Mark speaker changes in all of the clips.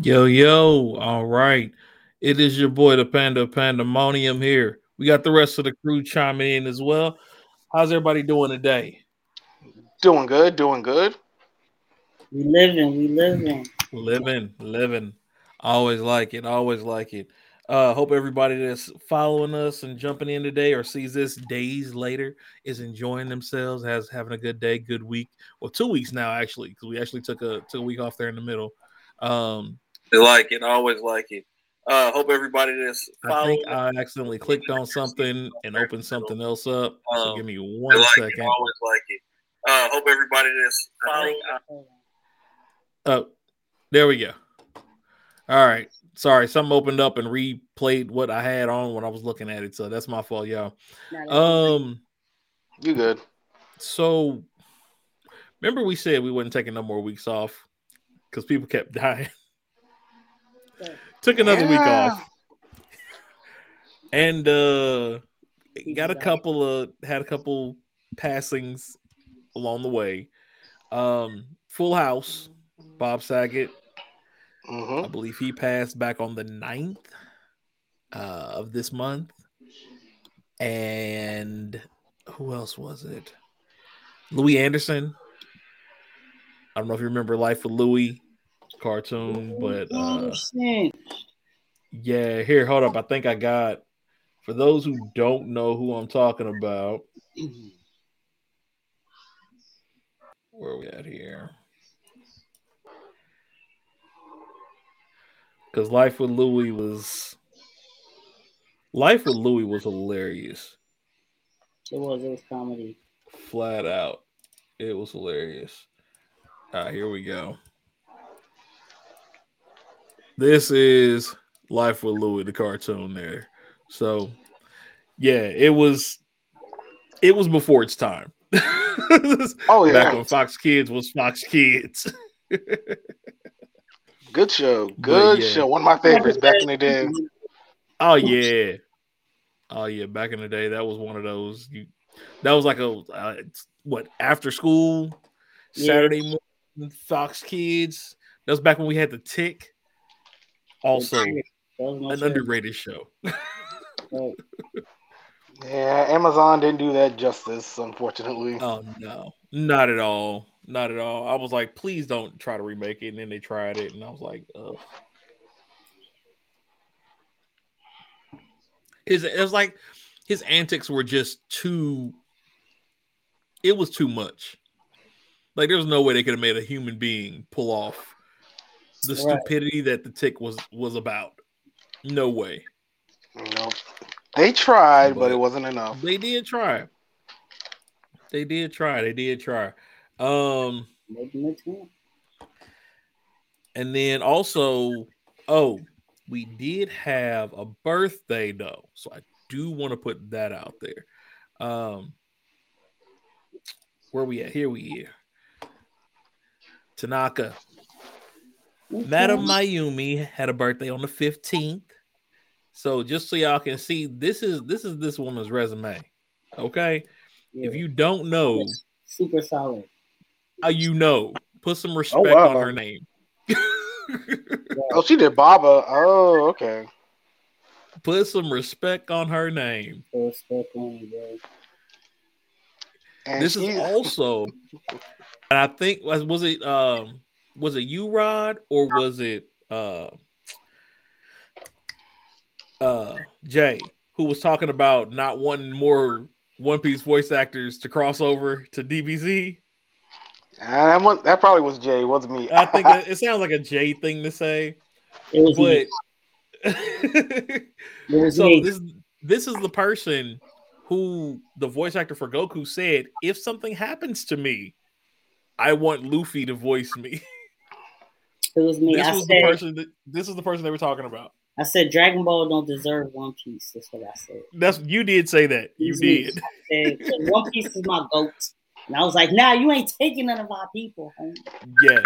Speaker 1: Yo, yo, all right. It is your boy, the Panda Pandemonium here. We got the rest of the crew chiming in as well. How's everybody doing today?
Speaker 2: Doing good, doing good.
Speaker 3: We living, we living.
Speaker 1: Living, living. Always like it, always like it. Uh, hope everybody that's following us and jumping in today or sees this days later is enjoying themselves, has having a good day, good week, or two weeks now actually, because we actually took a took a week off there in the middle. Um, they like it, always like it. Uh, hope everybody that's
Speaker 2: I think
Speaker 1: I accidentally clicked on something and opened something else up. So
Speaker 2: Um,
Speaker 1: give me one
Speaker 2: like
Speaker 1: second.
Speaker 2: always like it. Uh, hope everybody that's
Speaker 1: Oh, there we go. All right. Sorry, something opened up and replayed what I had on when I was looking at it. So that's my fault, y'all. Um,
Speaker 2: You good?
Speaker 1: so remember we said we wasn't taking no more weeks off because people kept dying. Took another week off. And uh got a couple of had a couple passings along the way. Um Full House, Bob Saget,
Speaker 2: hmm
Speaker 1: I believe he passed back on the 9th uh, of this month. And who else was it? Louie Anderson. I don't know if you remember Life of Louie cartoon, but uh, yeah, here, hold up. I think I got for those who don't know who I'm talking about. Where are we at here? Because Life with Louie was Life with Louie was hilarious.
Speaker 3: It was, it was comedy.
Speaker 1: Flat out. It was hilarious. All right, here we go. This is Life with Louie, the cartoon there. So yeah, it was it was before its time.
Speaker 2: Oh yeah,
Speaker 1: Back when Fox Kids was Fox Kids.
Speaker 2: good show, good
Speaker 1: yeah.
Speaker 2: show. One of my favorites back in the day.
Speaker 1: Oh yeah, oh yeah. Back in the day, that was one of those. You, that was like a uh, what after school
Speaker 3: Yeah.
Speaker 1: Saturday morning Fox Kids. That was back when we had the Tick. Also,
Speaker 3: That was my
Speaker 1: an
Speaker 3: show.
Speaker 1: underrated show.
Speaker 3: Right.
Speaker 2: Yeah, Amazon didn't do that justice, unfortunately.
Speaker 1: Oh no, not at all, not at all. I was like, please don't try to remake it, and then they tried it, and I was like, Ugh. His it was like his antics were just too. It was too much. Like there was no way they could have made a human being pull off the
Speaker 3: Right.
Speaker 1: stupidity that the tick was was about. No way.
Speaker 2: Nope. They tried, but,
Speaker 1: But-
Speaker 2: it wasn't enough.
Speaker 1: They did try. They did try. They did try. Um.
Speaker 3: Making it too.
Speaker 1: And then also, oh, we did have a birthday though, so I do want to put that out there. Um, where we at? Here we here. Tanaka, Madam Mayumi had a birthday on the fifteenth. So just so y'all can see, this is this is this woman's resume. Okay,
Speaker 3: Yeah.
Speaker 1: if you don't know,
Speaker 3: super solid.
Speaker 1: uh, you know, put some respect
Speaker 2: wow.
Speaker 1: on her name.
Speaker 2: Oh, she did Baba. Oh, okay.
Speaker 1: put some respect on her name.
Speaker 3: Respect on you, bro.
Speaker 1: This
Speaker 2: she-
Speaker 1: is also and i think was was it um was it you rod or was it uh uh jay who was talking about not wanting more one piece voice actors to cross over to dbz
Speaker 2: Ah, that, was, that probably was Jay. Wasn't me.
Speaker 1: i think it, it sounds like a jay thing to say
Speaker 3: It was me.
Speaker 1: but
Speaker 3: It
Speaker 1: so
Speaker 3: me.
Speaker 1: this this is the person who the voice actor for goku said if something happens to me i want luffy to voice me
Speaker 3: It was me.
Speaker 1: this
Speaker 3: I
Speaker 1: was the person that this is the person they were talking about.
Speaker 3: I said, Dragon Ball don't deserve One Piece. That's what I said.
Speaker 1: That's you did say that. You did.
Speaker 3: Said, One Piece is my goat. And I was like, nah, you ain't taking none of our people. homie.
Speaker 1: Yeah.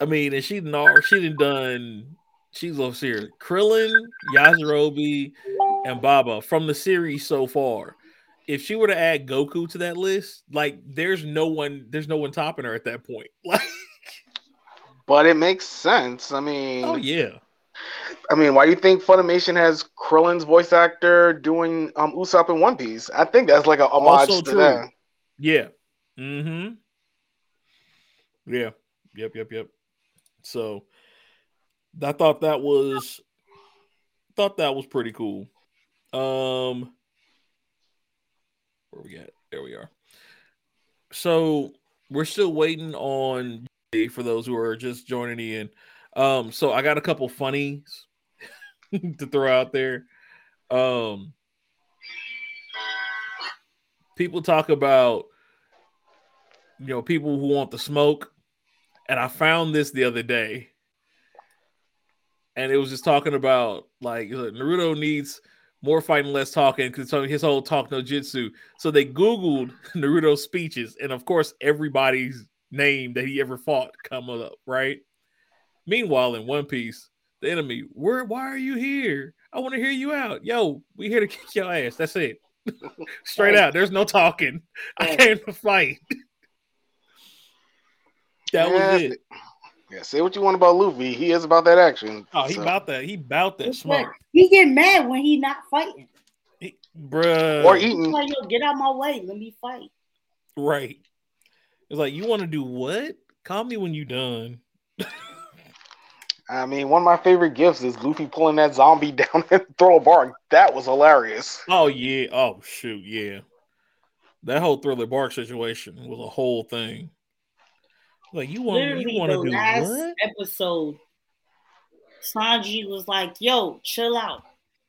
Speaker 1: I mean, and she done she done done she's over here. Krillin, Yajirobe, and Baba from the series so far. If she were to add Goku to that list, like there's no one, there's no one topping her at that point. Like
Speaker 2: but it makes sense. I mean,
Speaker 1: Oh yeah.
Speaker 2: I mean, why do you think Funimation has Krillin's voice actor doing um Usopp in One Piece? I think that's like a homage
Speaker 1: Also
Speaker 2: to
Speaker 1: true.
Speaker 2: that.
Speaker 1: Yeah. Mm-hmm. Yeah. Yep. Yep. Yep. So I thought that was thought that was pretty cool. Um where we at? There we are. So we're still waiting on for those who are just joining in. Um, so I got a couple funnies to throw out there. Um people talk about you know people who want the smoke and i found this the other day and it was just talking about like naruto needs more fighting less talking because his whole talk no jutsu so they googled naruto's speeches and of course everybody's name that he ever fought come up right meanwhile in one piece the enemy where why are you here i want to hear you out yo we here to kick your ass that's it straight out there's no talking i came to fight that
Speaker 2: Yeah.
Speaker 1: was it
Speaker 2: Yeah, say what you want about Luffy. He is about that action.
Speaker 1: oh he
Speaker 2: so.
Speaker 1: about that he about that
Speaker 3: It's
Speaker 1: smoke
Speaker 3: like, he get mad when he not fighting.
Speaker 1: He- bruh
Speaker 2: or
Speaker 3: He's
Speaker 2: eating.
Speaker 3: like, yo, get out my way. Let me fight.
Speaker 1: right it's like you want to do what call me when you done
Speaker 2: I mean, one of my favorite gifts is Luffy pulling that zombie down and throw a bar. That was hilarious.
Speaker 1: oh yeah oh shoot yeah that whole thriller bark situation was a whole thing like you want
Speaker 3: Literally,
Speaker 1: you want to do
Speaker 3: last
Speaker 1: what
Speaker 3: episode, Sanji was like, yo, chill out.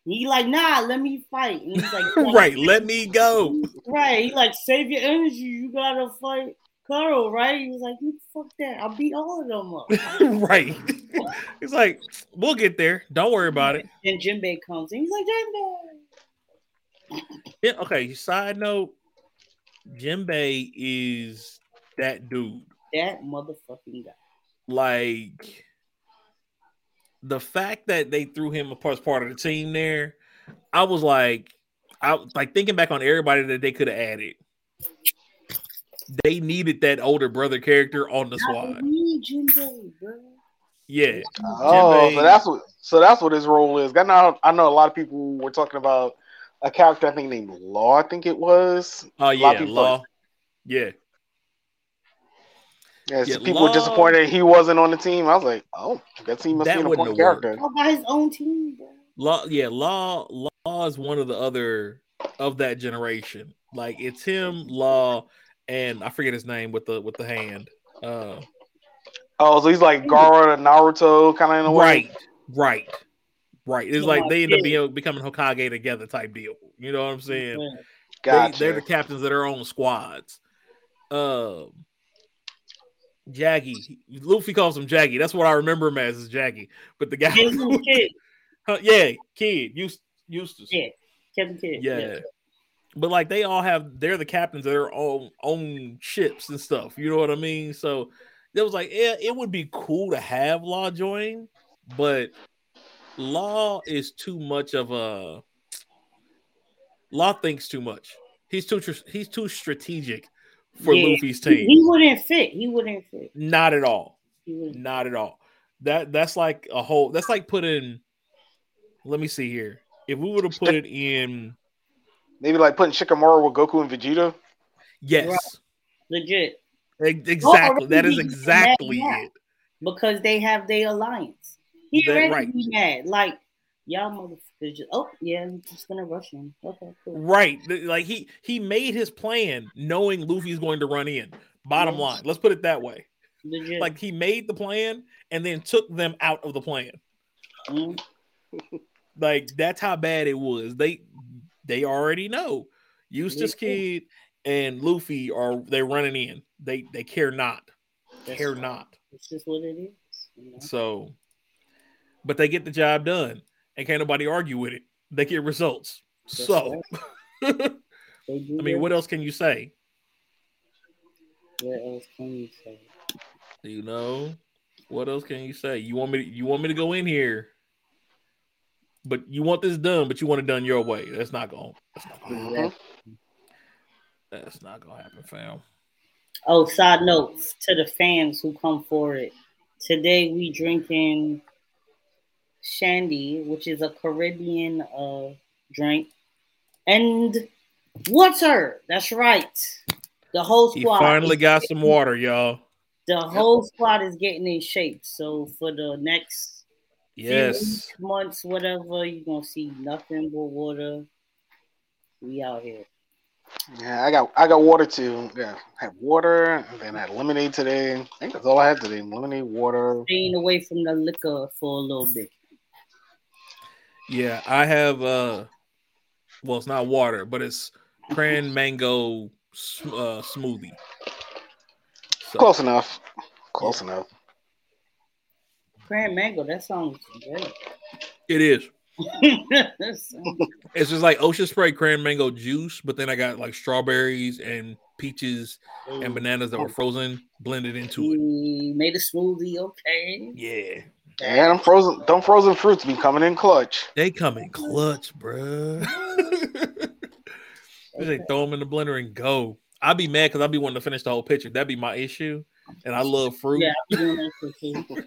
Speaker 3: And he like, nah, let me fight. And he's like,
Speaker 1: right let me go
Speaker 3: Right. He like, save your energy. You gotta fight Carl, right? He was like, "You fuck that. I'll beat all of them up.
Speaker 1: right he's like we'll get there don't worry about it
Speaker 3: Then Jinbei comes and he's like, Jinbei.
Speaker 1: Yeah, okay, side note, Jinbei is that dude.
Speaker 3: That motherfucking guy.
Speaker 1: Like the fact that they threw him as part of the team there, I was like, I like thinking back on everybody that they could have added. They needed that older brother character on the squad.
Speaker 3: need Jinbei.
Speaker 1: Yeah,
Speaker 2: Oh,
Speaker 1: Jinbei-
Speaker 2: so that's what so that's what his role is. I know I know a lot of people were talking about a character I think named Law. I think it was.
Speaker 1: oh
Speaker 2: lot of
Speaker 1: yeah,
Speaker 2: people
Speaker 1: law. Yeah,
Speaker 2: Yeah, so
Speaker 1: Yeah,
Speaker 2: people
Speaker 1: Law-
Speaker 2: were disappointed he wasn't on the team. I was like, oh, that team must
Speaker 1: That
Speaker 2: be an
Speaker 1: wouldn't
Speaker 2: important
Speaker 1: have worked.
Speaker 2: character.
Speaker 3: All got his own team, bro.
Speaker 1: Law, yeah, Law, Law is one of the other of that generation. Like it's him, Law, and I forget his name with the with the hand. Uh,
Speaker 2: Oh, so he's like Gaara to Naruto kind of in a way.
Speaker 1: right, right, right. It's
Speaker 3: Yeah,
Speaker 1: like they end up being, becoming Hokage together type deal. You know what I'm saying?
Speaker 3: Yeah.
Speaker 2: Gotcha.
Speaker 1: They, are the captains of their own squads. Um, Jaggy, Luffy calls him Jaggy. That's what I remember him as is Jaggy. But the guy,
Speaker 3: His kid.
Speaker 1: Huh, yeah, kid, used Eustass.
Speaker 3: Yeah. Kevin Kidd.
Speaker 1: Yeah. But like they all have they're the captains of their own own ships and stuff. You know what I mean? So it was like, yeah, it would be cool to have Law join, but Law is too much of a Law thinks too much. He's too tr- he's too strategic for
Speaker 3: Yeah.
Speaker 1: Luffy's team.
Speaker 3: he wouldn't fit. He wouldn't fit.
Speaker 1: Not at all. Not at all. That that's like a whole that's like putting let me see here. If we would have put it in
Speaker 2: Maybe like putting Shikamaru with Goku and Vegeta.
Speaker 1: yes.
Speaker 3: Right. Legit.
Speaker 1: Exactly. That is exactly
Speaker 3: mad
Speaker 1: it.
Speaker 3: Because they have their alliance. He
Speaker 1: That-
Speaker 3: already
Speaker 1: right.
Speaker 3: be mad. Like, y'all motherfuckers just, oh, yeah, I'm just gonna rush him. Okay, cool.
Speaker 1: Right. Like he he made his plan knowing Luffy's going to run in. Bottom
Speaker 3: Yes.
Speaker 1: line. Let's put it that way.
Speaker 3: Legit.
Speaker 1: Like he made the plan and then took them out of the plan.
Speaker 3: Mm.
Speaker 1: Like that's how bad it was. They they already know.
Speaker 3: Eustass
Speaker 1: Kid and Luffy are they're running in. They they care not.
Speaker 3: That's
Speaker 1: Care not.
Speaker 3: It's just what it is. You know?
Speaker 1: So but they get the job done and can't nobody argue with it. They get results.
Speaker 3: That's
Speaker 1: So
Speaker 3: right.
Speaker 1: I mean, what else can you say?
Speaker 3: What else can you say?
Speaker 1: You know, what else can you say? You want me? To, you want me to go in here, but you want this done, but you want it done your way. That's not going. That's not going.
Speaker 3: Exactly.
Speaker 1: That's not going to happen, fam.
Speaker 3: Oh, side notes to the fans who come for it. Today we drinking shandy, which is a Caribbean uh drink, and water. That's right. The whole
Speaker 1: He
Speaker 3: squad.
Speaker 1: finally got some water, y'all.
Speaker 3: The whole squad is getting in shape. So for the next
Speaker 1: Yes.
Speaker 3: weeks, months, whatever, you're gonna see nothing but water. We out here.
Speaker 2: Yeah, I got I got water too. Yeah, I had water and then I had lemonade today. I think that's all I had today. Lemonade, water.
Speaker 3: Staying away from the liquor for a little bit.
Speaker 1: Yeah, I have uh well it's not water, but it's cran mango uh smoothie. So,
Speaker 2: Close enough. Close enough.
Speaker 3: Cran mango, that sounds great.
Speaker 1: it is. It's just like ocean spray cran mango juice, but then I got like strawberries and peaches and bananas that were frozen blended into it.
Speaker 3: We made a smoothie, okay.
Speaker 1: Yeah.
Speaker 2: And I'm frozen. Don't frozen fruits be coming in clutch.
Speaker 1: They come in clutch, bruh. Just like throw them in the blender and go. I'd be mad because I'd be wanting to finish the whole picture. That'd be my issue. And I love fruit.
Speaker 3: Yeah, I'm doing that for too.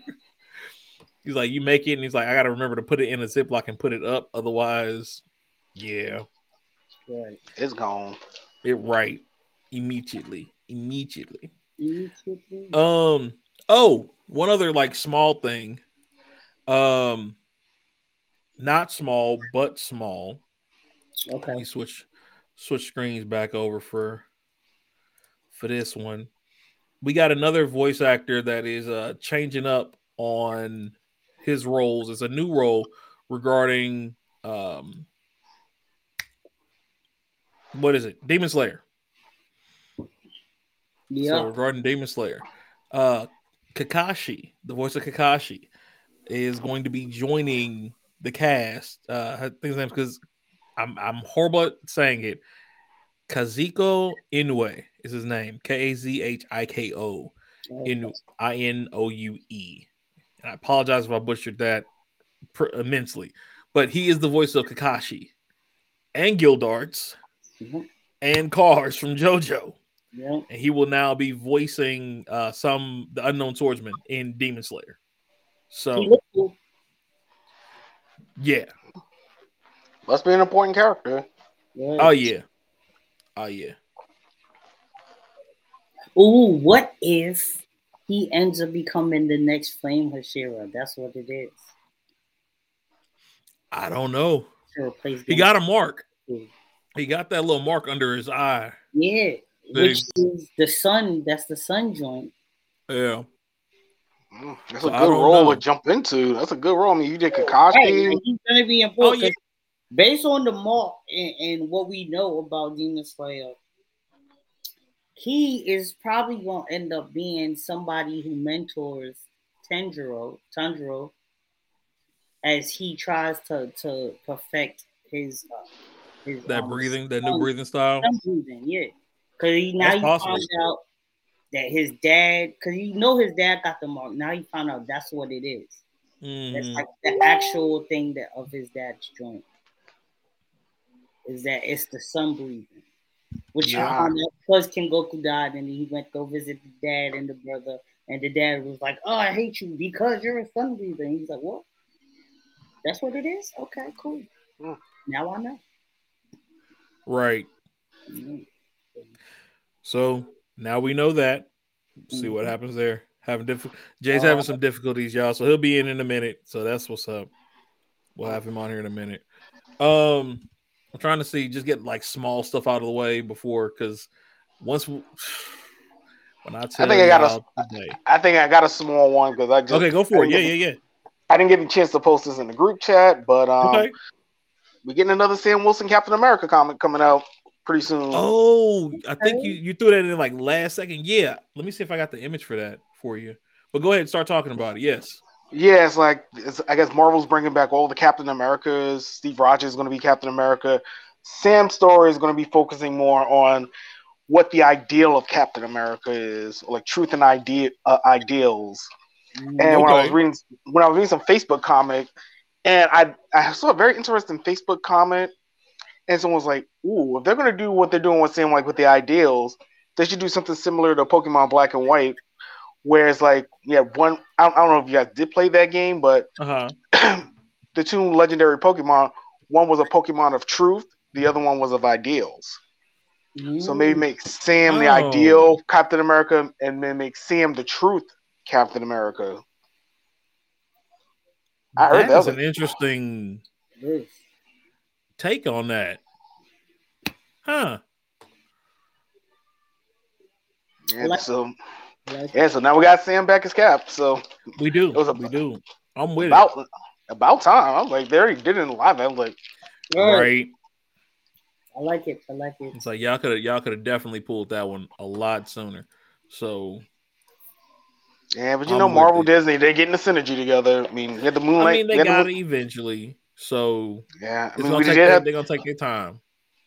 Speaker 1: He's like, you make it, and he's like, I gotta remember to put it in a ziploc and put it up. Otherwise, yeah,
Speaker 3: Right.
Speaker 2: It's gone.
Speaker 1: it right immediately, immediately.
Speaker 3: Immediately.
Speaker 1: Um. Oh, one other like small thing. Um. Not small, but small. Let
Speaker 3: Okay.
Speaker 1: me switch switch screens back over for for this one. We got another voice actor that is uh changing up on his roles. as a new role regarding um what is it? Demon Slayer. So
Speaker 3: Yeah.
Speaker 1: regarding Demon Slayer, uh, Kakashi, the voice of Kakashi, is going to be joining the cast. Uh, I think his name because I'm I'm horrible at saying it. Kazuko Inoue is his name. K A Z H I K O in I N O U E. And I apologize if I butchered that pr- immensely, but he is the voice of Kakashi and Gildarts
Speaker 3: Mhm.
Speaker 1: and Kars from JoJo
Speaker 3: Yeah.
Speaker 1: and he will now be voicing uh some the unknown swordsman in Demon Slayer. So yeah,
Speaker 2: Must be an important character.
Speaker 3: Yeah.
Speaker 1: oh yeah, oh yeah.
Speaker 3: Ooh, what if he ends up becoming the next Flame Hashira? That's what it is.
Speaker 1: I don't know.
Speaker 3: To replace
Speaker 1: He
Speaker 3: Rengoku.
Speaker 1: got a mark. He got that little mark under his eye.
Speaker 3: yeah,
Speaker 1: Big.
Speaker 3: which is the sun. That's the sun joint.
Speaker 1: Yeah,
Speaker 2: Mm, That's
Speaker 1: So
Speaker 2: a
Speaker 1: I
Speaker 2: good role
Speaker 1: know.
Speaker 2: to jump into. That's a good role. I mean, you did
Speaker 3: Right,
Speaker 2: Kakashi.
Speaker 3: and he's gonna be important.
Speaker 1: Oh, yeah.
Speaker 3: 'cause Based on the mark and, and what we know about Demon Slayer, he is probably gonna end up being somebody who mentors Tanjiro, Tanjiro, as he tries to to perfect his uh, his
Speaker 1: that
Speaker 3: um,
Speaker 1: breathing, that new breathing style.
Speaker 3: sun breathing, yeah. Because he now he found out that his dad, because you know his dad got the mark. Now he found out that's what it is. That's
Speaker 1: Mhm.
Speaker 3: like the actual thing that of his dad's joint is that it's the sun breathing, which
Speaker 1: Yeah.
Speaker 3: because Rengoku died and he went to go visit the dad and the brother, and the dad was like, "Oh, I hate you because you're a sun breather." And he's like, "What? That's what it is? Okay, cool.
Speaker 2: Hmm.
Speaker 3: Now I know."
Speaker 1: Right.
Speaker 3: Mhm.
Speaker 1: So now we know that. See what
Speaker 3: Mhm.
Speaker 1: happens there. Having Jay's having some difficulties, y'all. So he'll be in in a minute. So that's what's up. We'll have him on here in a minute. Um, I'm trying to see, just get like small stuff out of the way before, because once we, when I tell
Speaker 2: think I got a-
Speaker 1: today,
Speaker 2: I think I got a small one because I just
Speaker 1: okay, go for
Speaker 2: I
Speaker 1: it. Yeah,
Speaker 2: didn't
Speaker 1: yeah,
Speaker 2: get-
Speaker 1: yeah.
Speaker 2: I didn't get a chance to post this in the group chat, but um,
Speaker 1: Okay.
Speaker 2: we're getting another Sam Wilson Captain America comic coming out pretty soon.
Speaker 1: Oh, I think you you threw that in like last second. Yeah. Let me see if I got the image for that for you. But go ahead and start talking about it. Yes.
Speaker 2: Yeah, it's like it's, I guess Marvel's bringing back all the Captain Americas. Steve Rogers is going to be Captain America. Sam's story is going to be focusing more on what the ideal of Captain America is, like truth and idea uh, ideals. And when I was reading when I was reading some Facebook comic, and I I saw a very interesting Facebook comment, and someone was like, "Ooh, if they're going to do what they're doing with Sam, like with the ideals, they should do something similar to Pokemon Black and White." Where it's like yeah one I don't, I don't know if you guys did play that game, but
Speaker 1: Uh huh.
Speaker 2: the two legendary Pokemon, one was a Pokemon of truth, the other one was of ideals. So maybe make Sam the
Speaker 1: Oh.
Speaker 2: ideal Captain America, and then make Sam the truth Captain America. I heard that
Speaker 1: That's
Speaker 2: was
Speaker 1: an interesting
Speaker 3: Yes.
Speaker 1: take on that. Huh.
Speaker 2: Yeah,
Speaker 3: Like-
Speaker 2: so
Speaker 3: Like,
Speaker 2: yeah, so now we got Sam back as Cap. So
Speaker 1: We do.
Speaker 2: It was a-
Speaker 1: we do. I'm with
Speaker 2: about about time. I'm like, they already did it in live. I was like,
Speaker 1: it.
Speaker 3: right.
Speaker 1: Right.
Speaker 3: I like it. I like it.
Speaker 1: It's like y'all could have y'all could have definitely pulled that one a lot sooner. So
Speaker 2: yeah, but you
Speaker 1: I'm
Speaker 2: know, Marvel. Disney, they're getting the synergy together. I mean, you had the
Speaker 1: I
Speaker 2: Moonlight.
Speaker 1: mean they
Speaker 2: you had the
Speaker 1: got
Speaker 2: Moon-
Speaker 1: it eventually. So
Speaker 2: Yeah, I mean,
Speaker 1: gonna
Speaker 2: we did
Speaker 1: their,
Speaker 2: have,
Speaker 1: they're gonna take their time.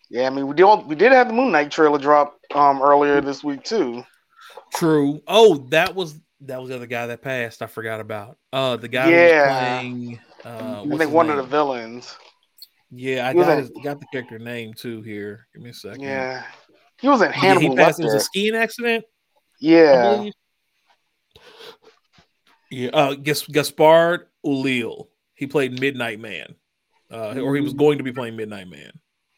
Speaker 2: yeah, I mean, we did we did have the Moon Knight trailer drop um earlier this week too.
Speaker 1: True. Oh, that was that was the other guy that passed. I forgot about. Uh the guy who
Speaker 2: Yeah.
Speaker 1: was playing uh
Speaker 2: I think
Speaker 1: his
Speaker 2: one of the villains.
Speaker 1: Yeah, I got
Speaker 2: in-
Speaker 1: his, got the character name too here. Give me a second.
Speaker 2: Yeah, he was in
Speaker 1: Yeah, he passed. It was a skiing accident.
Speaker 2: Yeah.
Speaker 1: Yeah. Uh, Gas- Gaspard Ulliel. He played Midnight Man, uh, or he was going to be playing Midnight Man.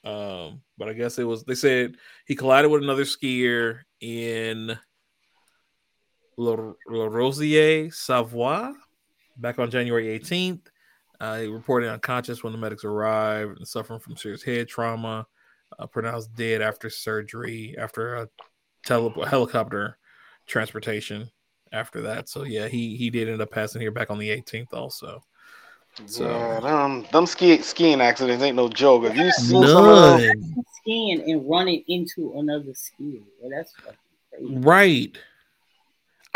Speaker 1: Um, but I guess it was. They said he collided with another skier in La, La Rosière, Savoie, back on January 18th. Uh, he reported unconscious when the medics arrived and suffering from serious head trauma. Uh, pronounced dead after surgery after a tele- helicopter transportation after that. So yeah, he he did end up passing here back on the 18th also. So-
Speaker 2: yeah. Them, them ski, skiing accidents ain't no joke. If you see some of those,
Speaker 1: None.
Speaker 3: Skiing and running into another skier. Well, that's fucking crazy.
Speaker 1: Right.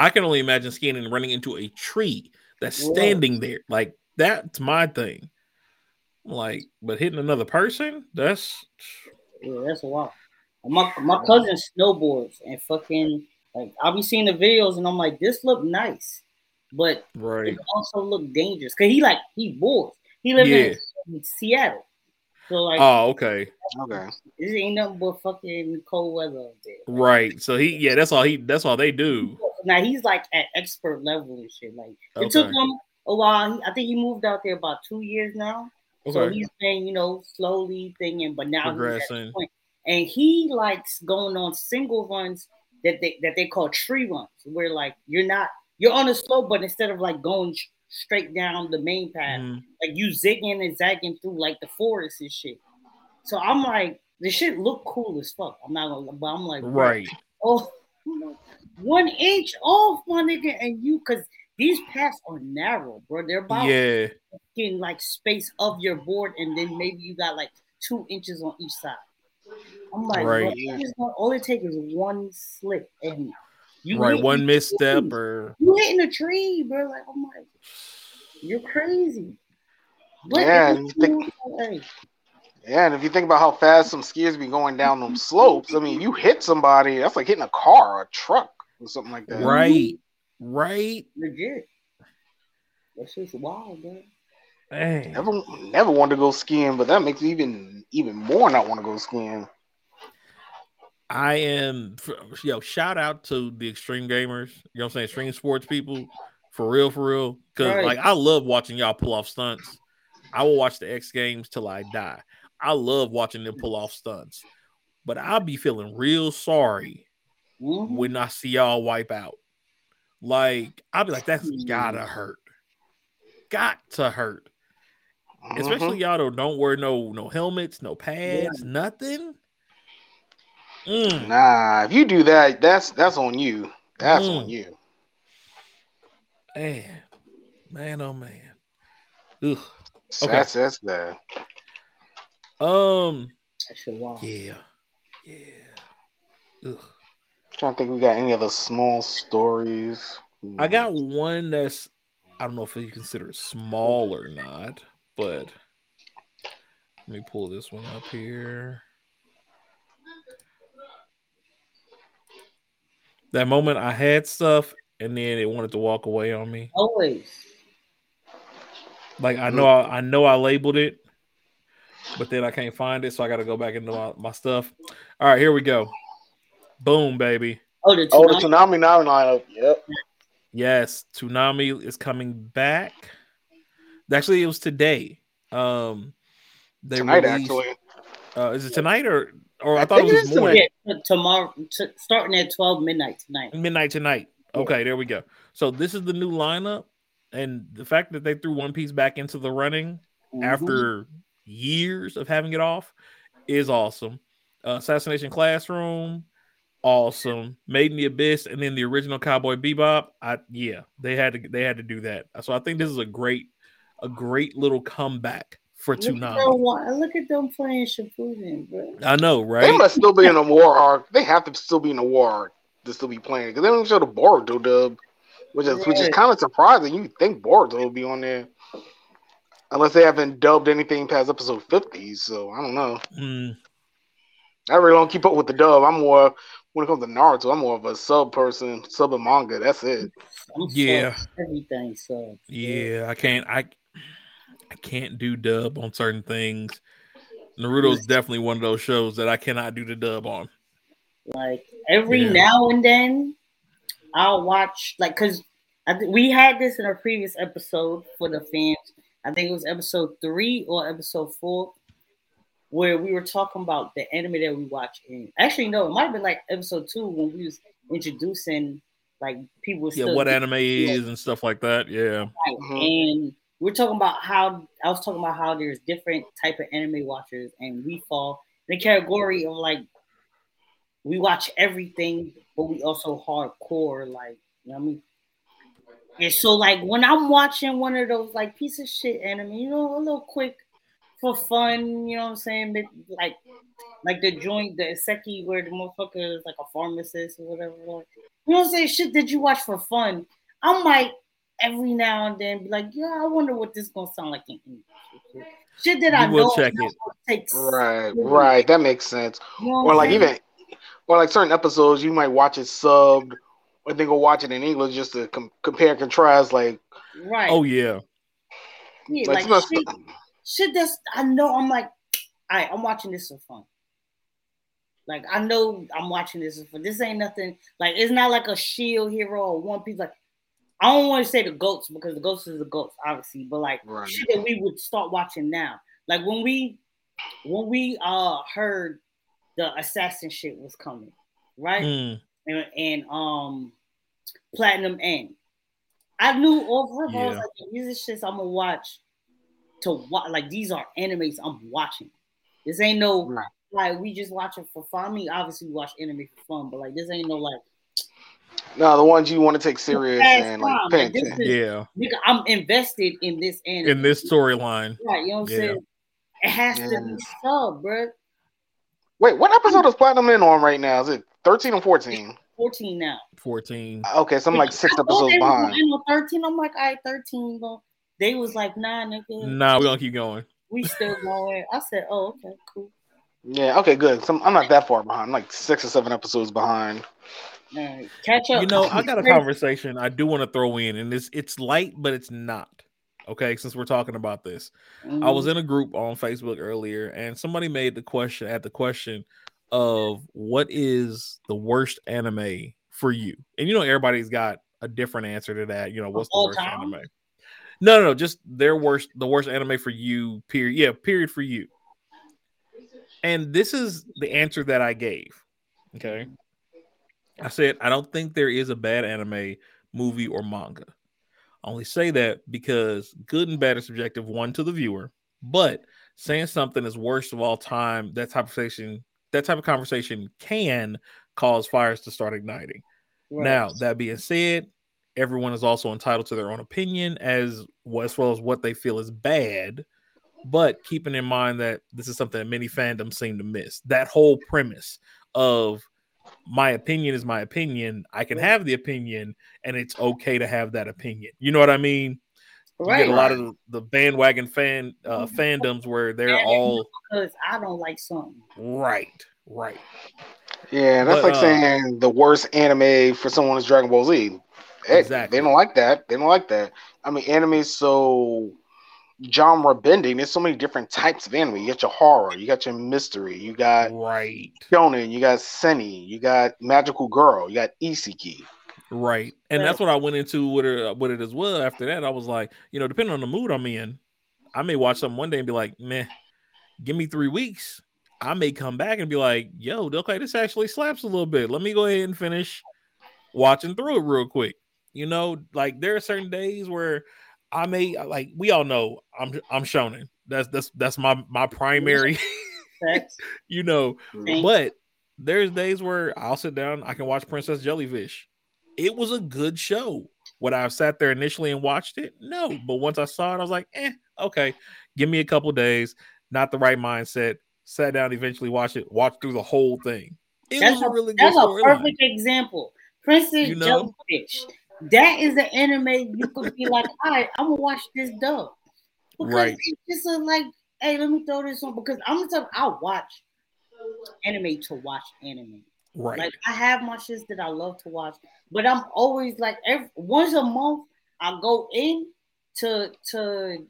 Speaker 1: I can only imagine skiing and running into a tree that's
Speaker 3: Right.
Speaker 1: standing there. Like that's my thing. Like, but hitting another person, that's
Speaker 3: Yeah, that's a lot. My my cousin snowboards and fucking like I'll be seeing the videos and I'm like, this look nice, but
Speaker 1: right.
Speaker 3: it also look dangerous because he like he bored. He lives in, in Seattle, so like
Speaker 1: Oh, okay.
Speaker 2: okay.
Speaker 3: this ain't nothing but fucking cold weather up there.
Speaker 1: Right. So he yeah, that's all he that's all they do.
Speaker 3: Now he's like at expert level and shit. Like it took him a while. I think he moved out there about two years now. So
Speaker 1: Okay.
Speaker 3: he's been, you know, slowly thinking, but now he's at this
Speaker 1: Progressing.
Speaker 3: point. And he likes going on single runs that they that they call tree runs, where like you're not you're on a slope, but instead of like going straight down the main path,
Speaker 1: Mhm.
Speaker 3: like you zigging and zagging through like the forest and shit. So I'm like, the shit look cool as fuck. I'm not gonna, but I'm like,
Speaker 1: Right.
Speaker 3: oh, one inch off, my nigga, and you because these paths are narrow, bro. They're about
Speaker 1: Yeah.
Speaker 3: in like space of your board, and then maybe you got like two inches on each side. I'm like,
Speaker 1: Right.
Speaker 3: it is not- all it takes is one slip, and you
Speaker 1: right.
Speaker 3: hitting
Speaker 1: One
Speaker 3: the
Speaker 1: misstep
Speaker 3: tree.
Speaker 1: or
Speaker 3: you hitting a tree, bro. Like, I'm like, you're crazy. But
Speaker 2: Yeah, and you think-
Speaker 3: cool,
Speaker 2: Yeah, and if you think about how fast some skiers be going down them slopes, I mean, you hit somebody, that's like hitting a car or a truck or something like that.
Speaker 1: right. Right.
Speaker 3: legit. That's just wild, man.
Speaker 1: Dang.
Speaker 2: Never, never wanted to go skiing, but that makes me even even more not want to go skiing.
Speaker 1: I am yo, shout out to the extreme gamers, you know what I'm saying? Extreme sports people. For real, for real. Cause
Speaker 3: Right.
Speaker 1: like I love watching y'all pull off stunts. I will watch the X Games till I die. I love watching them pull off stunts. But I'll be feeling real sorry
Speaker 3: Mhm.
Speaker 1: when I see y'all wipe out. Like, I'll be like, that's gotta hurt. Got to hurt. Especially y'all don't, don't wear no no helmets, no pads, nothing. Mm,
Speaker 2: Nah, if you do that, that's that's on you. That's
Speaker 1: Mm.
Speaker 2: on you.
Speaker 1: man, man, oh man. Ugh.
Speaker 2: So
Speaker 1: Okay.
Speaker 2: That's that's bad.
Speaker 1: Um,
Speaker 3: That shit wild.
Speaker 1: yeah, yeah. Ugh.
Speaker 2: Trying to think, we got any other small stories?
Speaker 1: I got hmm. one that's I don't know if you consider it small or not, but let me pull this one up here. That moment I had stuff and then it wanted to walk away on me.
Speaker 3: Always.
Speaker 1: Like I know I, I know I labeled it, but then I can't find it, so I gotta go back into my, my stuff. All right, here we go. Boom, baby.
Speaker 3: Oh, the
Speaker 2: Oh, the
Speaker 3: Toonami.
Speaker 2: Toonami now lineup. Yep.
Speaker 1: Yes, Toonami is coming back. Actually, it was today. Um, they
Speaker 2: Tonight,
Speaker 1: released-
Speaker 2: actually.
Speaker 1: Uh, is it tonight or or I,
Speaker 2: I
Speaker 1: thought it was
Speaker 2: is
Speaker 1: morning?
Speaker 3: Yeah, tomorrow, t- starting at twelve midnight tonight.
Speaker 1: midnight tonight. Okay, there we go. So this is the new lineup, and the fact that they threw One Piece back into the running
Speaker 3: Mhm.
Speaker 1: after years of having it off is awesome. Uh, Assassination Classroom, awesome. Made in the Abyss, and then the original Cowboy Bebop. I yeah, they had to they had to do that. So I think this is a great a great little comeback for
Speaker 3: Look at,
Speaker 1: Toonami.
Speaker 3: them, wa- look at them playing Shippuden, bro.
Speaker 1: I know, right?
Speaker 2: They must still be in a war arc. They have to still be in a war arc to still be playing because they don't show the Boruto dub, which is which is kind of surprising. You think Boruto will be on there, unless they haven't dubbed anything past episode fifty. So I don't know.
Speaker 1: Mm,
Speaker 2: I really don't keep up with the dub. I'm more when it comes to Naruto. I'm more of a sub person, sub and manga. That's it.
Speaker 1: Yeah.
Speaker 3: everything. So
Speaker 1: yeah, I can't. I I can't do dub on certain things. Naruto's definitely one of those shows that I cannot do the dub on.
Speaker 3: like every
Speaker 1: Yeah.
Speaker 3: now and then, I'll watch like because th- we had this in a previous episode for the fans. I think it was episode three or episode four, where we were talking about the anime that we watch. And actually, no, it might have been like episode two when we was introducing like people.
Speaker 1: Yeah,
Speaker 3: still
Speaker 1: what anime is and stuff like that. Yeah.
Speaker 3: Right.
Speaker 2: Mhm.
Speaker 3: And we're talking about how I was talking about how there's different type of anime watchers, and we fall in the category of like we watch everything, but we also hardcore, like you know what I mean. And so, like when I'm watching one of those like piece of shit anime, you know, a little quick for fun, you know what I'm saying? But, Like, like the joint, the Seki, where the motherfucker is like a pharmacist or whatever. Like, you know what I'm saying? Shit that you watch for fun. I'm like every now and then be like, yeah, I wonder what this gonna sound like in English. Shit that I
Speaker 1: You will
Speaker 3: know
Speaker 1: check it.
Speaker 3: gonna
Speaker 2: Right,
Speaker 3: seriously.
Speaker 2: right. That makes sense.
Speaker 3: You know
Speaker 2: Or like
Speaker 3: I'm saying?
Speaker 2: even, or like certain episodes, you might watch it subbed, or then go watch it in English just to com- compare and contrast. Like,
Speaker 3: right.
Speaker 1: Oh yeah.
Speaker 3: yeah,
Speaker 2: like,
Speaker 3: like,
Speaker 2: some of the
Speaker 3: shit, shit that's I know I'm like, all right, I'm watching this for fun. Like I know I'm watching this for this ain't nothing like it's not like a shield hero or one piece like I don't want to say the goats because the goats is the goats obviously but like
Speaker 2: Right.
Speaker 3: shit that we would start watching now like when we when we uh heard the assassin shit was coming right
Speaker 1: Mm,
Speaker 3: and, and um platinum end. I knew over I was
Speaker 1: Yeah.
Speaker 3: like, these are shits I'm gonna watch to watch. Like these are animes I'm watching. This ain't no
Speaker 2: Right.
Speaker 3: like we just watch it for fun. I mean, obviously we watch anime for fun, but like this ain't no like
Speaker 2: no, the ones you want to take serious and like pay
Speaker 3: like,
Speaker 2: attention.
Speaker 3: is-
Speaker 1: yeah.
Speaker 3: nigga, I'm invested in this anime.
Speaker 1: In this storyline.
Speaker 3: right, you know what I'm
Speaker 1: Yeah.
Speaker 3: saying? It has to be
Speaker 2: Yes.
Speaker 3: sub, bro.
Speaker 2: Wait, what episode is Platinum End on right now? Is it 13 or 14?
Speaker 3: 14 now.
Speaker 1: 14.
Speaker 2: Okay, so I'm like six
Speaker 3: I
Speaker 2: episodes behind.
Speaker 3: gonna end on 13. I'm like, all right, 13, but they was like, nah, nigga.
Speaker 1: Nah, we're gonna keep going.
Speaker 3: We still going. I said, oh, okay, cool.
Speaker 2: Yeah, okay, good. So I'm- I'm not that far behind. I'm like six or seven episodes behind.
Speaker 3: All right, catch up.
Speaker 1: You know, I got a conversation I do want to throw in, and it's it's light, but it's not. Okay, since we're talking about this.
Speaker 3: Mm-hmm.
Speaker 1: I was in a group on Facebook earlier, and somebody made the question at the question of what is the worst anime for you? And you know, everybody's got a different answer to that. You know, what's the worst
Speaker 3: time?
Speaker 1: anime? No, no, no, just their worst, the worst anime for you. Period. Yeah, period for you. And this is the answer that I gave. Okay, I said I don't think there is a bad anime, movie, or manga. I only say that because good and bad is subjective, one to the viewer, but saying something is worst of all time, that type of conversation, that type of conversation can cause fires to start igniting.
Speaker 3: Right.
Speaker 1: Now, that being said, everyone is also entitled to their own opinion as well as, well as what they feel is bad. But keeping in mind that this is something that many fandoms seem to miss. That whole premise of my opinion is my opinion. I can have the opinion, and it's okay to have that opinion. You know what I mean? You
Speaker 3: right.
Speaker 1: get a lot of the, the bandwagon fan uh, fandoms where they're
Speaker 3: And-
Speaker 1: all
Speaker 3: because I don't like something.
Speaker 1: right, right.
Speaker 2: Yeah, that's
Speaker 1: But,
Speaker 2: like
Speaker 1: uh,
Speaker 2: saying the worst anime for someone is Dragon Ball Z. Hey,
Speaker 1: Exactly.
Speaker 2: They don't like that. They don't like that. I mean, anime is so genre bending. There's so many different types of anime. You got your horror, you got your mystery, you got
Speaker 1: Right.
Speaker 2: shonen, you got seinen, you got magical girl, you got isekai.
Speaker 1: Right. And
Speaker 3: But-
Speaker 1: that's what I went into with it, uh, with it as well. After that, I was like, you know, depending on the mood I'm in, I may watch something one day and be like, meh, give me three weeks. I may come back and be like, yo, okay, this actually slaps a little bit. Let me go ahead and finish watching through it real quick. You know, like there are certain days where I may like we all know I'm I'm shonen. That's that's that's my my primary, you know,
Speaker 3: Thanks.
Speaker 1: but there's days where I'll sit down, I can watch Princess Jellyfish. It was a good show. Would I have sat there initially and watched it? No. But once I saw it, I was like, eh, okay. Give me a couple days. Not the right mindset. Sat down, eventually watched it, watched through the whole thing. It
Speaker 3: That's
Speaker 1: was a
Speaker 3: a-
Speaker 1: really good
Speaker 3: That's a perfect example. Princess
Speaker 1: You know?
Speaker 3: Jellyfish. That is an anime you could be like, all right, I'm gonna watch this dub. Because
Speaker 1: Right.
Speaker 3: it's just a, like, hey, let me throw this on because I'm gonna tell you, I'll watch anime to watch anime.
Speaker 1: Right.
Speaker 3: Like I have my shits that I love to watch, but I'm always like every once a month I go in to to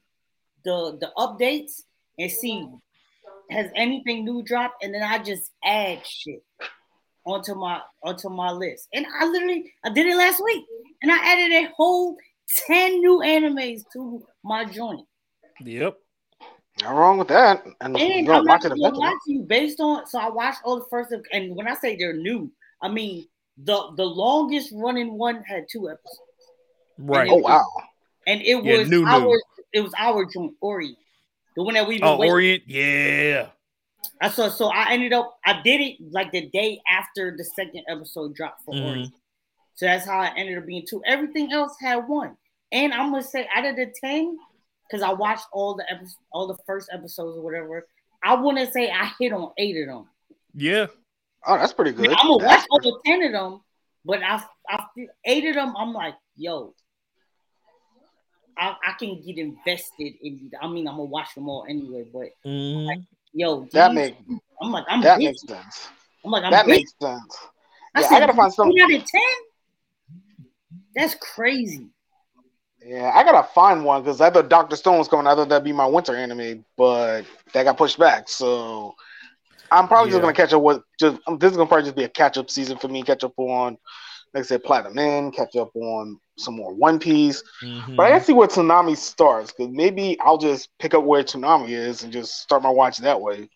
Speaker 3: the the updates and see has anything new dropped, and then I just add shit onto my onto my list. And I literally I did it last week, and I added a whole ten new animes to my joint.
Speaker 1: yep.
Speaker 2: Not wrong with that. And,
Speaker 3: And
Speaker 2: you're
Speaker 3: I'm
Speaker 2: watch
Speaker 3: not gonna lie to you based on so I watched all the first of, and when I say they're new, I mean the the longest running one had two episodes.
Speaker 1: Right.
Speaker 2: Oh wow.
Speaker 3: And it
Speaker 1: Yeah,
Speaker 3: was
Speaker 1: new,
Speaker 3: our
Speaker 1: new.
Speaker 3: it was our joint Orient. The one that we've been
Speaker 1: Oh,
Speaker 3: waiting.
Speaker 1: Orient. Yeah.
Speaker 3: I saw so I ended up I did it like the day after the second episode dropped for. Orient. So that's how I ended up being two. Everything else had one. And I'm gonna say out of the 10, because I watched all the episodes, all the first episodes or whatever, I wanna say I hit on eight of them.
Speaker 1: Yeah.
Speaker 2: Oh, that's pretty
Speaker 3: I
Speaker 2: good.
Speaker 3: mean, I'm gonna
Speaker 2: That's
Speaker 3: watch over ten of them, but I, I feel- eight of them. I'm like, yo, I, I can get invested in. I mean, I'm gonna watch them all anyway, but
Speaker 1: Mhm.
Speaker 3: Yo,
Speaker 2: that
Speaker 3: these-
Speaker 2: makes
Speaker 3: I'm like, I'm
Speaker 2: that
Speaker 3: busy.
Speaker 2: makes sense.
Speaker 3: I'm like, I'm
Speaker 2: That
Speaker 3: busy.
Speaker 2: makes sense.
Speaker 3: I
Speaker 2: Yeah,
Speaker 3: said,
Speaker 2: I gotta find some.
Speaker 3: eight out of ten. That's crazy.
Speaker 2: Yeah, I gotta find one because I thought Doctor Stone was coming. I thought that'd be my winter anime, but that got pushed back. So I'm probably
Speaker 1: Yeah.
Speaker 2: just gonna catch up with. Just um, this is gonna probably just be a catch up season for me. Catch up on, like I said, platinum end, catch up on some more One Piece.
Speaker 1: Mm-hmm.
Speaker 2: But I gotta see where Toonami starts because maybe I'll just pick up where Toonami is and just start my watch that way.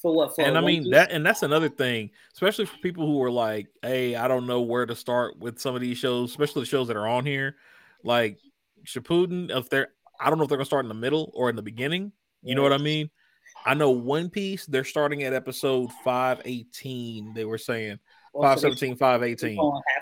Speaker 3: For what? For
Speaker 1: and I mean that, and that's another thing, especially for people who are like, "Hey, I don't know where to start with some of these shows, especially the shows that are on here, like Shippuden. If they're, I don't know if they're gonna start in the middle or in the beginning. You know what I mean? I know One Piece. They're starting at episode five eighteen. They were saying. 517,
Speaker 3: 518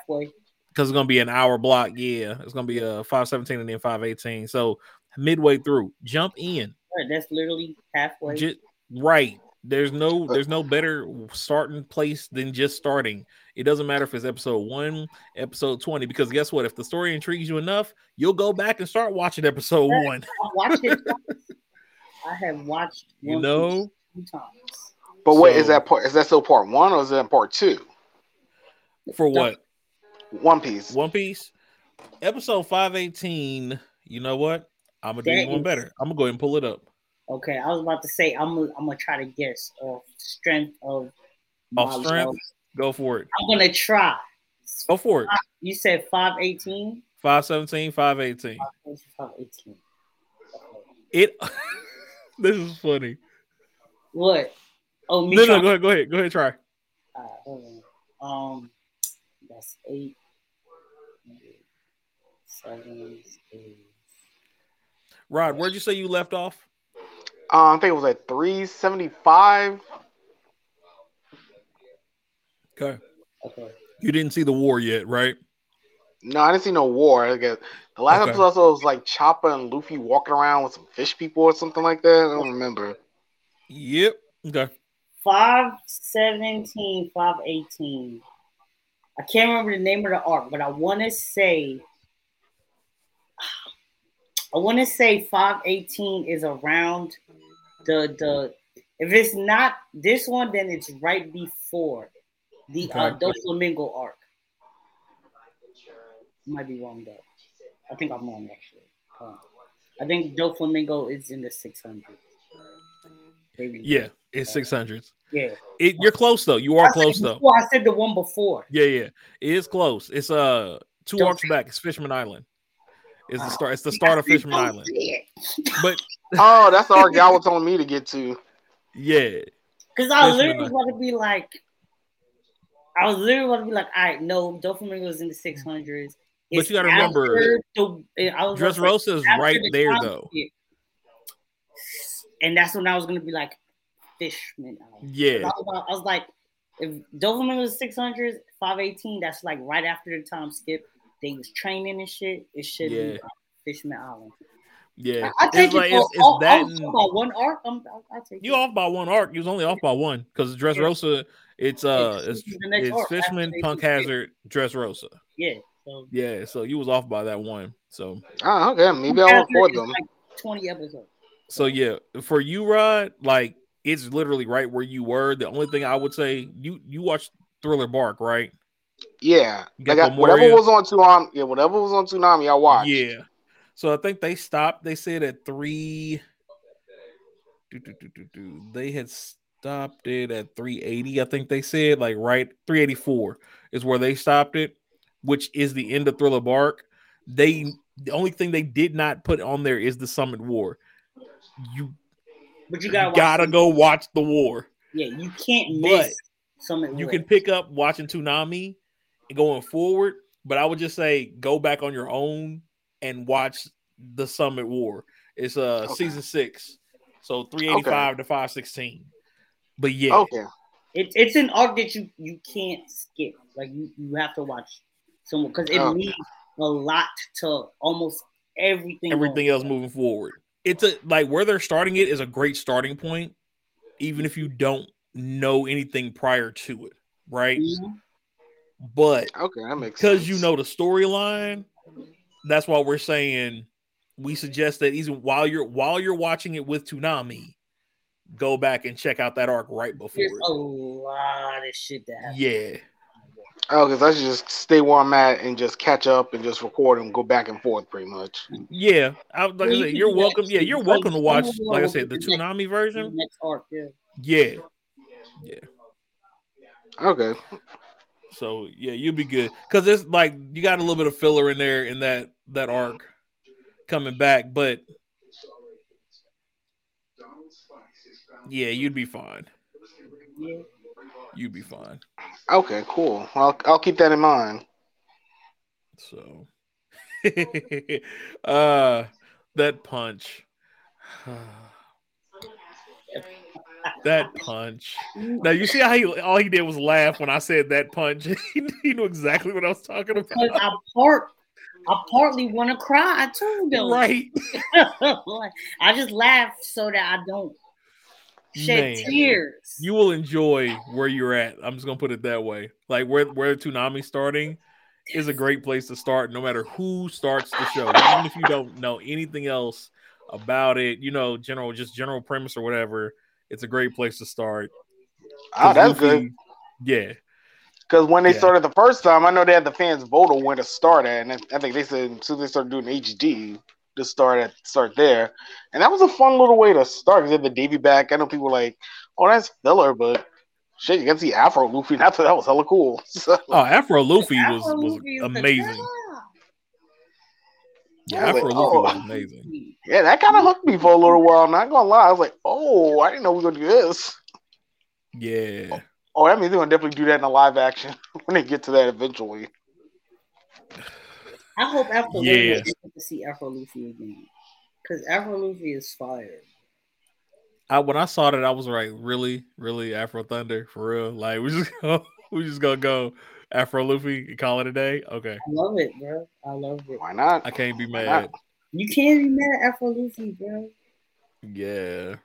Speaker 3: halfway.
Speaker 1: because it's gonna be an hour block. Yeah, it's gonna be a five seventeen and then five eighteen. So midway through, jump in.
Speaker 3: Right, that's literally halfway.
Speaker 1: Ju- right. There's no there's no better starting place than just starting. It doesn't matter if it's episode one, episode 20, because guess what? If the story intrigues you enough, you'll go back and start watching episode
Speaker 3: Yeah.
Speaker 1: one.
Speaker 3: I it. I have watched.
Speaker 1: You
Speaker 3: One
Speaker 1: know?
Speaker 3: Times.
Speaker 2: But what is
Speaker 1: So-
Speaker 2: that part? Is that still part one or is that part two?
Speaker 1: For what?
Speaker 2: One Piece.
Speaker 1: One Piece? Episode 518. You know what? I'm gonna do
Speaker 3: That
Speaker 1: you one
Speaker 3: is-
Speaker 1: better. I'm gonna go ahead and pull it up.
Speaker 3: Okay, I was about to say I'm gonna, I'm gonna try to guess off strength of my
Speaker 1: Off strength?
Speaker 3: love.
Speaker 1: Go for it.
Speaker 3: I'm gonna try.
Speaker 1: Go for it.
Speaker 3: You said 518?
Speaker 1: 517, 518.
Speaker 3: 518.
Speaker 1: It this is funny.
Speaker 3: What? Oh, me
Speaker 1: No, no, go ahead, go ahead, go ahead, try.
Speaker 3: Uh, hold on. Um, that's eight. Seven, eight.
Speaker 1: Rod, where'd you say you left off?
Speaker 2: Um, I think it was at 375.
Speaker 1: Okay.
Speaker 3: Okay.
Speaker 1: You didn't see the war yet, right?
Speaker 2: No, I didn't see no war. I guess the last
Speaker 1: Okay.
Speaker 2: episode was like Chopper and Luffy walking around with some fish people or something like that. I don't remember.
Speaker 1: Yep. Okay.
Speaker 3: 517, 518. I can't remember the name of the arc, but I want to say, I want to say 518 is around the the. If it's not this one, then it's right before the uh,
Speaker 1: Okay.
Speaker 3: Doflamingo arc. Might be wrong though. I think I'm wrong actually. Uh, I think Doflamingo is in the 600. Maybe.
Speaker 1: Yeah, it's six hundreds.
Speaker 3: Yeah.
Speaker 1: It you're close though. You are close though.
Speaker 3: before, I said the one before.
Speaker 1: Yeah, yeah. It is close. It's uh two arcs back. It's Fisherman Island. It's the start. It's the start of Fishman Island. But
Speaker 2: Oh, that's the arc y'all were telling me to get to.
Speaker 1: yeah,
Speaker 3: Cause I
Speaker 1: Fishman
Speaker 3: literally want to be like, I was literally want to be like, all right, no, Doflamingo's in the six hundreds.
Speaker 1: But you gotta remember,
Speaker 3: the, I was
Speaker 1: Dress
Speaker 3: gonna
Speaker 1: Rosa is right
Speaker 3: the
Speaker 1: there though.
Speaker 3: shit. And that's when I was gonna be like, Fishman. Island. I
Speaker 1: Yeah,
Speaker 3: was, about- I was like, if Doflamingo was 600, 518, that's like right after the time skip. They was training and shit. It should
Speaker 1: Yeah.
Speaker 3: be Fishman Island.
Speaker 1: yeah.
Speaker 3: I, I take
Speaker 1: it's
Speaker 3: it
Speaker 1: like
Speaker 3: for
Speaker 1: it's, it's
Speaker 3: all,
Speaker 1: that.
Speaker 3: I'm
Speaker 1: and-
Speaker 3: talking about one arc. I'm, I, I take
Speaker 1: You
Speaker 3: it.
Speaker 1: off by one arc. You was only off by one because Dress
Speaker 3: Yeah.
Speaker 1: Rosa. It's uh, it's,
Speaker 3: It's
Speaker 1: it's Fishman, Punk. Hazard, Dressrosa.
Speaker 3: Yeah. So
Speaker 1: Yeah, so you was off by that one. So
Speaker 2: Oh, okay. Maybe I'll record them.
Speaker 3: Like 20 episodes.
Speaker 1: so yeah, for you, Rod, like it's literally right where you were. The only thing I would say, you you watched Thriller Bark, right?
Speaker 2: Yeah. Like I, whatever was on Toonami, yeah, whatever was on Toonami, I watched.
Speaker 1: Yeah. So I think they stopped. They said at three. do, do, do, do, do. They had stopped it at 380. I think they said like right 384 is where they stopped it, which is the end of Thriller Bark. They the only thing they did not put on there is the Summit War. You
Speaker 3: But you gotta, watch
Speaker 1: gotta
Speaker 3: some-
Speaker 1: go watch the war.
Speaker 3: Yeah, you can't
Speaker 1: But
Speaker 3: miss Summit
Speaker 1: You
Speaker 3: War.
Speaker 1: can pick up watching Toonami and going forward, but I would just say go back on your own and watch the Summit War. It's uh
Speaker 2: Okay.
Speaker 1: season six, so three eighty five to five sixteen. But yeah,
Speaker 2: Okay.
Speaker 3: It, it's an arc that you you can't skip. Like you, you have to watch someone because it
Speaker 2: Okay.
Speaker 3: means a lot to almost everything.
Speaker 1: everything else moving forward. It's a like where they're starting it is a great starting point, even if you don't know anything prior to it, right?
Speaker 3: Mhm.
Speaker 1: But
Speaker 2: Okay, that makes
Speaker 1: because
Speaker 2: sense.
Speaker 1: you know the storyline, that's why we're saying we suggest that even while you're while you're watching it with Toonami, go back and check out that arc right before
Speaker 3: There's a lot of shit that happens.
Speaker 1: Yeah,
Speaker 2: Oh, because I should just stay where I'm at and just catch up and just record and go back and forth pretty much.
Speaker 1: yeah. I, like I
Speaker 3: you
Speaker 1: said,
Speaker 3: can
Speaker 1: you're welcome. Yeah, you're welcome to watch. Like I said, the
Speaker 3: the next-
Speaker 1: Toonami
Speaker 3: The
Speaker 1: version.
Speaker 3: next arc, yeah.
Speaker 1: Yeah, yeah.
Speaker 2: Okay.
Speaker 1: So yeah, you'll be good because it's like you got a little bit of filler in there in that that arc coming back, but yeah, you'd be fine. You'd be fine.
Speaker 2: Okay, cool. I'll I'll keep that in mind.
Speaker 1: So, uh, that punch. that punch. Now you see how he all he did was laugh when I said that punch. he, he knew exactly what I was talking
Speaker 3: Because
Speaker 1: about.
Speaker 3: I part I partly want to cry. I told them.
Speaker 1: Right.
Speaker 3: I just laugh so that I don't shed
Speaker 1: Man.
Speaker 3: tears.
Speaker 1: you will enjoy where you're at. I'm just gonna put it that way. Like where where Toonami's starting is a great place to start, no matter who starts the show. Even if you don't know anything else about it, you know, general just general premise or whatever. It's a great place to start.
Speaker 2: Oh,
Speaker 1: 'Cause
Speaker 2: that's
Speaker 1: Luffy-
Speaker 2: good.
Speaker 1: Yeah,
Speaker 2: Because when they
Speaker 1: Yeah.
Speaker 2: started the first time, I know they had the fans vote on where to start at, and I think they said as soon as they started doing HD, to start at start there, and that was a fun little way to start. Because they had the Davy back. I know people were like, "Oh, that's filler," but shit, you can see Afro Luffy. and I thought that was hella cool. So,
Speaker 1: Oh, Afro Luffy was
Speaker 3: Afro
Speaker 1: was
Speaker 3: Luffy is
Speaker 1: amazing.
Speaker 3: Guy.
Speaker 1: Yeah,
Speaker 2: I was
Speaker 1: Afro
Speaker 2: like,
Speaker 1: Luffy
Speaker 2: oh.
Speaker 1: was amazing.
Speaker 2: yeah, that kind of hooked me for a little while. Not gonna lie, I was like, "Oh, I didn't know we were gonna do this."
Speaker 1: Yeah,
Speaker 2: Oh, that means they're gonna definitely do that in a live action when they get to that eventually.
Speaker 3: I hope Afro
Speaker 1: Yeah.
Speaker 3: Luffy I get to see Afro Luffy again. Because Afro Luffy is fire.
Speaker 1: I when I saw that, I was like, really, really Afro Thunder for real. Like we just go, we just gonna go Afro Luffy and call it a day. Okay,
Speaker 3: I love it, bro. I love it.
Speaker 2: Why not?
Speaker 1: I can't be mad.
Speaker 3: You can't be mad at Afro Luffy, bro.
Speaker 1: Yeah.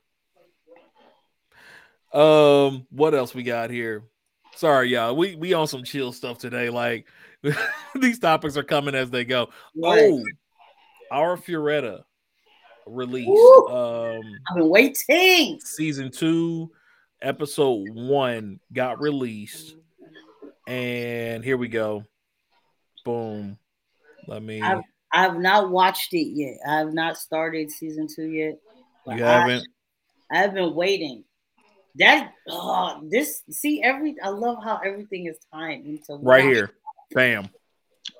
Speaker 1: Um, what else we got here? Sorry, y'all. We we on some chill stuff today. Like these topics are coming as they go.
Speaker 3: Right.
Speaker 1: Oh, Arifureta release.
Speaker 3: Woo!
Speaker 1: Um,
Speaker 3: I've been waiting.
Speaker 1: season two, episode one got released, and here we go. Boom. Let me.
Speaker 3: I've- I have not watched it yet. I have not started season two yet.
Speaker 1: you
Speaker 3: I-
Speaker 1: haven't.
Speaker 3: I have been waiting. That oh, this see every I love how everything is timed into
Speaker 1: Right
Speaker 3: one.
Speaker 1: here. Bam.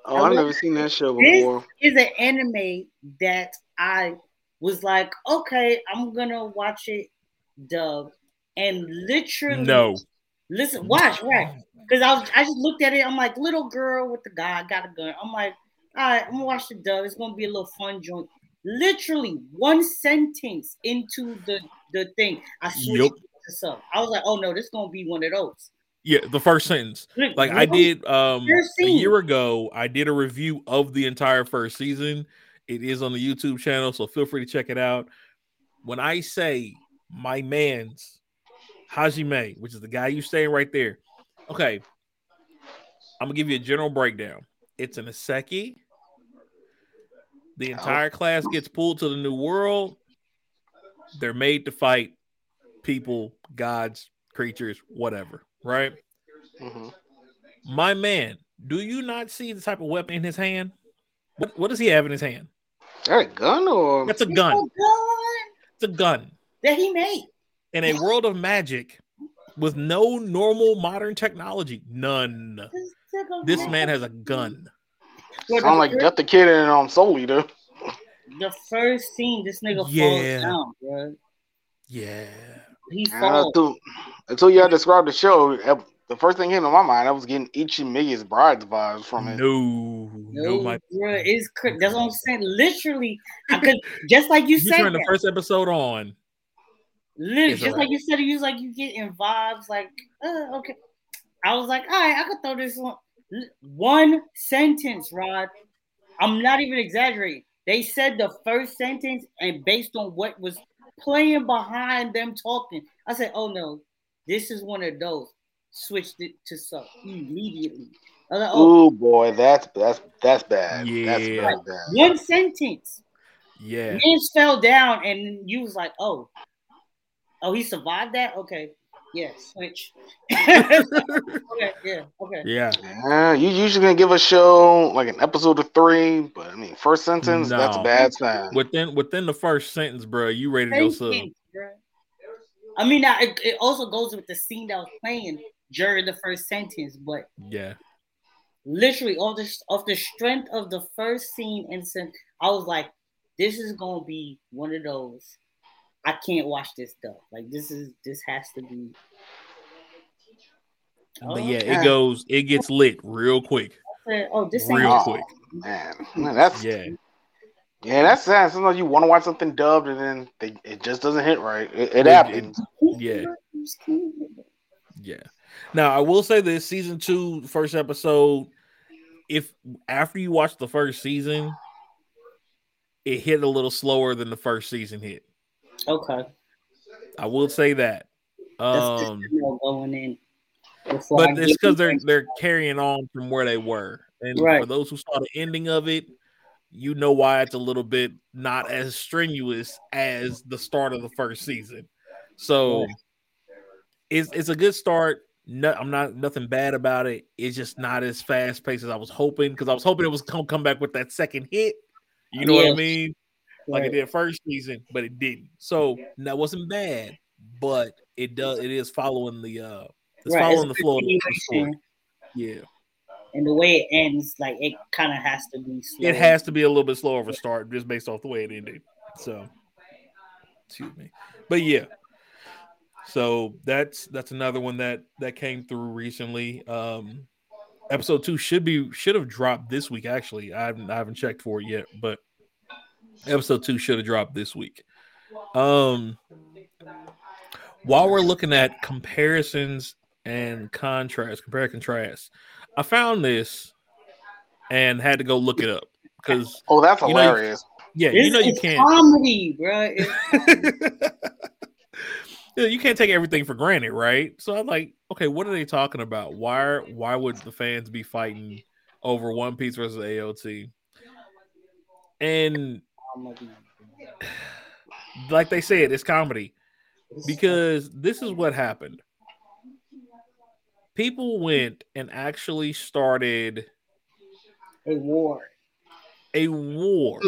Speaker 2: Oh, I've never seen that show
Speaker 3: This
Speaker 2: before.
Speaker 3: is an anime that I was like, okay, I'm gonna watch it dub, and literally
Speaker 1: No.
Speaker 3: Listen, watch right because I was, I just looked at it. I'm like, little girl with the guy got a gun. I'm like, all right, I'm gonna watch the dub. It's gonna be a little fun joint. Literally one sentence into the the thing, I switched to sub. I was like, oh no, this gonna be one of those.
Speaker 1: Yeah, the first sentence. Like I did um a year ago, I did a review of the entire first season. It is on the YouTube channel, so feel free to check it out. When I say my man's Hajime, which is the guy you saying right there. Okay. I'm gonna give you a general breakdown. It's an isekai. The entire class gets pulled to the new world. They're made to fight people, gods, creatures, whatever, right?
Speaker 2: Mhm.
Speaker 1: My man, do you not see the type of weapon in his hand? What, what does he have in his hand?
Speaker 2: Is that a gun or?
Speaker 1: That's a gun.
Speaker 3: a gun
Speaker 1: It's a gun.
Speaker 3: that he made.
Speaker 1: In a world of magic with no normal modern technology, none.
Speaker 3: This nigga
Speaker 1: This
Speaker 3: made-
Speaker 1: man has a gun.
Speaker 3: Bro, the
Speaker 2: Sound like
Speaker 3: first-
Speaker 2: Death the Kid and um Soul Eater.
Speaker 3: the first scene, this nigga
Speaker 1: Yeah.
Speaker 3: falls down, bro.
Speaker 1: Yeah.
Speaker 3: He falls.
Speaker 2: until, until y'all described the show, the first thing came to my mind, I was getting Ichimiya's Brides vibes from it.
Speaker 1: No, no,
Speaker 3: No,
Speaker 1: my.
Speaker 3: bro, it's cra- that's what I'm saying. Literally, I could just like you
Speaker 1: You
Speaker 3: said,
Speaker 1: turn the
Speaker 3: that.
Speaker 1: first episode on.
Speaker 3: Literally, just like you said, you was like you getting vibes, like uh, okay. I was like, all right, I could throw this one. One sentence, Rod. I'm not even exaggerating. They said the first sentence, and based on what was playing behind them talking, I said, oh no, this is one of those. Switched it to sub immediately. I was like, oh,
Speaker 2: Oh boy, that's that's that's bad.
Speaker 1: Yeah.
Speaker 2: very bad.
Speaker 3: one sentence.
Speaker 1: Yeah.
Speaker 3: Mans fell down, and you was like, "Oh, oh, he survived that." Okay, yeah, switch. okay, yeah, okay.
Speaker 1: Yeah.
Speaker 2: Yeah, you usually gonna give a show like an episode of three, but I mean, first sentence, that's a bad sign.
Speaker 1: Within within the first sentence, bro, you ready to go sub.
Speaker 3: I mean, now it, it also goes with the scene that was playing during the first sentence, but
Speaker 1: Yeah.
Speaker 3: literally off the off the strength of the first scene and sen- I was like, "This is gonna be one of those." I can't watch this stuff. Like this is this has to be.
Speaker 1: But yeah,
Speaker 2: Okay.
Speaker 1: it goes, it gets lit real quick.
Speaker 3: said, oh, this ain't
Speaker 1: Real
Speaker 2: Oh,
Speaker 1: quick.
Speaker 2: Man, man, that's yeah,
Speaker 1: Yeah.
Speaker 2: that's sad. Sometimes you want to watch something dubbed and then they, it just doesn't hit right. It, it
Speaker 1: It-
Speaker 2: happens.
Speaker 1: Yeah. Yeah. Now I will say this season two, first episode, if after you watch the first season, it hit a little slower than the first season hit.
Speaker 3: Okay.
Speaker 1: I will say that. Um
Speaker 3: going in.
Speaker 1: but it's because they're they're carrying on from where they were. And
Speaker 3: Right.
Speaker 1: for those who saw the ending of it, you know why it's a little bit not as strenuous as the start of the first season. So
Speaker 3: Right.
Speaker 1: it's it's a good start. No, I'm not nothing bad about it. It's just not as fast paced as I was hoping because I was hoping it was gonna come back with that second hit. You know what I mean? Like it did first season, but it didn't. So that wasn't bad, but it does it is following the uh it's
Speaker 3: Right,
Speaker 1: following
Speaker 3: it's
Speaker 1: the flow of the. Yeah.
Speaker 3: And the way it ends, like it kind of has to be. Slow.
Speaker 1: It has to be a little bit slower of a start just based off the way it ended. So, excuse me, but yeah. So that's that's another one that that came through recently. Um, episode two should be should have dropped this week. Actually, I haven't I haven't checked for it yet, but episode two should have dropped this week. Um, while we're looking at comparisons and contrast, compare and contrast, I found this and had to go look it up because
Speaker 2: Oh, that's
Speaker 1: You know, you-
Speaker 2: hilarious.
Speaker 1: yeah,
Speaker 3: This
Speaker 1: you know you
Speaker 3: is
Speaker 1: can't.
Speaker 3: comedy, bro. It's,
Speaker 1: Yeah, you can't take everything for granted, right? So I'm like, okay, what are they talking about? Why are, why would the fans be fighting over One Piece versus AOT? And
Speaker 3: comedy.
Speaker 1: Like they said, it's comedy because this is what happened. People went and actually started
Speaker 3: a war.
Speaker 1: a war,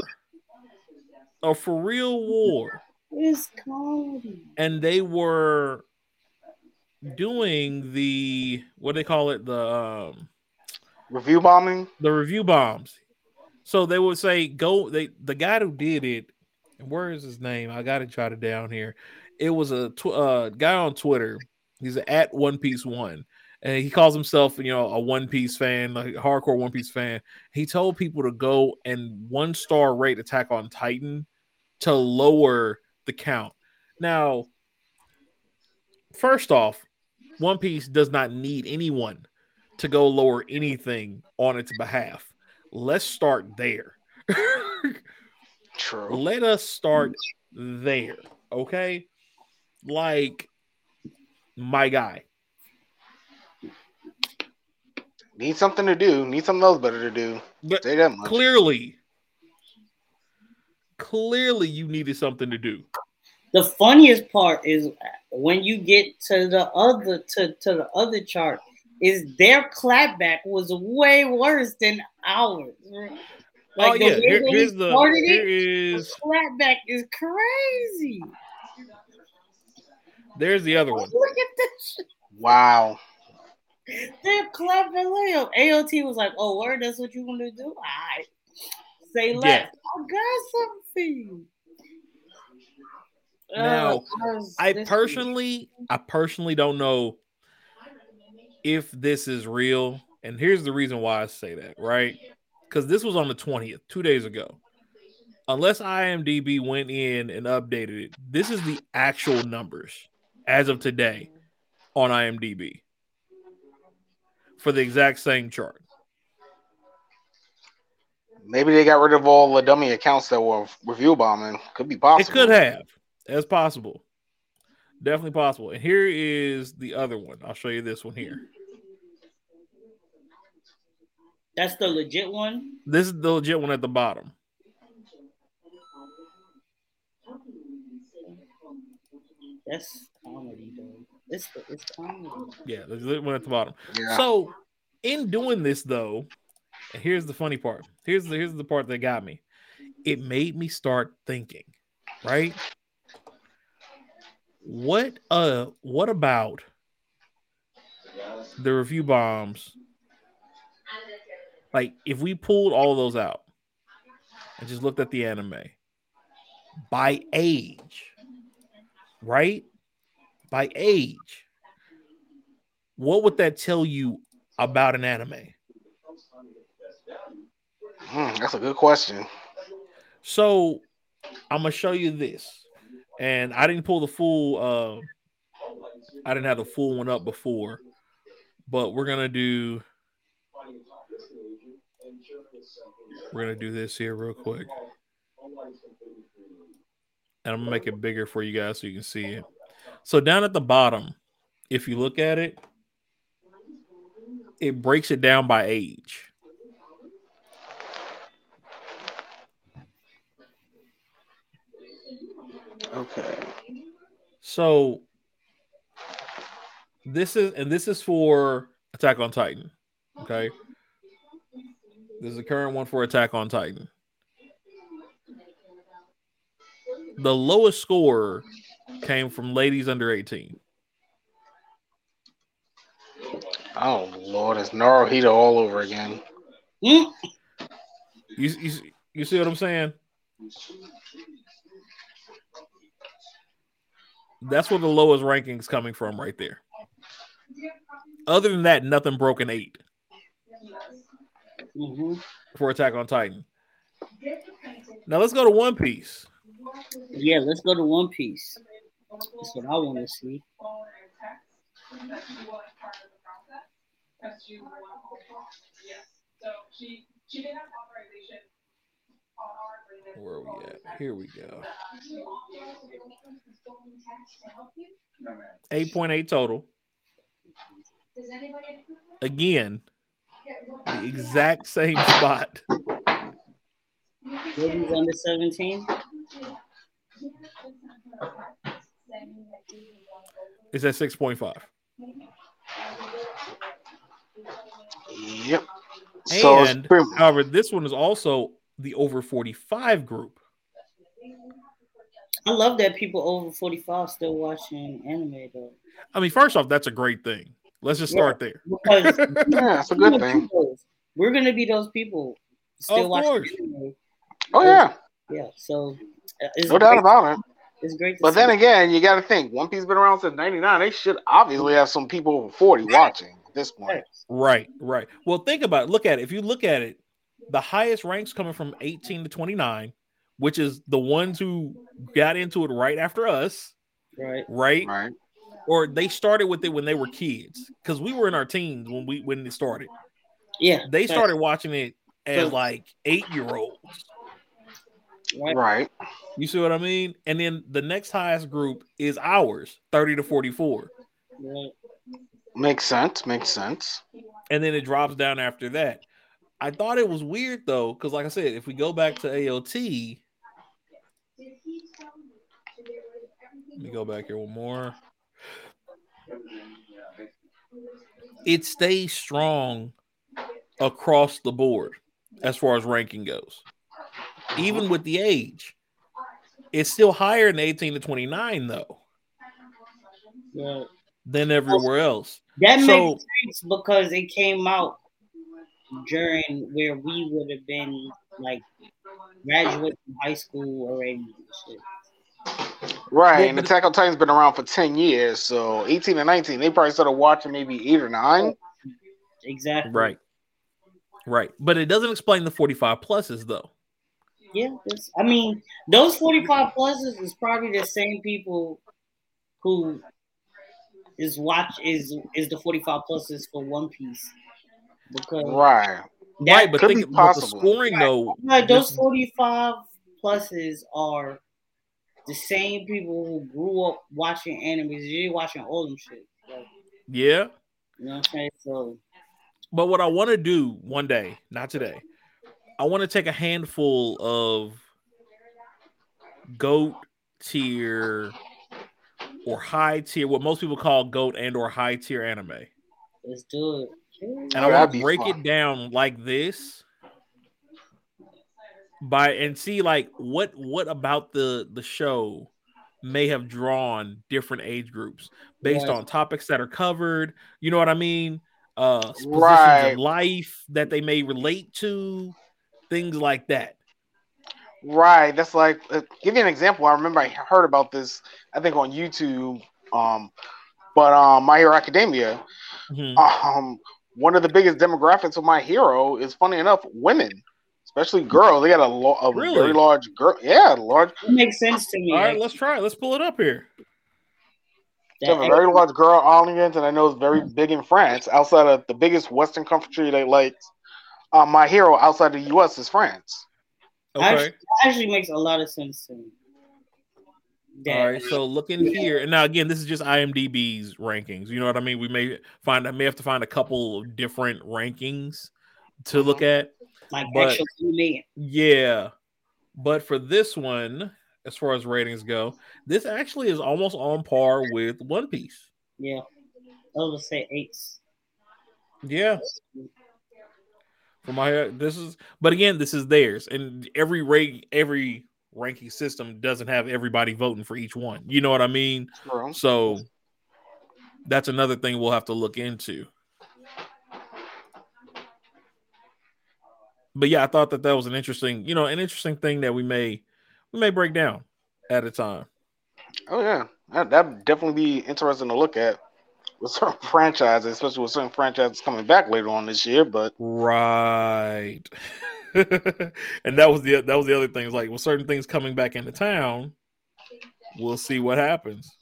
Speaker 1: a for real war.
Speaker 3: It's comedy.
Speaker 1: and they were doing the what do they call it the um
Speaker 2: Review bombing.
Speaker 1: The review bombs. So they would say, "Go." They the guy who did it. And where is his name? I got to try it down here. It was a tw- uh, guy on Twitter. He's at One Piece One, and he calls himself, you know, a One Piece fan, like hardcore One Piece fan. He told people to go and one star rate Attack on Titan to lower the count. Now, first off, One Piece does not need anyone to go lower anything on its behalf. Let's start there.
Speaker 2: True.
Speaker 1: Let us start there. Okay. Like my guy.
Speaker 2: Need something to do. Need something else better to do.
Speaker 1: But
Speaker 2: Say that much.
Speaker 1: clearly, clearly you needed something to do.
Speaker 3: The funniest part is when you get to the other to, to the other chart, is their clapback was way worse than ours.
Speaker 1: oh
Speaker 3: the
Speaker 1: yeah,
Speaker 3: way
Speaker 1: here-
Speaker 3: that
Speaker 1: here's the
Speaker 3: started it,
Speaker 1: here
Speaker 3: the clapback is crazy.
Speaker 1: there's the other one.
Speaker 3: Look at this.
Speaker 2: Wow.
Speaker 3: They're clapping layup. AOT was like, "Oh, word, that's what you want to do? All right, say
Speaker 1: Yeah.
Speaker 3: left. I got something for you."
Speaker 1: Now,
Speaker 3: Uh,
Speaker 1: I personally, I personally don't know if this is real, and here's the reason why I say that, right? Because this was on the 20th, two days ago. Unless IMDb went in and updated it, this is the actual numbers as of today on IMDb for the exact same chart.
Speaker 2: Maybe they got rid of all the dummy accounts that were review bombing. Could be possible.
Speaker 1: It could have. That's possible. Definitely possible. And here is the other one. I'll show you this one here.
Speaker 3: That's the legit one.
Speaker 1: This is the legit one at the bottom.
Speaker 3: That's comedy, though. It's it's comedy.
Speaker 1: Yeah, the legit one at the bottom.
Speaker 2: Yeah.
Speaker 1: So, in doing this though, here's the funny part. Here's the here's the part that got me. It made me start thinking, right? What uh what about the review bombs? Like if we pulled all those out and just looked at the anime by age, right? By age, what would that tell you about an anime?
Speaker 2: Hmm, that's a good question.
Speaker 1: So I'm gonna show you this, and I didn't pull the full. Uh, I didn't have the full one up before, but we're gonna do. We're gonna do this here real quick, and I'm gonna make it bigger for you guys so you can see it. So down at the bottom, if you look at it, it breaks it down by age.
Speaker 2: Okay.
Speaker 1: So this is and this is for Attack on Titan. Okay. This is the current one for Attack on Titan. The lowest score came from ladies under 18.
Speaker 2: Oh Lord, it's Naruhito all over again.
Speaker 3: Mm,
Speaker 1: You, you, you see what I'm saying? That's where the lowest rankings coming from right there. Other than that, nothing broken eight
Speaker 3: mhm.
Speaker 1: for Attack on Titan. Now let's go to One Piece.
Speaker 3: Yeah, let's go to One Piece. That's what I want to see.
Speaker 1: Where are we at? Here we go. 8.8 total. Again, the exact same spot.
Speaker 3: Ladies under 17.
Speaker 1: It's at 6.5.
Speaker 2: Yep.
Speaker 1: And
Speaker 2: pretty-
Speaker 1: however, this one is also the over 45 group.
Speaker 3: I love that people over 45 still watching anime though.
Speaker 1: I mean, first off, that's a great thing. Let's just start there.
Speaker 3: Because
Speaker 2: yeah, it's a good thing.
Speaker 3: we're gonna be those people.
Speaker 1: Of course.
Speaker 3: anime.
Speaker 2: Oh yeah,
Speaker 3: Yeah. So uh, it's
Speaker 2: no doubt about it.
Speaker 3: it's great. To
Speaker 2: But
Speaker 3: see.
Speaker 2: then again, you got to think One Piece been around since '99. They should obviously have some people over 40 watching at this point.
Speaker 1: Right, right. Well, think about it. Look at it. If you look at it, the highest ranks coming from 18 to 29, which is the ones who got into it right after us,
Speaker 3: right.
Speaker 1: right?
Speaker 2: Right.
Speaker 1: Or they started with it when they were kids, because we were in our teens when we when it started.
Speaker 3: Yeah.
Speaker 1: They started watching it as like eight year olds.
Speaker 3: Right.
Speaker 2: Right.
Speaker 1: You see what I mean? And then the next highest group is ours, 30 to 44.
Speaker 3: right.
Speaker 2: Makes sense. Makes sense.
Speaker 1: and then it drops down after that. I thought it was weird though, because like I said, if we go back to AOT, let me go back here one more. It stays strong across the board as far as ranking goes, even with the age. It's still higher than 18 to 29 though
Speaker 3: right.
Speaker 1: than everywhere else.
Speaker 3: That
Speaker 1: So-
Speaker 3: makes sense because it came out during where we would have been like graduating high school already. And shit.
Speaker 2: Right.
Speaker 1: Well,
Speaker 2: and
Speaker 1: but-
Speaker 2: Attack on Titan's been around for 10 years. So 18 and 19, they probably started watching maybe eight or nine.
Speaker 3: Exactly.
Speaker 1: Right. Right. But it doesn't explain the 45 pluses though.
Speaker 3: Yeah. I mean, those 45 pluses is probably the same people who is watch is is the 45 pluses for One Piece. Because
Speaker 2: Right.
Speaker 3: that,
Speaker 1: right, but
Speaker 2: could
Speaker 1: think
Speaker 2: be
Speaker 1: about the
Speaker 2: possible.
Speaker 1: scoring though.
Speaker 3: like those 45 pluses are the same people who grew up watching animes. You're watching all them shit. Like,
Speaker 1: yeah.
Speaker 3: you know what I'm saying? So
Speaker 1: But what I want to do one day, not today, I want to take a handful of goat tier or high tier, what most people call goat and or high tier anime.
Speaker 3: let's do it.
Speaker 1: And I want to break
Speaker 2: fun.
Speaker 1: it down like this by and see like what what about the the show may have drawn different age groups based
Speaker 3: Right.
Speaker 1: on topics that are covered. You know what I mean? Uh positions
Speaker 2: Right.
Speaker 1: in life that they may relate to, things like that.
Speaker 2: Right. That's like, uh, give you an example. I remember I heard about this, I think on YouTube. Um, but um, My Hero Academia,
Speaker 1: Mhm.
Speaker 2: um, one of the biggest demographics of My Hero is, funny enough, women, especially girls. They got a, lo- a
Speaker 1: Really?
Speaker 2: very large girl. Yeah, large.
Speaker 3: It makes sense to me.
Speaker 1: All right, let's try it. Let's pull it up here.
Speaker 2: They have a very large girl audience, and I know it's very big in France. Outside of the biggest Western country they like, uh, My Hero outside the U.S. is France.
Speaker 1: Okay.
Speaker 3: Actually, actually makes a lot of sense to me. That-
Speaker 1: All right, so look in here, and now again, this is just IMDb's rankings. You know what I mean? We may find, I may have to find a couple of different rankings to look at.
Speaker 3: Like
Speaker 1: but-
Speaker 3: actual anime.
Speaker 1: Yeah, but for this one, as far as ratings go, this actually is almost on par with One Piece.
Speaker 3: Yeah, I was gonna say eights.
Speaker 1: Yeah. For my, this is, but again, this is theirs, and every rate, every ranking system doesn't have everybody voting for each one. You know what I mean?
Speaker 2: True.
Speaker 1: So that's another thing we'll have to look into. But yeah, I thought that that was an interesting, you know, an interesting thing that we may we may break down at a time.
Speaker 2: Oh yeah, that that'd definitely be interesting to look at with certain franchises, especially with certain franchises coming back later on this year. But
Speaker 1: Right. and that was the that was the other thing. Like with certain things coming back into town, we'll see what happens.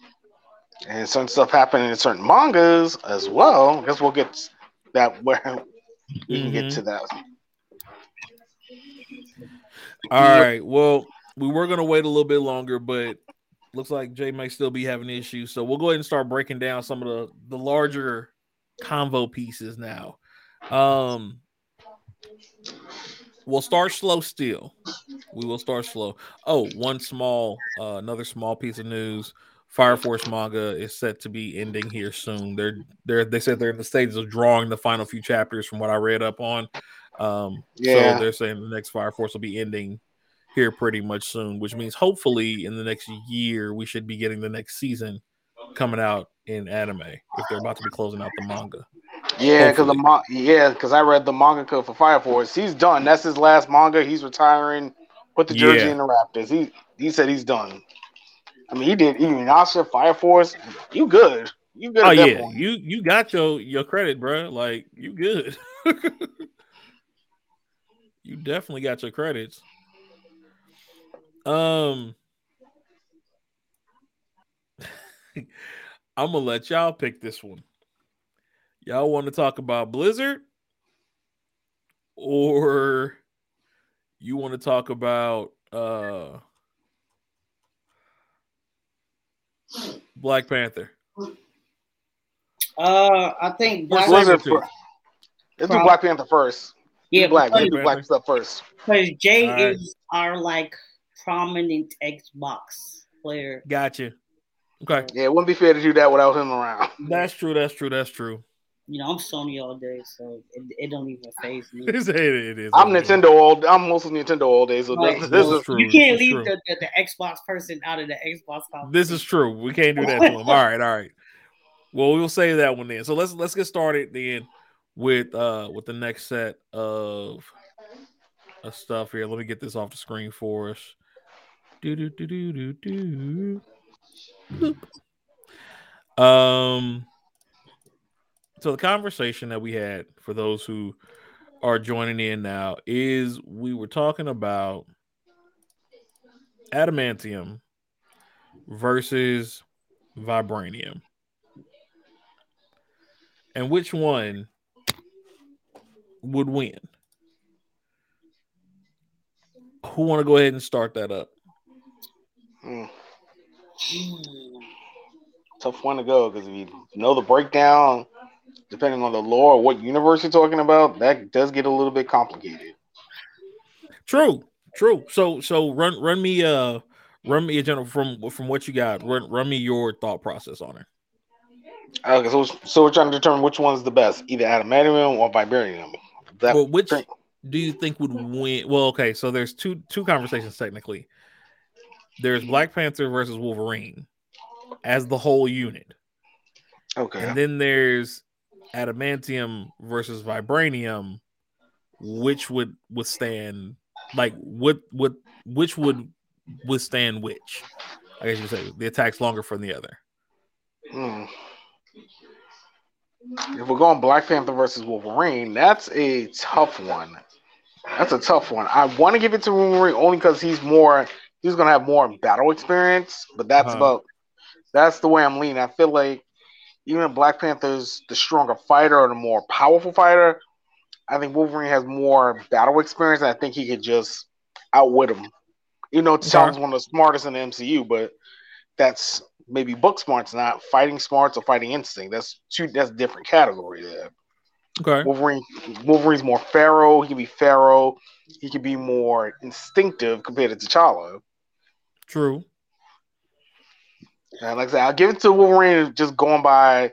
Speaker 2: and certain stuff happening in certain mangas as well. I guess we'll get that where we can get
Speaker 1: Mhm.
Speaker 2: to that.
Speaker 1: All right. Well, we were gonna wait a little bit longer, but looks like Jay might still be having issues. So we'll go ahead and start breaking down some of the the larger convo pieces now. Um we'll start slow still. We will start slow. Oh, one small uh, another small piece of news. Fire Force manga is set to be ending here soon. They're they're they said they're in the stages of drawing the final few chapters from what I read up on. Um
Speaker 2: Yeah.
Speaker 1: so they're saying the next Fire Force will be ending here pretty much soon, which means hopefully in the next year we should be getting the next season coming out in anime if they're about to be closing out the manga.
Speaker 2: Yeah, because the ma- yeah, because I read the mangaka for Fire Force. He's done. That's his last manga. He's retiring. Put the jersey
Speaker 1: Yeah.
Speaker 2: in the Raptors. He he said he's done. I mean, he did even Asha, Fire Force. You good? You good?
Speaker 1: Oh yeah,
Speaker 2: point.
Speaker 1: you you got your your credit, bro. Like you good. you definitely got your credits. Um, I'm gonna let y'all pick this one. Y'all want to talk about Blizzard, or you want to talk about uh Black Panther?
Speaker 3: Uh, I think Black
Speaker 1: Saber
Speaker 2: Blizzard
Speaker 1: Tooth.
Speaker 2: fir- Let's do Black Panther first. Do
Speaker 3: yeah,
Speaker 2: black. Let's
Speaker 3: because,
Speaker 2: do black stuff first.
Speaker 3: because Jay
Speaker 1: All right.
Speaker 3: is our like prominent Xbox player.
Speaker 1: Gotcha. Okay,
Speaker 2: Yeah, it wouldn't be fair to do that without him around.
Speaker 1: that's true. That's true. That's true.
Speaker 3: You know, I'm Sony all day, so it, it don't even phase me.
Speaker 1: it is. It is.
Speaker 2: I'm Nintendo all. I'm mostly Nintendo all day. So
Speaker 3: Right.
Speaker 2: this, this is
Speaker 1: true.
Speaker 3: You can't
Speaker 1: It's
Speaker 3: leave the, the, the Xbox person out of the Xbox conversation.
Speaker 1: This is true. We can't do that to him. All right, all right. Well, we'll save that one then. So let's let's get started then with uh with the next set of of stuff here. Let me get this off the screen for us. Do do do do do do. Um. So the conversation that we had for those who are joining in now is we were talking about adamantium versus vibranium. And which one would win? Who want to go ahead and start that up?
Speaker 2: hmm, tough one to go because if you know the breakdown, depending on the lore, what universe you're talking about, that does get a little bit complicated.
Speaker 1: True, true. So so run run me uh run me a general from from what you got. Run run me your thought process on it.
Speaker 2: Okay, so so we're trying to determine which one's the best, either adamantium or vibranium. That
Speaker 1: well, which do you think would win? Well, okay, so there's two two conversations technically. There's Black Panther versus Wolverine as the whole unit,
Speaker 2: okay.
Speaker 1: and then there's adamantium versus vibranium, which would withstand like what what which would withstand which? I guess you say the attack's longer from the other.
Speaker 2: Hmm. If we're going Black Panther versus Wolverine, that's a tough one. That's a tough one. I want to give it to Wolverine only because he's more he's gonna have more battle experience, but that's
Speaker 1: Uh-huh.
Speaker 2: about that's the way I'm leaning. I feel like even if Black Panther's the stronger fighter or the more powerful fighter, I think Wolverine has more battle experience, and I think he could just outwit him. You know, T'Challa's one of the smartest in the MCU, but that's maybe book smarts, not fighting smarts or fighting instinct. That's two. That's different category there.
Speaker 1: Okay.
Speaker 2: Wolverine, Wolverine's more pharaoh. He can be pharaoh. He can be more instinctive compared to T'Challa.
Speaker 1: True.
Speaker 2: And like I said, I'll give it to Wolverine just going by,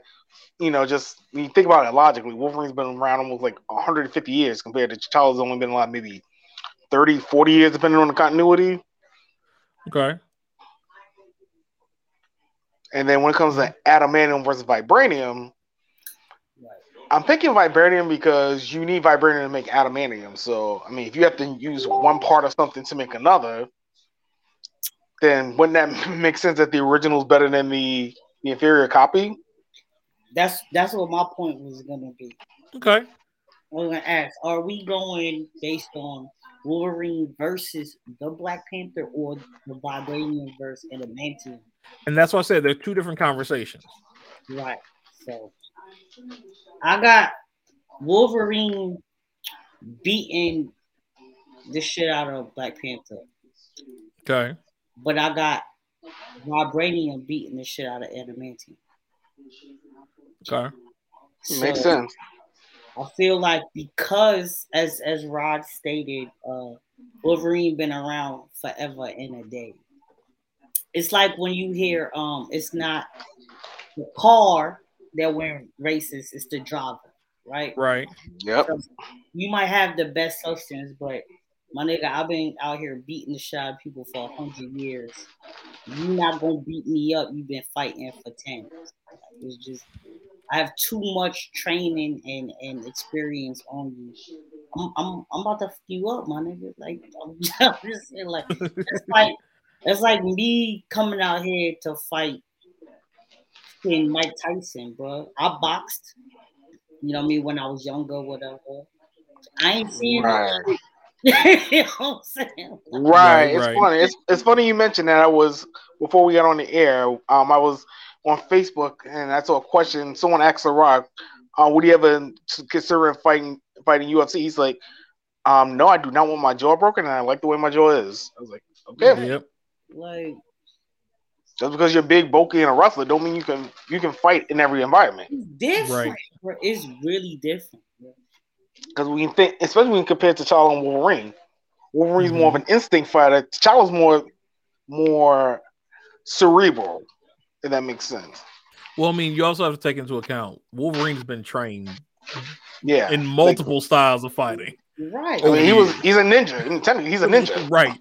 Speaker 2: you know, just when you think about it logically, Wolverine's been around almost like 150 years compared to T'Challa's only been like maybe 30, 40 years, depending on the continuity.
Speaker 1: Okay.
Speaker 2: And then when it comes to adamantium versus vibranium,
Speaker 3: Right.
Speaker 2: I'm thinking vibranium because you need vibranium to make adamantium. So, I mean, if you have to use one part of something to make another, then wouldn't that make sense that the original is better than the, the inferior copy?
Speaker 3: That's that's what my point was gonna be.
Speaker 1: Okay.
Speaker 3: I was gonna ask, are we going based on Wolverine versus the Black Panther or the Vibranium versus Adamantium?
Speaker 1: And that's why I said they're two different conversations.
Speaker 3: Right. So I got Wolverine beating the shit out of Black Panther,
Speaker 1: Okay.
Speaker 3: but I got Vibranium beating the shit out of Adamantium.
Speaker 1: Okay.
Speaker 2: Makes sense.
Speaker 3: I feel like because, as as Rod stated, uh, Wolverine been around forever and a day. It's like when you hear, um, it's not the car that we're racist, it's the driver, right?
Speaker 1: Right.
Speaker 2: Yep.
Speaker 3: You might have the best substance, but my nigga, I've been out here beating the shit out of people for a hundred years. You not gonna beat me up. You've been fighting for ten. It's just I have too much training and, and experience on you. I'm, I'm I'm about to fuck you up, my nigga. Like I'm just saying, like it's like it's like me coming out here to fight in Mike Tyson, bro. I boxed, you know what I mean, when I was younger, whatever. I ain't seen
Speaker 2: Right.
Speaker 3: you know what I'm saying?
Speaker 2: Right.
Speaker 1: Right,
Speaker 2: It's
Speaker 1: right.
Speaker 2: funny. It's it's funny you mentioned that. I was before we got on the air. Um, I was on Facebook and I saw a question. Someone asked The Rock, uh, "Would you ever consider fighting fighting UFC?" He's like, "Um, no, I do not want my jaw broken, and I like the way my jaw is." I was like, "Okay."
Speaker 1: Yep.
Speaker 3: Like
Speaker 2: Just because you're big, bulky, and a wrestler, don't mean you can you can fight in every environment.
Speaker 3: it's different.
Speaker 1: Right.
Speaker 3: It's really different.
Speaker 2: Because we can think, especially when compared to T'Challa and Wolverine, Wolverine's more of
Speaker 1: Mm-hmm.
Speaker 2: an instinct fighter. T'Challa's more more cerebral. If that makes sense.
Speaker 1: Well, I mean, you also have to take into account Wolverine's been trained
Speaker 2: Yeah.
Speaker 1: in multiple styles of fighting.
Speaker 3: Right.
Speaker 2: I mean, he was he's a ninja. Technically, he's a ninja.
Speaker 1: Right.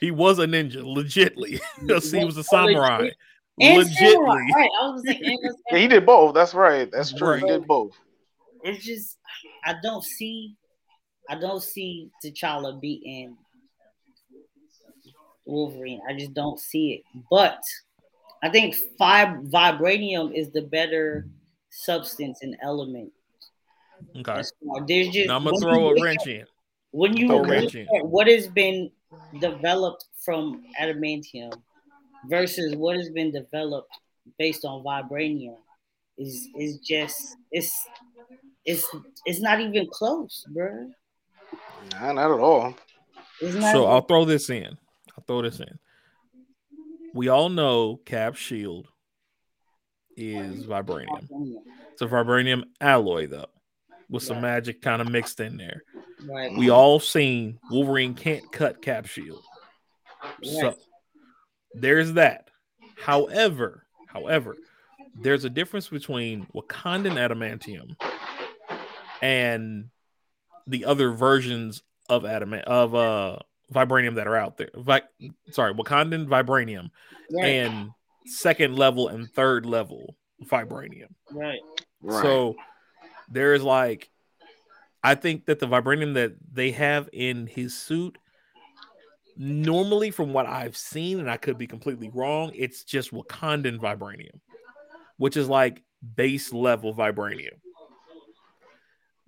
Speaker 1: He was a ninja, legitly. Because he was a samurai.
Speaker 3: And
Speaker 1: Legitly.
Speaker 3: Right. I was like, and
Speaker 2: Yeah, he did both. That's right. That's true. He did both.
Speaker 3: it's just I don't see I don't see T'Challa beating Wolverine. I just don't see it. But I think fib- vibranium is the better substance and element.
Speaker 1: Okay.
Speaker 3: There's just
Speaker 1: Now I'm gonna throw a wrench
Speaker 3: at-
Speaker 1: in.
Speaker 3: When you
Speaker 1: Throw
Speaker 3: look at what has been developed from adamantium versus what has been developed based on vibranium is is just it's it's it's not even close, bro.
Speaker 2: Nah, not at all.
Speaker 1: So
Speaker 3: even-
Speaker 1: I'll throw this in. I'll throw this in. We all know Cap shield is vibranium. It's a vibranium alloy though, with some
Speaker 3: Right.
Speaker 1: magic kind of mixed in there.
Speaker 3: right.
Speaker 1: We all seen Wolverine can't cut Cap shield. So there's that. However, however, there's a difference between Wakandan adamantium and the other versions of adamant of uh vibranium that are out there. Vi- sorry, Wakandan vibranium
Speaker 3: right.
Speaker 1: and second level and third level vibranium.
Speaker 3: right.
Speaker 2: Right.
Speaker 1: So there's like, I think that the vibranium that they have in his suit, normally from what I've seen, and I could be completely wrong, it's just Wakandan vibranium, which is like base level vibranium.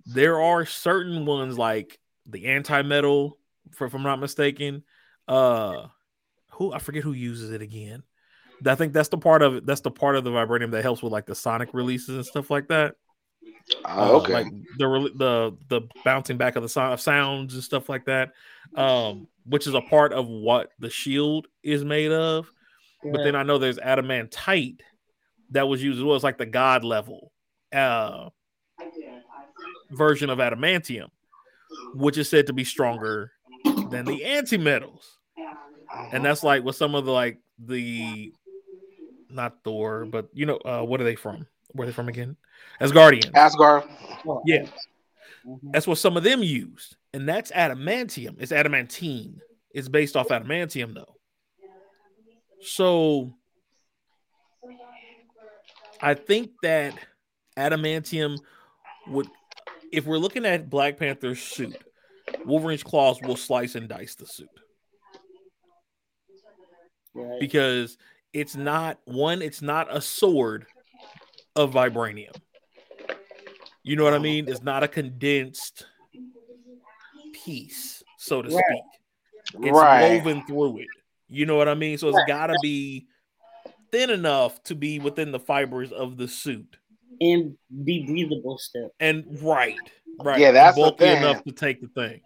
Speaker 1: There are certain ones like the anti metal, if I'm not mistaken. Uh, who I forget who uses it again. I think that's the part of. That's the part of the vibranium that helps with like the sonic releases and stuff like that.
Speaker 2: Oh,
Speaker 1: Uh,
Speaker 2: okay.
Speaker 1: like the rel- the the bouncing back of the sound of sounds and stuff like that, um, which is a part of what the shield is made of. But then I know there's adamantite that was used as well as like the god level uh, version of adamantium, which is said to be stronger than the anti metals and that's like with some of the like the not Thor, but you know, uh, what are they from? Where they're they from again? Asgardian.
Speaker 2: Asgard.
Speaker 1: Yeah,
Speaker 3: Mhm.
Speaker 1: that's what some of them used, and that's adamantium. It's adamantine. It's based off adamantium though. So I think that adamantium would, if we're looking at Black Panther's suit, Wolverine's claws will slice and dice the suit.
Speaker 3: Right.
Speaker 1: because it's not one it's not a sword of vibranium you know what i mean it's not a condensed piece so to
Speaker 3: Right.
Speaker 1: speak it's
Speaker 2: Right.
Speaker 1: woven through it you know what i mean so it's got to be thin enough to be within the fibers of the suit
Speaker 3: and be breathable still.
Speaker 1: and right right
Speaker 2: Yeah,
Speaker 1: and
Speaker 2: that's the
Speaker 1: bulky
Speaker 2: thing.
Speaker 1: enough to take the thing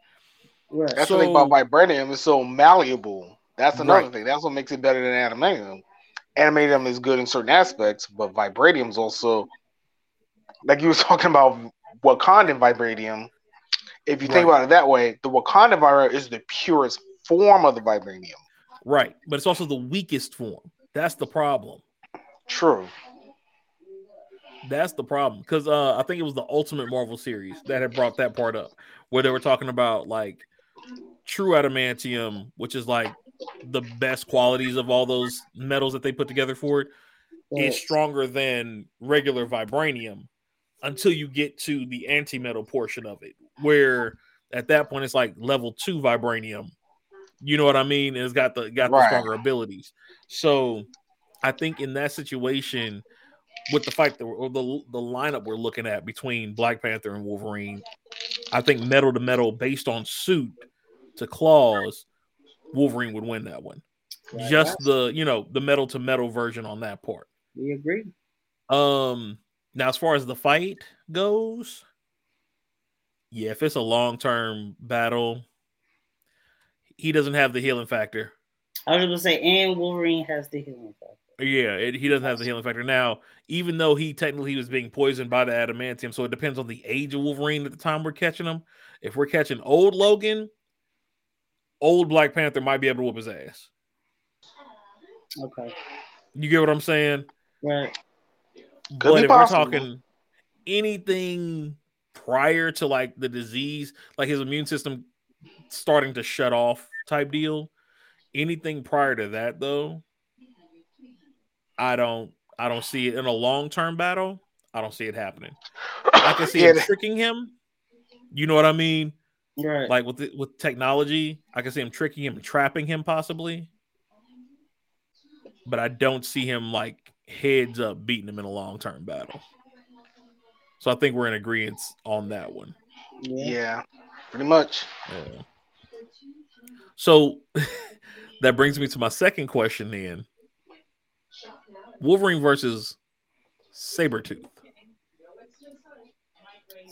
Speaker 3: Right.
Speaker 2: That's the thing about vibranium. It's so malleable. That's another
Speaker 1: Right.
Speaker 2: thing. That's what makes it better than adamantium. Adamantium is good in certain aspects, but vibranium is also, like you were talking about Wakandan vibranium. If you think
Speaker 1: Right.
Speaker 2: about it that way, the Wakandan vibranium is the purest form of the vibranium.
Speaker 1: right but it's also the weakest form that's the problem
Speaker 2: True.
Speaker 1: That's the problem because uh, I think it was the Ultimate Marvel series that had brought that part up, where they were talking about like true adamantium, which is like the best qualities of all those metals that they put together for it. is stronger than regular vibranium until you get to the anti-metal portion of it, where at that point it's like level two vibranium. You know what I mean? And it's got the got the stronger abilities. So I think in that situation, with the fight that or the the lineup we're looking at between Black Panther and Wolverine, I think metal to metal based on suit to claws, Wolverine would win that one.
Speaker 3: Right,
Speaker 1: Just
Speaker 3: right.
Speaker 1: the you know the metal to metal version on that part.
Speaker 3: we agree.
Speaker 1: Um, now as far as the fight goes, yeah, if it's a long term battle, he doesn't have the healing factor.
Speaker 3: I was gonna say, and Wolverine has the healing factor.
Speaker 1: Yeah, it, he doesn't have the healing factor now. Even though he technically was being poisoned by the adamantium, so it depends on the age of Wolverine at the time we're catching him. If we're catching old Logan, old Black Panther might be able to whoop his ass.
Speaker 3: Okay,
Speaker 1: You get what I'm saying?
Speaker 3: right.
Speaker 2: Could
Speaker 1: but if
Speaker 2: possible.
Speaker 1: we're talking anything prior to like the disease, like his immune system starting to shut off type deal, anything prior to that though, I don't I don't see it in a long term battle. I don't see it happening. I can see
Speaker 2: Yeah,
Speaker 1: him tricking him. You know what I mean?
Speaker 3: Right.
Speaker 1: Like with the, with technology, I can see him tricking him, trapping him possibly. But I don't see him like heads up beating him in a long term battle. So I think we're in agreement on that one.
Speaker 3: yeah.
Speaker 2: Yeah, pretty much.
Speaker 1: Yeah. So that brings me to my second question then. Wolverine versus Sabretooth.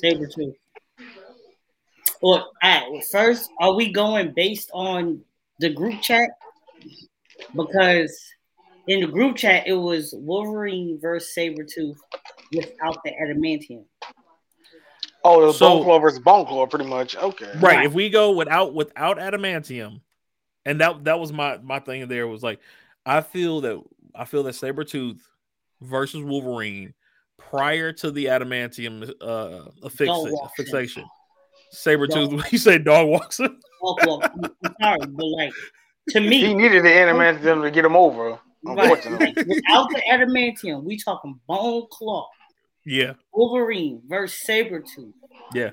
Speaker 3: Sabretooth. Well, all right. well, First, are we going based on the group chat? Because in the group chat, it was Wolverine versus Sabretooth without the adamantium.
Speaker 2: Oh, the
Speaker 1: So-
Speaker 2: Bone Claw versus Bone Claw, pretty much. Okay.
Speaker 1: Right.
Speaker 3: Right.
Speaker 1: If we go without without adamantium, and that that was my my thing there was like I feel that I feel that Sabretooth versus Wolverine prior to the adamantium uh affix,
Speaker 3: Dog walks him.
Speaker 1: fixation. Sabretooth, you say dog walks him?
Speaker 3: Well, I'm sorry, but like to me, He
Speaker 2: needed the adamantium to get him over. Unfortunately.
Speaker 3: like, without the adamantium, we talking bone claw.
Speaker 1: Yeah,
Speaker 3: Wolverine versus Sabretooth.
Speaker 1: yeah.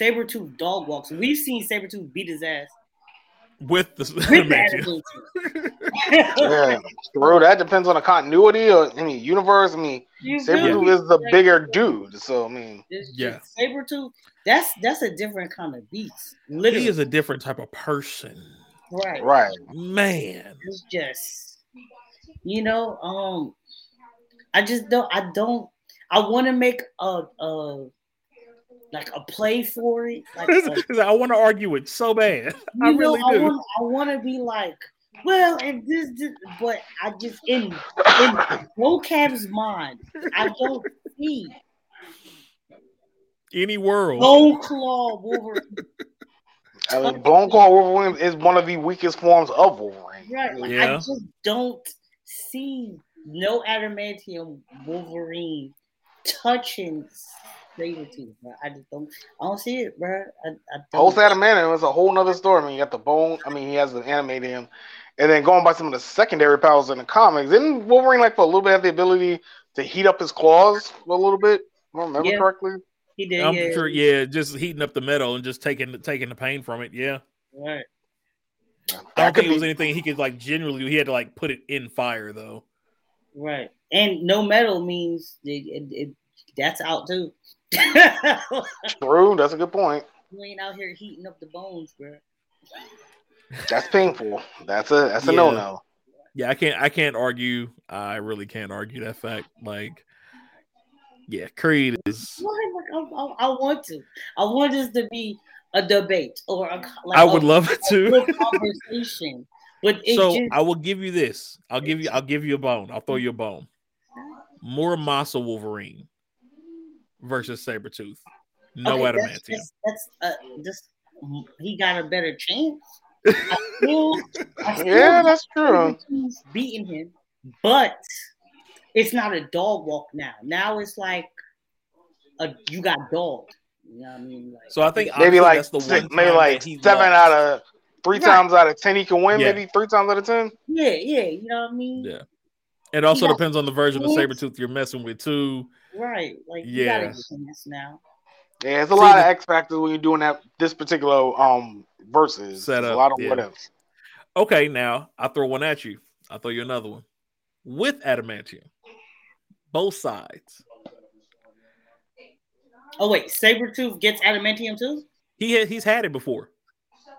Speaker 3: Sabretooth dog walks. We've seen Sabretooth beat his ass.
Speaker 1: With the
Speaker 3: With the
Speaker 1: adamantium.
Speaker 3: adamantium.
Speaker 2: yeah. Bro, that depends on the continuity or I mean universe. I mean
Speaker 3: You feel
Speaker 2: Sabretooth is the bigger dude. So I mean
Speaker 3: it's just-
Speaker 1: Yeah.
Speaker 3: Sabretooth, that's that's a different kind of beast. Literally.
Speaker 1: He is a different type of person.
Speaker 3: right.
Speaker 2: right.
Speaker 1: Man.
Speaker 3: It's just you know, um I just don't I don't I want to make a a like a play for it. Like a-
Speaker 1: I want to argue it so bad. I
Speaker 3: know,
Speaker 1: really
Speaker 3: I
Speaker 1: do.
Speaker 3: want I want to be like, well, if this, this but I just in in vocab's mind, I don't see
Speaker 1: Any world.
Speaker 3: bone claw Wolverine.
Speaker 2: I mean, Bone Claw Wolverine is one of the weakest forms of Wolverine.
Speaker 3: Right. Like, I just don't see no adamantium Wolverine touching Sabretooth, bro. I just don't I don't see it, bro. I, I
Speaker 2: Post
Speaker 3: don't.
Speaker 2: adamantium is a whole nother story. I mean, you got the bone. I mean, he has the adamantium, and then going by some of the secondary powers in the comics, didn't Wolverine like for a little bit have the ability to heat up his claws a little bit? If I remember
Speaker 3: Yeah.
Speaker 2: correctly.
Speaker 3: He did,
Speaker 1: I'm
Speaker 3: yeah.
Speaker 1: sure, yeah, just heating up the metal and just taking taking the pain from it. Yeah.
Speaker 3: Right.
Speaker 1: I don't
Speaker 2: That
Speaker 1: think
Speaker 2: could
Speaker 1: it was
Speaker 2: be-
Speaker 1: anything he could like generally do. He had to like put it in fire though.
Speaker 3: Right. And no metal means it, it, it, that's out too.
Speaker 2: True, that's a good point.
Speaker 3: you ain't out here heating up the bones, bro.
Speaker 2: That's painful. That's a that's a
Speaker 1: Yeah.
Speaker 2: no no.
Speaker 1: Yeah, I can't I can't argue. I really can't argue that fact. Like, yeah, Creed is.
Speaker 3: Like, I, I, I want to. I want this to be a debate or a, like
Speaker 1: I would
Speaker 3: a,
Speaker 1: love it
Speaker 3: a
Speaker 1: to.
Speaker 3: conversation. But it
Speaker 1: So
Speaker 3: just
Speaker 1: I will give you this. I'll give you. I'll give you a bone. I'll throw you a bone. More Muramasa Wolverine versus Sabretooth. No
Speaker 3: okay,
Speaker 1: adamantium.
Speaker 3: That's, that's, that's uh, just he got a better chance. I feel, I feel
Speaker 2: Yeah, that's true.
Speaker 3: Sabretooth's beating him, but it's not a dog walk now. Now it's like a you got dogged. You know what I mean? Like,
Speaker 1: So I think
Speaker 2: Maybe like
Speaker 1: that's the
Speaker 2: six,
Speaker 1: one
Speaker 2: maybe like seven
Speaker 1: lost.
Speaker 2: out of three
Speaker 3: Right.
Speaker 2: times out of ten he can win.
Speaker 1: Yeah.
Speaker 2: Maybe three times out of ten.
Speaker 3: yeah, yeah, you know what I mean?
Speaker 1: Yeah. It also
Speaker 3: He
Speaker 1: depends on the version of
Speaker 3: saber
Speaker 1: tooth you're messing with too.
Speaker 3: Right. Like you gotta
Speaker 1: Yeah.
Speaker 3: get chance now.
Speaker 2: Yeah, it's a
Speaker 1: See,
Speaker 2: lot of X factors when you're doing that this particular um versus. There's
Speaker 1: Setup,
Speaker 2: a lot of
Speaker 1: yeah.
Speaker 2: what ifs.
Speaker 1: Okay, now I'll throw one at you. I'll throw you another one. With adamantium. Both sides.
Speaker 3: Oh wait, Sabretooth gets adamantium too?
Speaker 1: He had, he's had it before.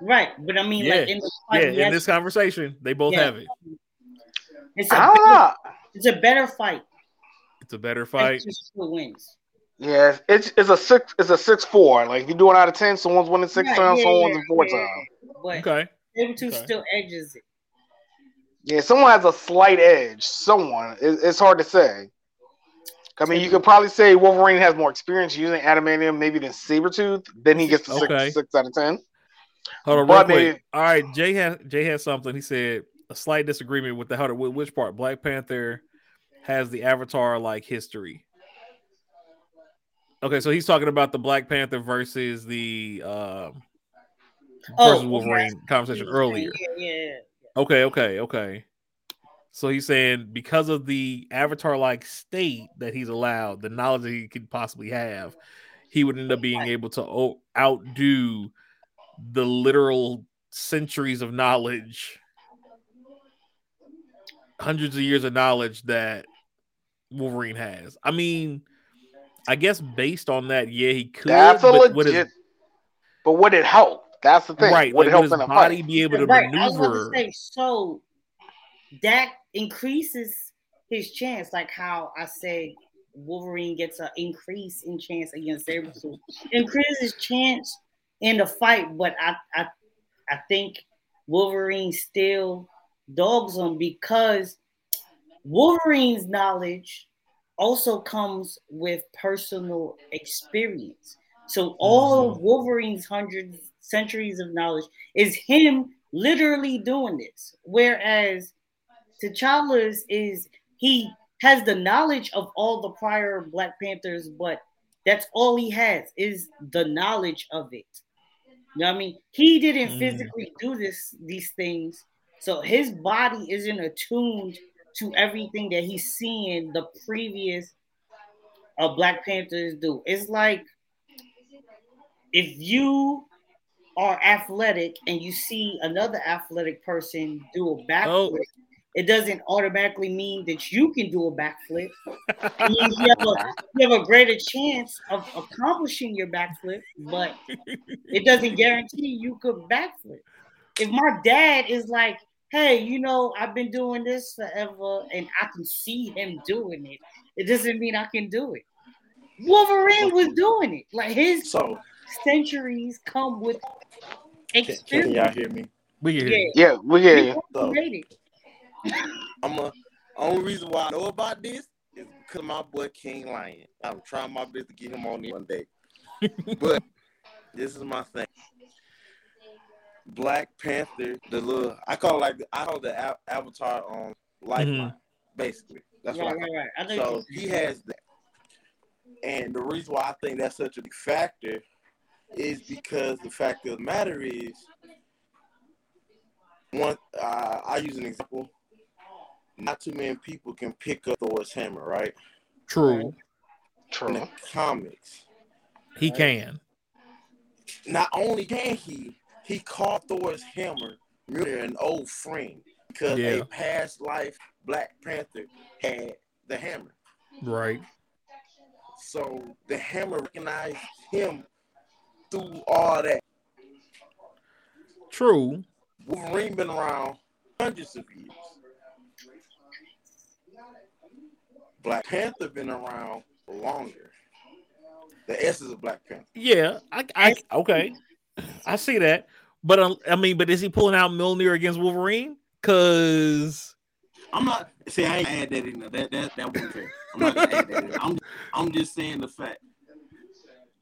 Speaker 3: Right. But I mean like in the
Speaker 1: Yeah,
Speaker 3: fight, he
Speaker 1: in
Speaker 3: has-
Speaker 1: this conversation, they both
Speaker 3: Yeah.
Speaker 1: have it.
Speaker 3: it's a
Speaker 2: I don't
Speaker 3: better,
Speaker 2: know.
Speaker 3: it's a better fight.
Speaker 1: It's a better fight.
Speaker 3: Sabretooth still wins.
Speaker 2: Yeah, it's it's a six it's a six four. Like if you do doing out of ten, someone's winning six
Speaker 3: Right,
Speaker 2: times,
Speaker 3: yeah,
Speaker 2: someone's
Speaker 3: yeah,
Speaker 2: in four
Speaker 3: yeah.
Speaker 2: times.
Speaker 3: But
Speaker 1: Okay.
Speaker 3: Sabretooth
Speaker 1: Okay.
Speaker 3: still edges it.
Speaker 2: Yeah, someone has a slight edge. Someone. It, it's hard to say. I mean, you could probably say Wolverine has more experience using adamantium maybe than Sabretooth. Then he gets the
Speaker 1: Okay.
Speaker 2: six six out of ten.
Speaker 1: Hold on, real quick.
Speaker 2: they-
Speaker 1: All right, Jay has Jay has something. He said a slight disagreement with the how to with which part Black Panther has the Avatar like history. Okay, so he's talking about the Black Panther versus the um
Speaker 3: Oh,
Speaker 1: versus Wolverine conversation earlier.
Speaker 3: Yeah, yeah.
Speaker 1: Okay, okay, okay. So he's saying because of the avatar like state that he's allowed, the knowledge that he could possibly have, he would end up being able to o- outdo the literal centuries of knowledge, hundreds of years of knowledge that Wolverine has. I mean, I guess based on that, yeah, he could.
Speaker 2: That's a
Speaker 1: but would his-
Speaker 2: legit. But would it help? That's the thing.
Speaker 1: right,
Speaker 2: Would
Speaker 1: like,
Speaker 2: it
Speaker 1: would
Speaker 2: help
Speaker 1: his
Speaker 2: in a
Speaker 1: body
Speaker 2: fight?
Speaker 1: be able to
Speaker 3: right. I was
Speaker 1: maneuver?
Speaker 3: to say, so that increases his chance, like how I said Wolverine gets an increase in chance against Sabretooth. Increases his chance in the fight, but I I I think Wolverine still dogs him because Wolverine's knowledge also comes with personal experience. So all of Wolverine's hundreds centuries of knowledge is him literally doing this. Whereas T'Challa's is he has the knowledge of all the prior Black Panthers, but that's all he has is the knowledge of it. You know what I mean? He didn't
Speaker 1: Mm.
Speaker 3: physically do this these things, so his body isn't attuned to everything that he's seeing the previous uh, Black Panthers do. It's like if you are athletic and you see another athletic person do a backflip,
Speaker 1: Oh.
Speaker 3: it doesn't automatically mean that you can do a backflip. You have a, you have a greater chance of accomplishing your backflip, but it doesn't guarantee you could backflip. If my dad is like, hey, you know, I've been doing this forever and I can see him doing it, it doesn't mean I can do it. Wolverine was doing it. Like his
Speaker 4: So,
Speaker 3: centuries come with
Speaker 4: can, can
Speaker 3: experience.
Speaker 4: y'all hear me?
Speaker 1: We can hear you.
Speaker 2: Yeah, we hear you.
Speaker 4: So, I'm a only reason why I know about this is because my boy King Lion. I'm trying my best to get him on here one day. but this is my thing. Black Panther, the little I call it like the, I call it the a- Avatar on Lifeline, basically. That's what I
Speaker 3: Right, right, right. I
Speaker 4: it.
Speaker 3: know
Speaker 4: So he has that. And the reason why I think that's such a big factor is because the fact of the matter is, one, uh, I use an example. Not too many people can pick up Thor's hammer, right?
Speaker 1: True,
Speaker 4: In
Speaker 2: True.
Speaker 4: the comics,
Speaker 1: he can.
Speaker 4: not only can he, he called Thor's hammer really an old friend because
Speaker 1: Yeah.
Speaker 4: a past life Black Panther had the hammer.
Speaker 1: Right.
Speaker 4: So the hammer recognized him through all that.
Speaker 1: True.
Speaker 4: Wolverine been around hundreds of years. Black Panther been around longer. The essence of Black Panther.
Speaker 1: Yeah. I, I okay. I see that. But um, I mean, but is he pulling out Mjolnir against Wolverine? Cause
Speaker 5: I'm not see. I ain't add that in there. That that that wasn't fair. I'm not gonna add that. In. I'm I'm just saying the fact.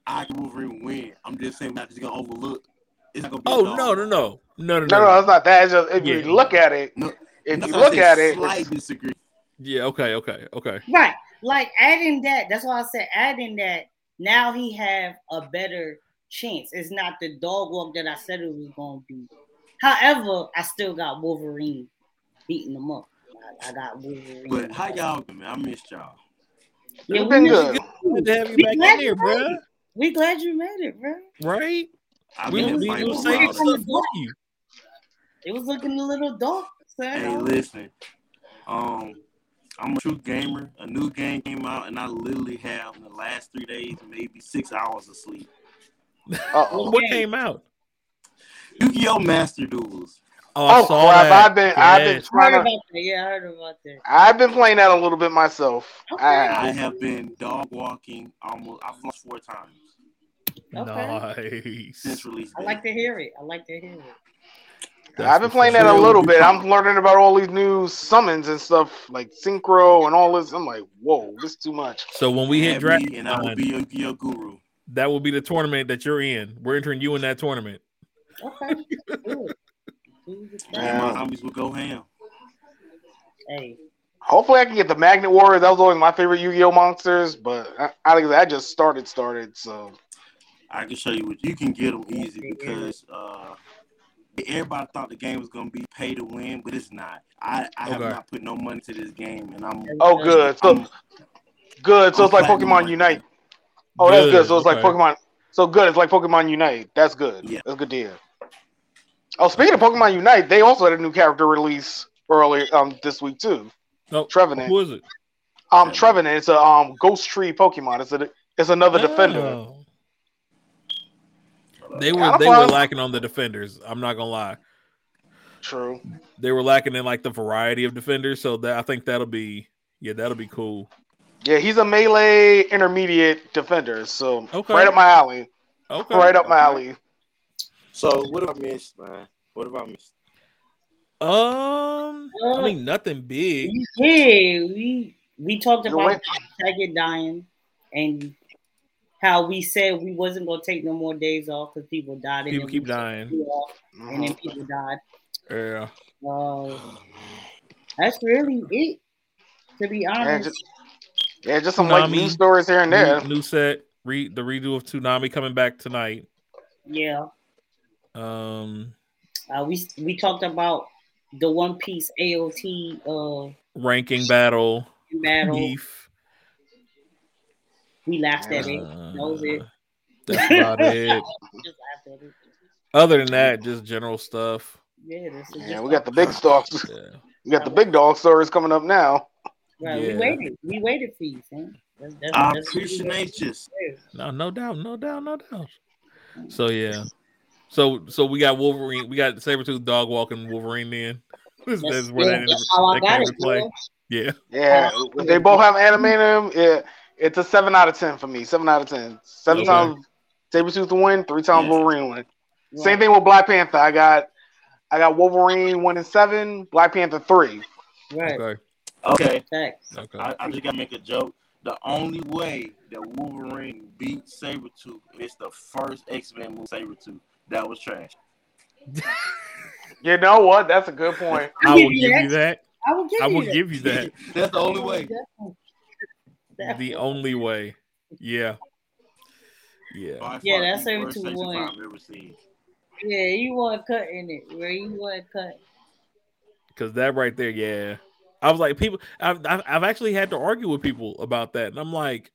Speaker 5: I can Wolverine win. I'm just saying that he's gonna overlook. It's not gonna be.
Speaker 1: oh
Speaker 5: dog.
Speaker 1: no no no no no
Speaker 2: No, no, it's not that. It's just if
Speaker 1: Yeah.
Speaker 2: you look at it,
Speaker 5: No,
Speaker 2: if you look at it,
Speaker 5: slight
Speaker 2: it's-
Speaker 5: disagree.
Speaker 1: Yeah. Okay. Okay. Okay.
Speaker 3: Right. Like adding that, that's why I said adding that now he have a better chance. It's not the dog walk that I said it was gonna be. However, I still got Wolverine beating them up. I, I got Wolverine.
Speaker 6: But how y'all been, man? I missed y'all.
Speaker 3: Yeah,
Speaker 2: You've
Speaker 3: we
Speaker 2: been good.
Speaker 1: Good to have you
Speaker 3: We
Speaker 1: back
Speaker 3: glad
Speaker 1: in here,
Speaker 3: you made
Speaker 1: bro.
Speaker 3: it. We glad you made it, bro.
Speaker 1: Right?
Speaker 6: I've
Speaker 1: We
Speaker 6: been
Speaker 1: we
Speaker 6: fighting
Speaker 1: was
Speaker 6: for
Speaker 1: saying
Speaker 6: Wilder.
Speaker 1: stuff for you.
Speaker 3: It was looking a little dark. So
Speaker 6: Hey, listen. Um, I'm a true gamer. A new game came out, and I literally have in the last three days maybe six hours of sleep.
Speaker 2: Uh-oh.
Speaker 1: What came out?
Speaker 6: Yu-Gi-Oh! Master Duels.
Speaker 1: Oh, I
Speaker 2: oh crap! I've been, I've been
Speaker 1: Yes.
Speaker 3: I heard
Speaker 2: trying
Speaker 3: about
Speaker 2: to,
Speaker 3: that. Yeah, I heard about that.
Speaker 2: I've been playing that a little bit myself.
Speaker 3: Okay.
Speaker 2: I
Speaker 6: I
Speaker 2: have.
Speaker 6: have been dog walking almost. I've lost four times
Speaker 1: Nice.
Speaker 6: since release
Speaker 3: I like to hear it. I like to hear it.
Speaker 1: That's
Speaker 2: I've been playing that a little bit. I'm learning about all these new summons and stuff like synchro and all this. I'm like, whoa, this is too much.
Speaker 1: So when we hit
Speaker 6: Add
Speaker 1: draft,
Speaker 6: me, and I will be your Yu-Gi-Oh! guru.
Speaker 1: That will be the tournament that you're in. We're entering you in that tournament.
Speaker 3: Okay. Good. Do the thing.
Speaker 2: Yeah.
Speaker 6: My homies will go ham.
Speaker 3: Hey,
Speaker 2: Hopefully, I can get the Magnet Warriors. That was always my favorite Yu-Gi-Oh monsters, but I, I think I just started started. So
Speaker 6: I can show you what you can get them easy because uh, everybody thought the game was gonna be pay to win, but it's not. I, I have not put no money to this game, and I'm
Speaker 2: oh, good. So
Speaker 6: I'm-
Speaker 2: good. So
Speaker 6: I'm
Speaker 2: it's like Pokemon
Speaker 6: right
Speaker 2: Unite. Oh, that's good. So it's like
Speaker 1: okay.
Speaker 2: Pokemon. So good. It's like Pokemon Unite. That's good.
Speaker 6: Yeah.
Speaker 2: That's a good deal. Oh, speaking of Pokemon Unite, they also had a new character release earlier um this week too.
Speaker 1: No,
Speaker 2: Trevenant.
Speaker 1: who is it?
Speaker 2: Um, Trevenant. It's a um Ghost Tree Pokemon. It's a it's another defender.
Speaker 1: Oh. They were
Speaker 2: Kinda
Speaker 1: they were lacking on the defenders. I'm not gonna lie.
Speaker 2: True.
Speaker 1: They were lacking in like the variety of defenders. So that I think that'll be yeah, that'll be cool.
Speaker 2: Yeah, he's a melee intermediate defender. So
Speaker 1: Okay.
Speaker 2: right up my alley.
Speaker 1: Okay.
Speaker 2: Right up my alley.
Speaker 7: So what have I missed, man? What have I missed?
Speaker 1: Um, I mean nothing big.
Speaker 3: yeah, we we talked
Speaker 2: You
Speaker 3: about
Speaker 2: went-
Speaker 3: Taggart dying and how we said we wasn't gonna take no more days off because people died.
Speaker 1: People
Speaker 3: then
Speaker 1: keep dying.
Speaker 3: two off, and then
Speaker 2: Mhm.
Speaker 3: people died.
Speaker 1: Yeah.
Speaker 3: Uh, that's really it. To be honest,
Speaker 2: just, yeah, just some like
Speaker 1: Konami.
Speaker 2: news stories here and there.
Speaker 1: New, new set. Re, the redo of Toonami coming back tonight.
Speaker 3: yeah.
Speaker 1: Um,
Speaker 3: Uh, we we talked about the One Piece AOT uh
Speaker 1: ranking battle.
Speaker 3: battle.
Speaker 1: Beef.
Speaker 3: We laughed at it.
Speaker 1: Uh,
Speaker 3: That was it.
Speaker 1: That's about it.
Speaker 3: Just laughed at it.
Speaker 1: Other than that, just general stuff.
Speaker 3: Yeah, this is
Speaker 2: Yeah, we got the big stocks.
Speaker 1: Yeah.
Speaker 2: We got the big dog stories coming up now.
Speaker 3: Right,
Speaker 1: Yeah.
Speaker 3: we waited. We waited for you, man. That's, that's,
Speaker 6: I
Speaker 3: that's
Speaker 6: appreciate you.
Speaker 1: No, no doubt, no doubt, no doubt. Mm-hmm. So yeah. So so we got Wolverine, we got Sabretooth dog walking Wolverine then. That's,
Speaker 3: That's,
Speaker 1: that's where
Speaker 3: yeah,
Speaker 1: that,
Speaker 3: that's how I
Speaker 1: that
Speaker 3: got
Speaker 1: came
Speaker 3: it.
Speaker 1: to play.
Speaker 3: bro.
Speaker 1: Yeah.
Speaker 2: Yeah, if they both have animated. Yeah, it's a seven out of ten for me. Seven out of ten. Seven
Speaker 1: Okay.
Speaker 2: times Sabretooth to win, three times
Speaker 6: Yeah.
Speaker 2: Wolverine win. Same thing with Black Panther. I got I got Wolverine one and seven, Black Panther three.
Speaker 3: Right.
Speaker 1: Okay.
Speaker 6: Okay,
Speaker 3: Facts.
Speaker 1: Okay.
Speaker 6: I, I just gotta make a joke. The only way that Wolverine beat Sabretooth is the first X-Men movie Sabretooth. That was trash.
Speaker 2: You know what? That's a good point.
Speaker 1: I will give you that.
Speaker 3: I will give
Speaker 1: I
Speaker 3: you
Speaker 1: will
Speaker 3: that.
Speaker 1: you that.
Speaker 6: That's the only way.
Speaker 1: The only way. Yeah. Yeah.
Speaker 6: By
Speaker 3: Yeah, that's
Speaker 6: the worst
Speaker 3: Sabretooth
Speaker 6: Sabretooth
Speaker 3: won.
Speaker 6: I've ever seen.
Speaker 3: Yeah, you want cut in it. Where you want cut.
Speaker 1: Because that right there, yeah. I was like, people, I've, I've I've actually had to argue with people about that. And I'm like,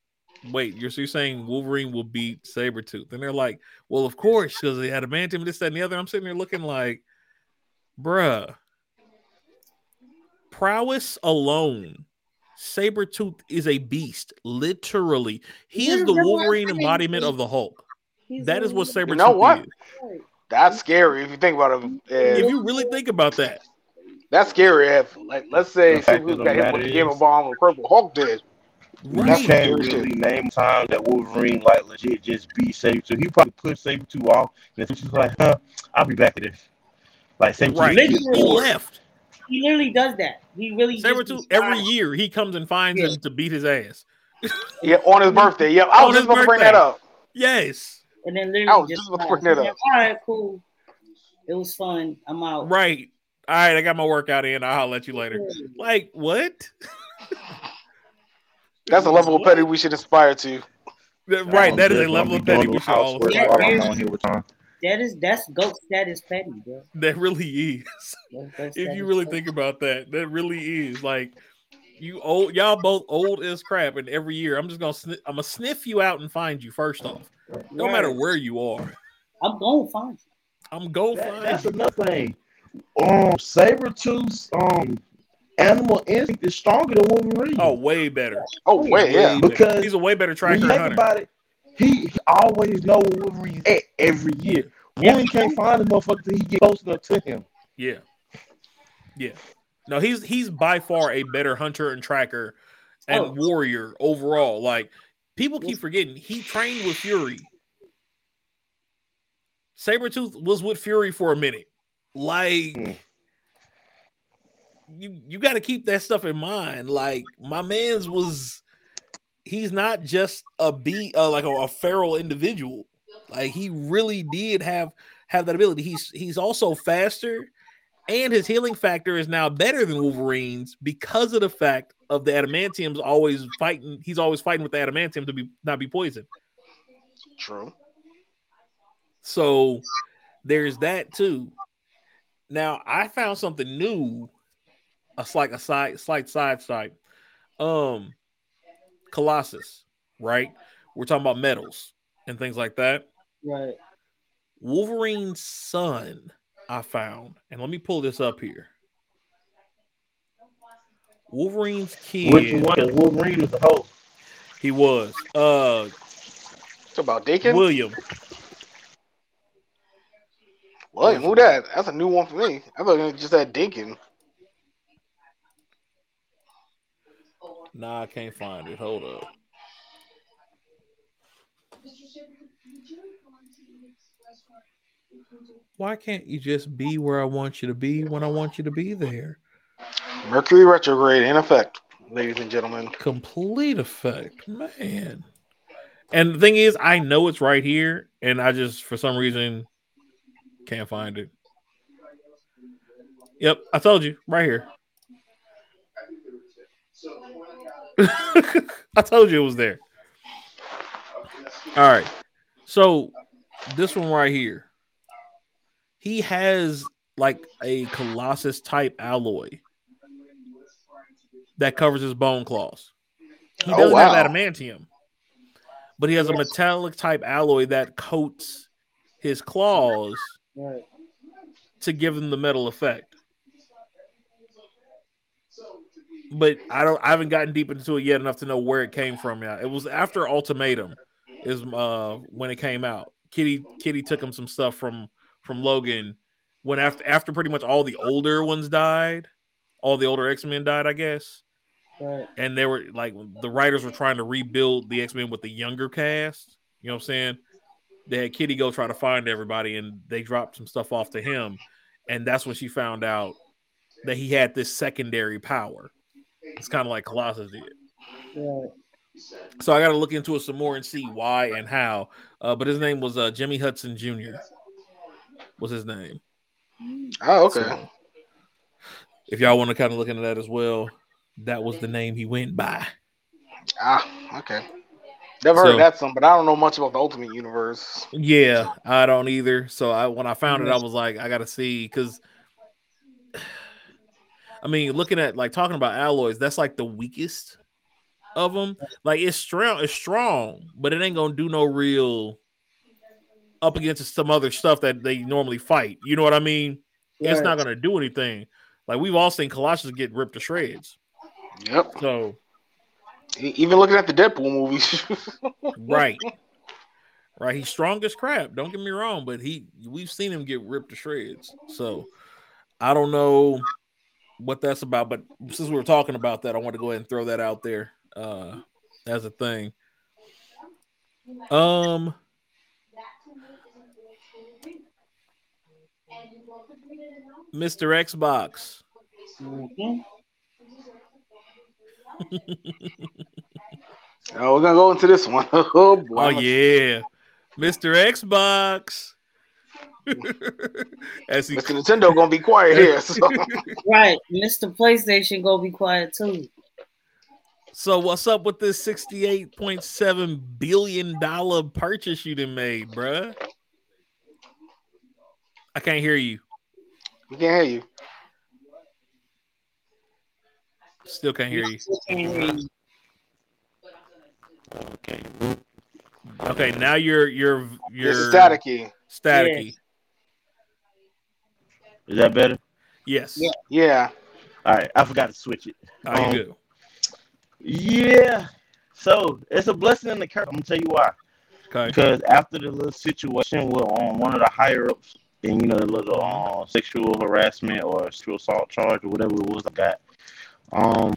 Speaker 1: wait, you're, so you're saying Wolverine will beat Sabretooth? And they're like, well, of course, because they had adamantium, this, that, and the other. I'm sitting there looking like, bruh, prowess alone. Sabretooth is a beast, literally. He is the
Speaker 3: that's what I'm
Speaker 1: Wolverine embodiment of the Hulk.
Speaker 3: He's
Speaker 1: That is what
Speaker 3: a-
Speaker 1: Sabretooth
Speaker 2: know what?
Speaker 1: is.
Speaker 2: That's scary if you think about it.
Speaker 1: If you really think about that,
Speaker 2: that's scary. If like let's say
Speaker 4: The fact
Speaker 2: Sabretooth
Speaker 4: of the
Speaker 2: got hit with the Gamma
Speaker 4: is-
Speaker 2: Bomb with Purple Hulk did.
Speaker 4: You
Speaker 1: right?
Speaker 4: can't really name time that Wolverine like legit just beat Sabretooth. He probably put Sabretooth off, and then she's like, huh, I'll be back at this. Like Sabretooth.
Speaker 1: Right.
Speaker 4: is
Speaker 1: He
Speaker 3: Literally.
Speaker 1: left.
Speaker 3: He literally does that. He really just
Speaker 1: Sabretooth,
Speaker 3: be
Speaker 1: every
Speaker 3: fine.
Speaker 1: year he comes and finds
Speaker 3: Yeah.
Speaker 1: him to beat his ass.
Speaker 2: Yeah, on his birthday. Yep, I was just going to bring that up.
Speaker 1: Yes.
Speaker 3: And then literally
Speaker 2: I
Speaker 3: literally
Speaker 2: was
Speaker 3: just,
Speaker 2: just about to bring that up.
Speaker 3: All right, cool. It was fun. I'm out.
Speaker 1: Right. All right, I got my workout in. I'll let you later. Mm. Like what?
Speaker 2: That's a level of petty we should aspire to.
Speaker 1: Right. That is a level of petty we should all
Speaker 4: housework
Speaker 3: Yeah,
Speaker 4: while I'm
Speaker 3: yeah.
Speaker 4: on here with time.
Speaker 3: that is that's goat status petty, bro.
Speaker 1: That really is. If you really think about that, that really is like you old y'all both old as crap, and every year I'm just gonna sni- I'm gonna sniff you out and find you first off. No matter where you are,
Speaker 3: I'm gonna find you.
Speaker 1: I'm gonna
Speaker 4: That-
Speaker 1: find
Speaker 4: that's
Speaker 1: you.
Speaker 4: another thing. Um, Sabretooth's um animal instinct is stronger than Wolverine.
Speaker 1: Oh, way better.
Speaker 2: Oh wait, yeah.
Speaker 1: better.
Speaker 4: Because
Speaker 1: he's a way better
Speaker 4: when
Speaker 1: tracker
Speaker 4: you think
Speaker 1: hunter.
Speaker 4: about it, he, he always know where Wolverine's at every year.
Speaker 1: Yeah.
Speaker 4: Wolverine can't find the motherfucker till he get close enough to him.
Speaker 1: Yeah, yeah. No, he's he's by far a better hunter and tracker and
Speaker 3: Oh.
Speaker 1: warrior overall. Like people keep forgetting, he trained with Fury. Sabretooth was with Fury for a minute. Like
Speaker 4: Hmm.
Speaker 1: you you got to keep that stuff in mind. Like my man's was he's not just a be uh, like a, a feral individual. Like he really did have have that ability. He's he's also faster and his healing factor is now better than Wolverine's because of the fact of the adamantium's always fighting. He's always fighting with the adamantium to be not be poisoned.
Speaker 2: True.
Speaker 1: So there's that too. Now I found something new. A slight a side slight side side. Um Colossus, right? We're talking about metals and things like that.
Speaker 3: Right.
Speaker 1: Wolverine's son, I found, and let me pull this up here. Wolverine's kid,
Speaker 4: Which one? 'Cause Wolverine was the host.
Speaker 1: he was uh
Speaker 2: It's about Daken.
Speaker 1: William.
Speaker 2: William, who that? That's a new one for me. I thought it was just had Daken.
Speaker 1: Nah, I can't find it. Hold up. Why can't you just be where I want you to be when I want you to be there?
Speaker 2: Mercury retrograde in effect, ladies and gentlemen.
Speaker 1: Complete effect, man. And the thing is, I know it's right here, and I just for some reason can't find it. Yep, I told you, right here. I told you it was there. All right. So this one right here. He has like a colossus type alloy that covers his bone claws. He
Speaker 2: Oh,
Speaker 1: doesn't
Speaker 2: wow.
Speaker 1: have adamantium, but he has a metallic type alloy that coats his claws
Speaker 3: Right.
Speaker 1: to give them the metal effect. But I don't I haven't gotten deep into it yet enough to know where it came from yet. It was after Ultimatum is uh when it came out. Kitty Kitty took him some stuff from from Logan when after after pretty much all the older ones died, all the older X-Men died, I guess.
Speaker 3: Right.
Speaker 1: And they were like the writers were trying to rebuild the X-Men with the younger cast. You know what I'm saying? They had Kitty go try to find everybody and they dropped some stuff off to him. And that's when she found out that he had this secondary power. It's kind of like Colossus did.
Speaker 3: Right.
Speaker 1: So I got to look into it some more and see why and how. Uh, but his name was uh, Jimmy Hudson Jr. Was his name?
Speaker 2: Oh, okay.
Speaker 1: So, if y'all want to kind of look into that as well, that was the name he went by.
Speaker 2: Ah, okay. Never heard
Speaker 1: So-
Speaker 2: of that song, but I don't know much about the Ultimate Universe.
Speaker 1: Yeah, I don't either. So I when I found it, I mm-hmm. was like, I got to see because. I mean, looking at like talking about alloys, that's like the weakest of them. Like it's strong, it's strong, but it ain't gonna do no real up against some other stuff that they normally fight. You know what I mean? It's not gonna do anything. Like we've all seen Colossus get ripped to shreds.
Speaker 2: Yep.
Speaker 1: So
Speaker 2: Even looking at the Deadpool movies.
Speaker 1: right, right. He's strong as crap. Don't get me wrong, but he we've seen him get ripped to shreds. So I don't know what that's about, but since we were talking about that, I want to go ahead and throw that out there uh, as a thing. Um, Mr. Xbox.
Speaker 3: Mhm.
Speaker 2: oh, we're gonna go into this one. oh boy.
Speaker 1: Oh yeah, Mr. Xbox. As he
Speaker 2: Mr. Nintendo gonna be quiet here. So.
Speaker 3: Right. Mr. PlayStation gonna be quiet too.
Speaker 1: So what's up with this sixty-eight point seven billion dollar purchase you done made, bruh? I can't hear you.
Speaker 2: We can't hear you.
Speaker 1: Still can't hear you.
Speaker 4: Okay.
Speaker 1: Okay, now you're you're you're
Speaker 2: It's staticky.
Speaker 1: staticky.
Speaker 4: Is that better?
Speaker 1: Yes.
Speaker 3: Yeah.
Speaker 2: Yeah.
Speaker 4: All right. I forgot to switch it.
Speaker 1: All right,
Speaker 4: Um,
Speaker 1: good.
Speaker 4: Yeah. So it's a blessing and a curse. I'm gonna tell you why.
Speaker 1: Okay.
Speaker 4: Because after the little situation with um, one of the higher ups and you know the little uh, sexual harassment or sexual assault charge or whatever it was I got, um,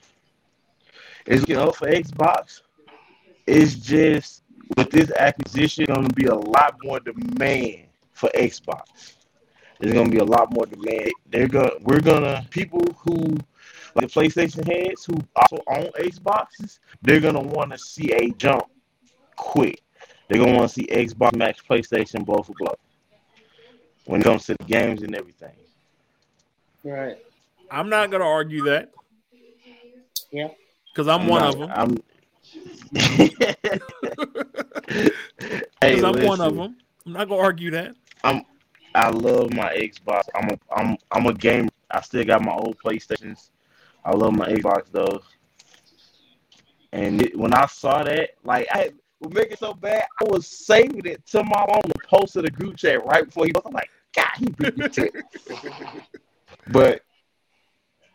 Speaker 4: it's getting up for Xbox. It's just with this acquisition, going to be a lot more demand for Xbox. There's going to be a lot more demand. They're gonna, we're gonna people who like the PlayStation heads who also own Xboxes. They're gonna want to see a jump quick. They're gonna want to see Xbox match PlayStation both for blow when it comes to the games and everything.
Speaker 3: Right.
Speaker 1: I'm not gonna argue that.
Speaker 3: Yeah.
Speaker 1: Because I'm, one of them.
Speaker 4: I'm.
Speaker 1: Because
Speaker 4: hey,
Speaker 1: I'm one of them. I'm not gonna argue that. I'm.
Speaker 4: I love my Xbox. I'm a I'm I'm a gamer. I still got my old PlayStations. I love my Xbox though. And it, when I saw that, like I would make it so bad, I was saving it to my phone to post to the group chat right before he was. I'm like, God, he beat me to it. But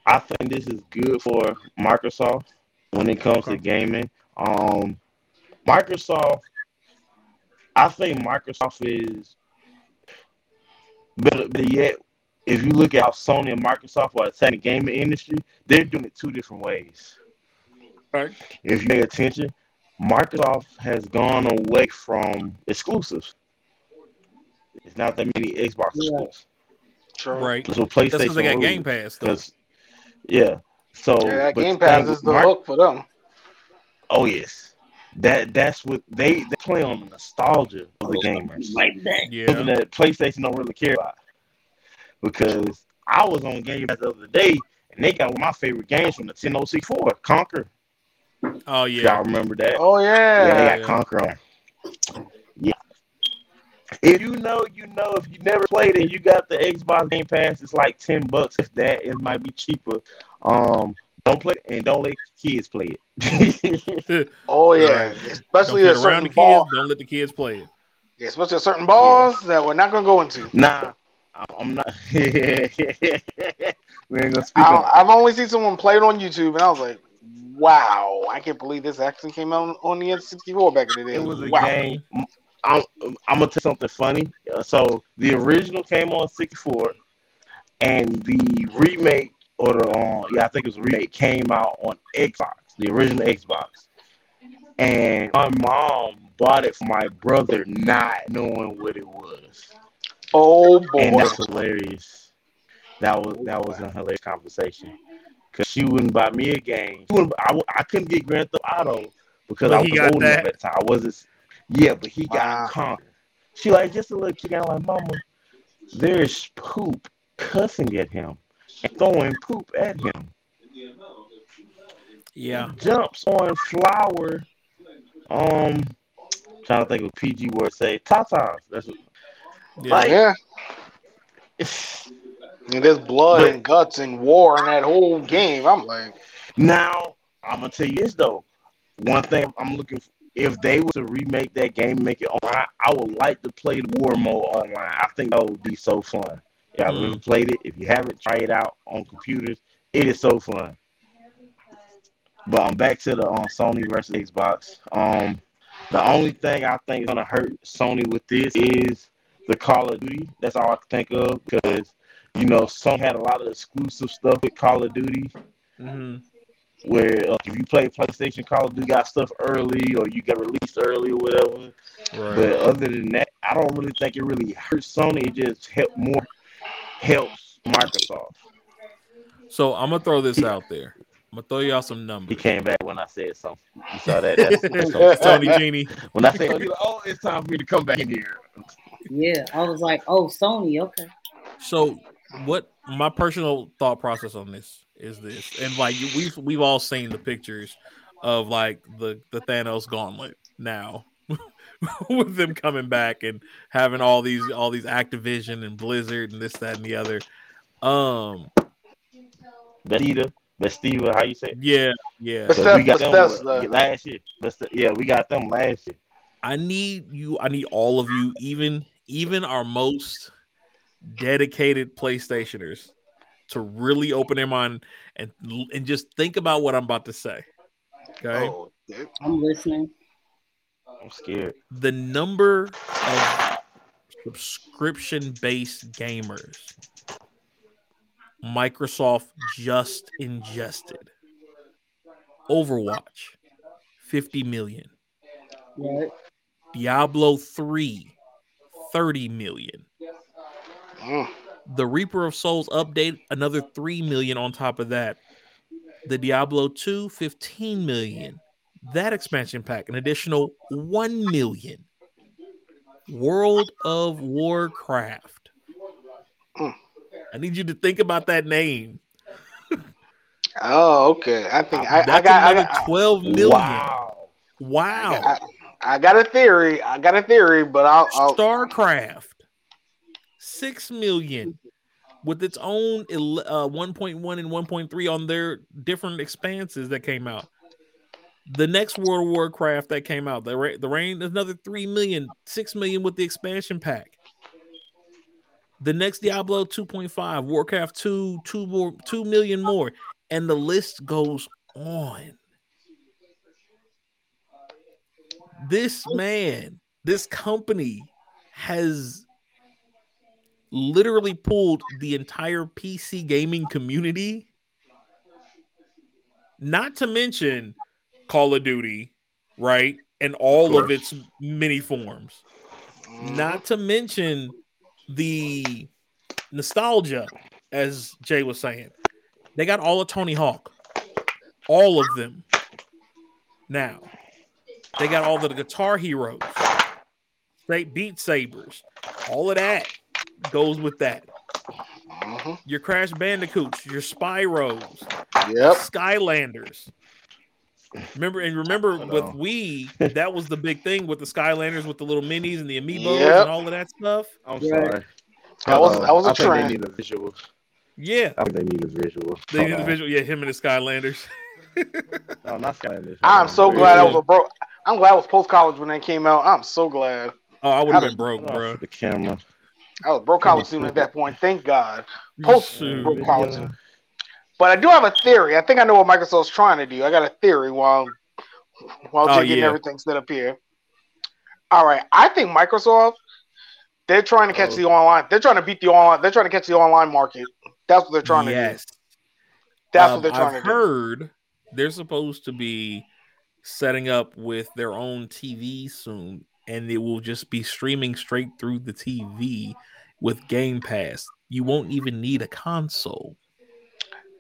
Speaker 4: I think this is good for Microsoft when it comes to gaming. Um, Microsoft, I think Microsoft is better, better yet. If you look at how Sony and Microsoft are attacking the gaming industry, they're doing it two different ways.
Speaker 1: Right.
Speaker 4: If you pay attention, Microsoft has gone away from exclusives. It's not that many Xbox
Speaker 3: Yeah.
Speaker 4: exclusives.
Speaker 2: True.
Speaker 1: Right.
Speaker 4: So PlayStation
Speaker 1: That's because they got. Game Pass though.
Speaker 4: Because yeah, so
Speaker 2: Yeah, that Game Pass is the
Speaker 4: with Mic-
Speaker 2: hook for them.
Speaker 4: Oh yes, that that's what they they play on the nostalgia of the gamers.
Speaker 3: Like that.
Speaker 4: Something
Speaker 1: Yeah.
Speaker 4: that PlayStation don't really care about. Because I was on Game Pass the other day, and they got one of my favorite games from the N64, Conker.
Speaker 1: Oh yeah.
Speaker 4: Y'all remember that?
Speaker 2: Oh
Speaker 4: Yeah, they
Speaker 2: yeah.
Speaker 4: got
Speaker 1: Yeah.
Speaker 4: Conker on. Yeah. If you know, you know. If you never played it, you got the Xbox Game Pass. It's like ten bucks. If that, it might be cheaper. Um, don't play it and don't let kids play it.
Speaker 2: Oh yeah.
Speaker 1: Right.
Speaker 2: Especially
Speaker 1: don't
Speaker 2: at
Speaker 1: around
Speaker 2: certain
Speaker 1: the kids. Don't let the kids play it.
Speaker 2: Yeah, especially at certain balls that we're not gonna go into.
Speaker 4: nah, I'm not. we ain't gonna speak
Speaker 2: I, I've only seen someone play it on YouTube, and I was like, "Wow, I can't believe this actually came out on the N64 back in the day."
Speaker 4: It was a
Speaker 2: wow.
Speaker 4: game. I'm, I'm gonna tell something funny. Uh, So the original came on 64, and the remake or the uh, yeah, I think it was a remake came out on Xbox, the original Xbox. And my mom bought it for my brother, not knowing what it was,
Speaker 2: Oh
Speaker 4: and
Speaker 2: boy.
Speaker 4: that's hilarious. That was that was a hilarious conversation because she wouldn't buy me a game. I, wouldn't, I, w- I couldn't get Grand Theft Auto because
Speaker 1: But
Speaker 4: I was
Speaker 1: got
Speaker 4: old enough
Speaker 1: that.
Speaker 4: at the time. I wasn't. Yeah, but he got
Speaker 2: Wow.
Speaker 4: conquered. She like just a little kid. I'm like, Mama, there's poop cussing at him and throwing poop at him.
Speaker 1: Yeah.
Speaker 4: Jumps on flower. Um, trying to think of PG word. Say tatas. That's what,
Speaker 1: Yeah.
Speaker 4: Like-
Speaker 2: Yeah. And there's blood
Speaker 4: But-
Speaker 2: and guts and war in that whole game. I'm like,
Speaker 4: Now, I'm gonna tell you this though. One thing I'm looking for, if they were to remake that game, make it online, I would like to play the war mode online. I think that would be so fun. Y'all
Speaker 1: Mhm.
Speaker 4: ever played it? If you haven't, try it out on computers. It is so fun. But I'm back to the um, Sony versus Xbox. Um, the only thing I think is gonna hurt Sony with this is the Call of Duty. That's all I can think of because you know Sony had a lot of exclusive stuff with Call of Duty
Speaker 1: hmm
Speaker 4: where uh, if you play PlayStation Call of Duty got stuff early or you get released early or whatever.
Speaker 1: Right.
Speaker 4: But other than that, I don't really think it really hurts Sony. It just help more helps Microsoft.
Speaker 1: So I'm gonna throw this out there. I'm gonna throw y'all some numbers.
Speaker 4: He came back when I said something. You saw that? That's, that's something.
Speaker 1: Tony Genie.
Speaker 4: when I said, "Oh, it's time for me to come back in here."
Speaker 3: Yeah, I was like, oh, Sony, okay.
Speaker 1: So what my personal thought process on this is this, and like we've we've all seen the pictures of like the the Thanos gauntlet now. with them coming back and having all these all these Activision and Blizzard and this that and the other. Um,
Speaker 4: Bethesda, Bethesda, how you say? It?
Speaker 1: yeah, yeah.
Speaker 2: But-
Speaker 4: So we got them last year. Bethesda- yeah, we got them last year.
Speaker 1: I need you. I need all of you, even even our most dedicated PlayStationers, to really open their mind and and just think about what I'm about to say. Okay,
Speaker 2: Oh.
Speaker 3: I'm listening.
Speaker 4: I'm scared.
Speaker 1: the number of subscription-based gamers Microsoft just ingested. Overwatch, 50 million.
Speaker 3: Right.
Speaker 1: Diablo 3, 30 million.
Speaker 2: Mm.
Speaker 1: The Reaper of Souls update, another 3 million on top of that. The Diablo 2, 15 million. That expansion pack, an additional 1 million. World of Warcraft.
Speaker 2: Mm.
Speaker 1: I need you to think about that name.
Speaker 2: Oh, okay. I think I, I got I
Speaker 1: another
Speaker 2: got,
Speaker 1: 12 million.
Speaker 4: Wow.
Speaker 1: Wow.
Speaker 2: I, I got a theory. I got a theory, but I'll, I'll
Speaker 1: StarCraft, six million, with its own uh, 1.1 and 1.3 on their different expanses that came out. The next World Warcraft that came out, the ra- the rain, another three million, six million with the expansion pack. The next Diablo 2.5, Warcraft 2, two more, two million more, and the list goes on. This man, this company has literally pulled the entire PC gaming community, not to mention Call of Duty, right? And all of, its many forms. Mm-hmm. Not to mention the nostalgia, as Jay was saying. They got all of Tony Hawk, all of them. Now, they got all of the Guitar Heroes, they Beat Sabers, all of that goes with that.
Speaker 2: Mhm.
Speaker 1: Your Crash Bandicoots, your Spyros,
Speaker 2: Yep.
Speaker 1: Skylanders. Remember and remember with
Speaker 4: know.
Speaker 1: Wii, that was the big thing with the Skylanders with the little minis and the amiibos
Speaker 2: Yep.
Speaker 1: and all of that stuff.
Speaker 4: I'm
Speaker 3: Right.
Speaker 4: sorry.
Speaker 2: That was- that was a
Speaker 4: I think. They need a visual.
Speaker 1: Yeah,
Speaker 4: I think they need a visual.
Speaker 1: they did the visual. Yeah, him and the Skylanders.
Speaker 4: No, not Skylanders.
Speaker 2: I'm so
Speaker 4: Visual.
Speaker 2: glad I was a bro. I'm glad I was post college when that came out. I'm so glad.
Speaker 1: Oh, I would have been broke, bro.
Speaker 4: the camera.
Speaker 2: I was broke college student at that point. Thank God. Post broke college. student. But I do have a theory. I think I know what Microsoft's trying to do. I got a theory while while
Speaker 1: Oh,
Speaker 2: getting
Speaker 1: yeah.
Speaker 2: everything set up here. All right, I think Microsoft they're trying to catch
Speaker 4: Oh.
Speaker 2: the online. They're trying to beat the online. They're trying to catch the online market. That's what they're trying to do. That's
Speaker 1: Um,
Speaker 2: what they're trying
Speaker 1: I've
Speaker 2: to do.
Speaker 1: heard they're supposed to be setting up with their own TV soon, and it will just be streaming straight through the TV with Game Pass. You won't even need a console.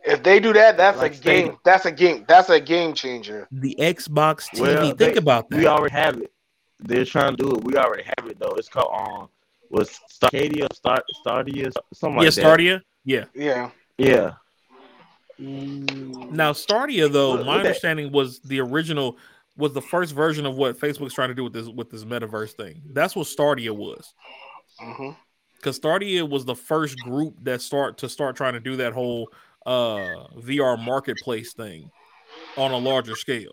Speaker 2: If they do that, that's
Speaker 4: Like
Speaker 2: a
Speaker 4: Stadia.
Speaker 2: game. That's a game. That's a game changer.
Speaker 1: The Xbox TV.
Speaker 4: Well,
Speaker 1: think
Speaker 4: they-
Speaker 1: about that.
Speaker 4: We already have it. They're trying to do it. We already have it though. It's called um was Starcadia, Star Stardia, something
Speaker 1: yeah,
Speaker 4: like that.
Speaker 1: Stadia. Yeah.
Speaker 2: Yeah.
Speaker 4: Yeah.
Speaker 1: Now, Stadia, though,
Speaker 4: Look-
Speaker 1: my
Speaker 4: look at-
Speaker 1: understanding was the original was the first version of what Facebook's trying to do with this with this metaverse thing. That's what Stadia was. because Stardia was the first group that start to start trying to do that whole uh VR marketplace thing on a larger scale.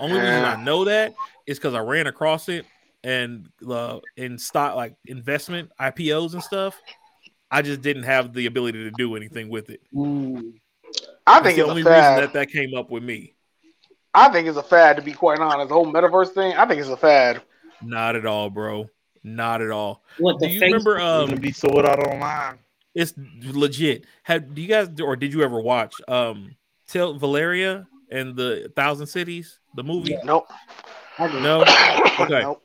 Speaker 1: Only reason I know that is because I ran across it and uh in stock like investment IPOs and stuff. I just didn't have the ability to do anything with it.
Speaker 3: mm.
Speaker 2: I
Speaker 1: That's
Speaker 2: think
Speaker 1: the only
Speaker 2: a
Speaker 1: reason that that came up with me.
Speaker 2: I think it's a fad. To be quite honest, the whole metaverse thing. I think it's a fad.
Speaker 1: Not at all, bro. Not at all.
Speaker 3: What
Speaker 1: Do you remember?
Speaker 4: It's
Speaker 1: Um,
Speaker 4: gonna be sold out online.
Speaker 1: it's legit. Have do you guys or did you ever watch um Tell Valerian and the Thousand Cities, the movie?
Speaker 3: Yeah.
Speaker 2: Nope.
Speaker 1: No. Okay.
Speaker 2: Nope.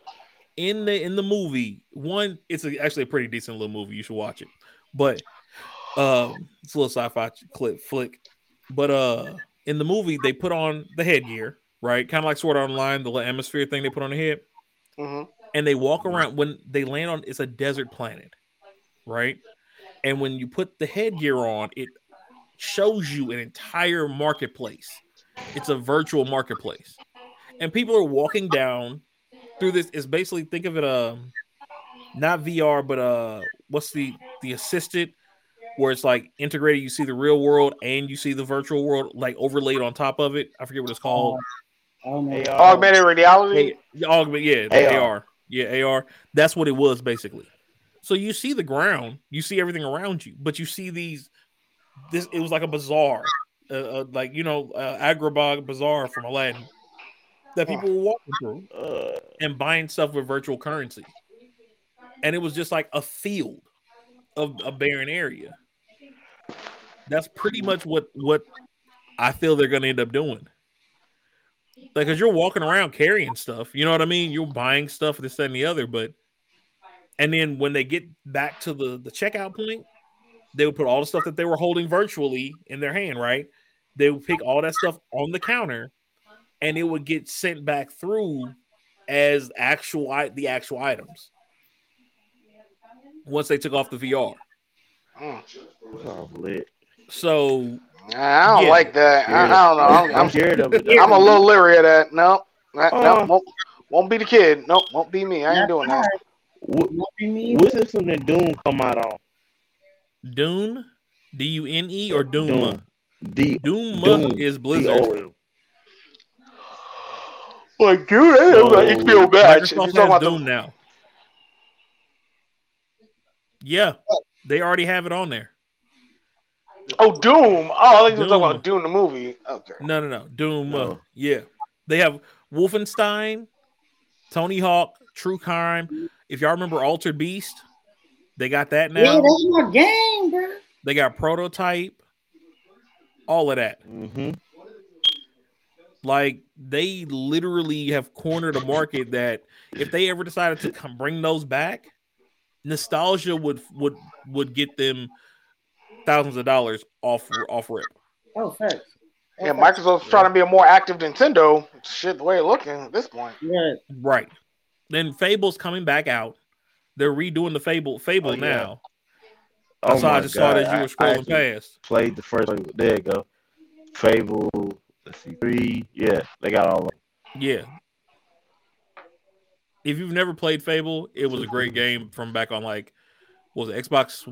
Speaker 1: In the in the movie, one it's a, actually a pretty decent little movie. You should watch it. But um it's a little sci-fi clip flick. But uh in the movie they put on the headgear, right? Kind of like Sword Art Online, the little atmosphere thing they put on the head.
Speaker 2: hmm
Speaker 1: and they walk around when they land on it's a desert planet, right? And when you put the headgear on, it shows you an entire marketplace. It's a virtual marketplace. And people are walking down through this. It's basically think of it um not VR, but uh what's the the assisted where it's like integrated, you see the real world and you see the virtual world like overlaid on top of it. I forget what it's called.
Speaker 3: I don't know.
Speaker 4: AR.
Speaker 2: Augmented reality.
Speaker 1: Yeah, augment, yeah, the
Speaker 4: AR.
Speaker 1: AR. Yeah, AR. That's what it was basically. So you see the ground, you see everything around you, but you see these. This it was like a bazaar, uh, uh, like you know, uh, Agrabah bazaar from Aladdin that people were walking through
Speaker 4: Uh,
Speaker 1: and buying stuff with virtual currency, and it was just like a field of a barren area. That's pretty much what what I feel they're going to end up doing. Like, cause you're walking around carrying stuff, you know what I mean? You're buying stuff, this, that, and the other. But, and then when they get back to the the checkout point, they would put all the stuff that they were holding virtually in their hand, right? They would pick all that stuff on the counter, and it would get sent back through as actual the actual items once they took off the VR.
Speaker 4: Oh, lit.
Speaker 1: So
Speaker 2: I don't
Speaker 1: Yeah.
Speaker 2: like that. I, I don't know. I'm,
Speaker 4: I'm
Speaker 2: I'm,
Speaker 4: scared of it.
Speaker 2: I'm a little leery of that. No, that, no,
Speaker 4: Uh.
Speaker 2: won't, won't be the kid. Nope, won't be me. I ain't doing that.
Speaker 4: What,
Speaker 3: Won't be me.
Speaker 4: what system did Doom come out on?
Speaker 1: Dune, D U N E or Doom?
Speaker 4: Doom. D
Speaker 1: Doom,
Speaker 4: Doom.
Speaker 1: is Blizzard.
Speaker 4: D-O-M.
Speaker 2: Like, dude, that was like HBO match. You're
Speaker 1: Microsoft
Speaker 2: talking about
Speaker 1: Doom
Speaker 2: the,
Speaker 1: now. Yeah, they already have it on there.
Speaker 2: Oh Doom. Oh, I think you were talking about Doom the movie. Okay.
Speaker 1: No, no, no. Doom. Uh, yeah, they have Wolfenstein, Tony Hawk, True Crime. If y'all remember Altered Beast, they got that now.
Speaker 3: Yeah, that's my game, bro.
Speaker 1: They got Prototype, all of that.
Speaker 4: Mhm.
Speaker 1: Like they literally have cornered a market that if they ever decided to come bring those back, nostalgia would would would get them thousands of dollars off off rip.
Speaker 3: Oh, facts.
Speaker 2: Yeah, Microsoft's trying to be a more active Nintendo. Shit, the way it's looking at this point.
Speaker 3: Right.
Speaker 1: Right. Then Fable's coming back out. They're redoing the Fable Fable
Speaker 4: Oh, yeah.
Speaker 1: now.
Speaker 4: Oh
Speaker 1: so I
Speaker 4: my
Speaker 1: just saw that
Speaker 4: God.
Speaker 1: you were
Speaker 4: I- I
Speaker 1: scrolling past.
Speaker 4: Played the first one. There you go. Fable. Let's see. Three. Yeah, they got all of them.
Speaker 1: Yeah. If you've never played Fable, it was a great game from back on like what was it Xbox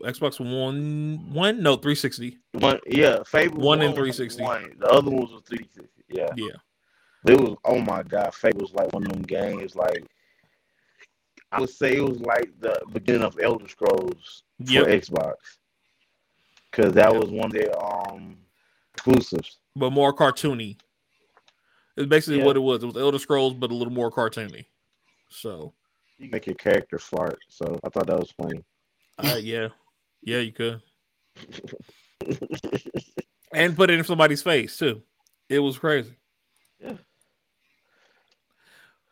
Speaker 1: Xbox One One? No, 360.
Speaker 4: One, yeah, Fable.
Speaker 1: One and 360.
Speaker 4: One. The other ones was 360. Yeah.
Speaker 1: Yeah.
Speaker 4: It was oh my god, Fable was like one of them games. Like I would say it was like the beginning of Elder Scrolls for
Speaker 1: Yep.
Speaker 4: Xbox, because that was one of their um exclusives.
Speaker 1: But more cartoony. It's basically what it was. It was Elder Scrolls, but a little more cartoony. So
Speaker 4: You make your character fart. So I thought that was funny.
Speaker 1: uh, yeah. Yeah, you could. and put it in somebody's face too. It was crazy.
Speaker 4: Yeah.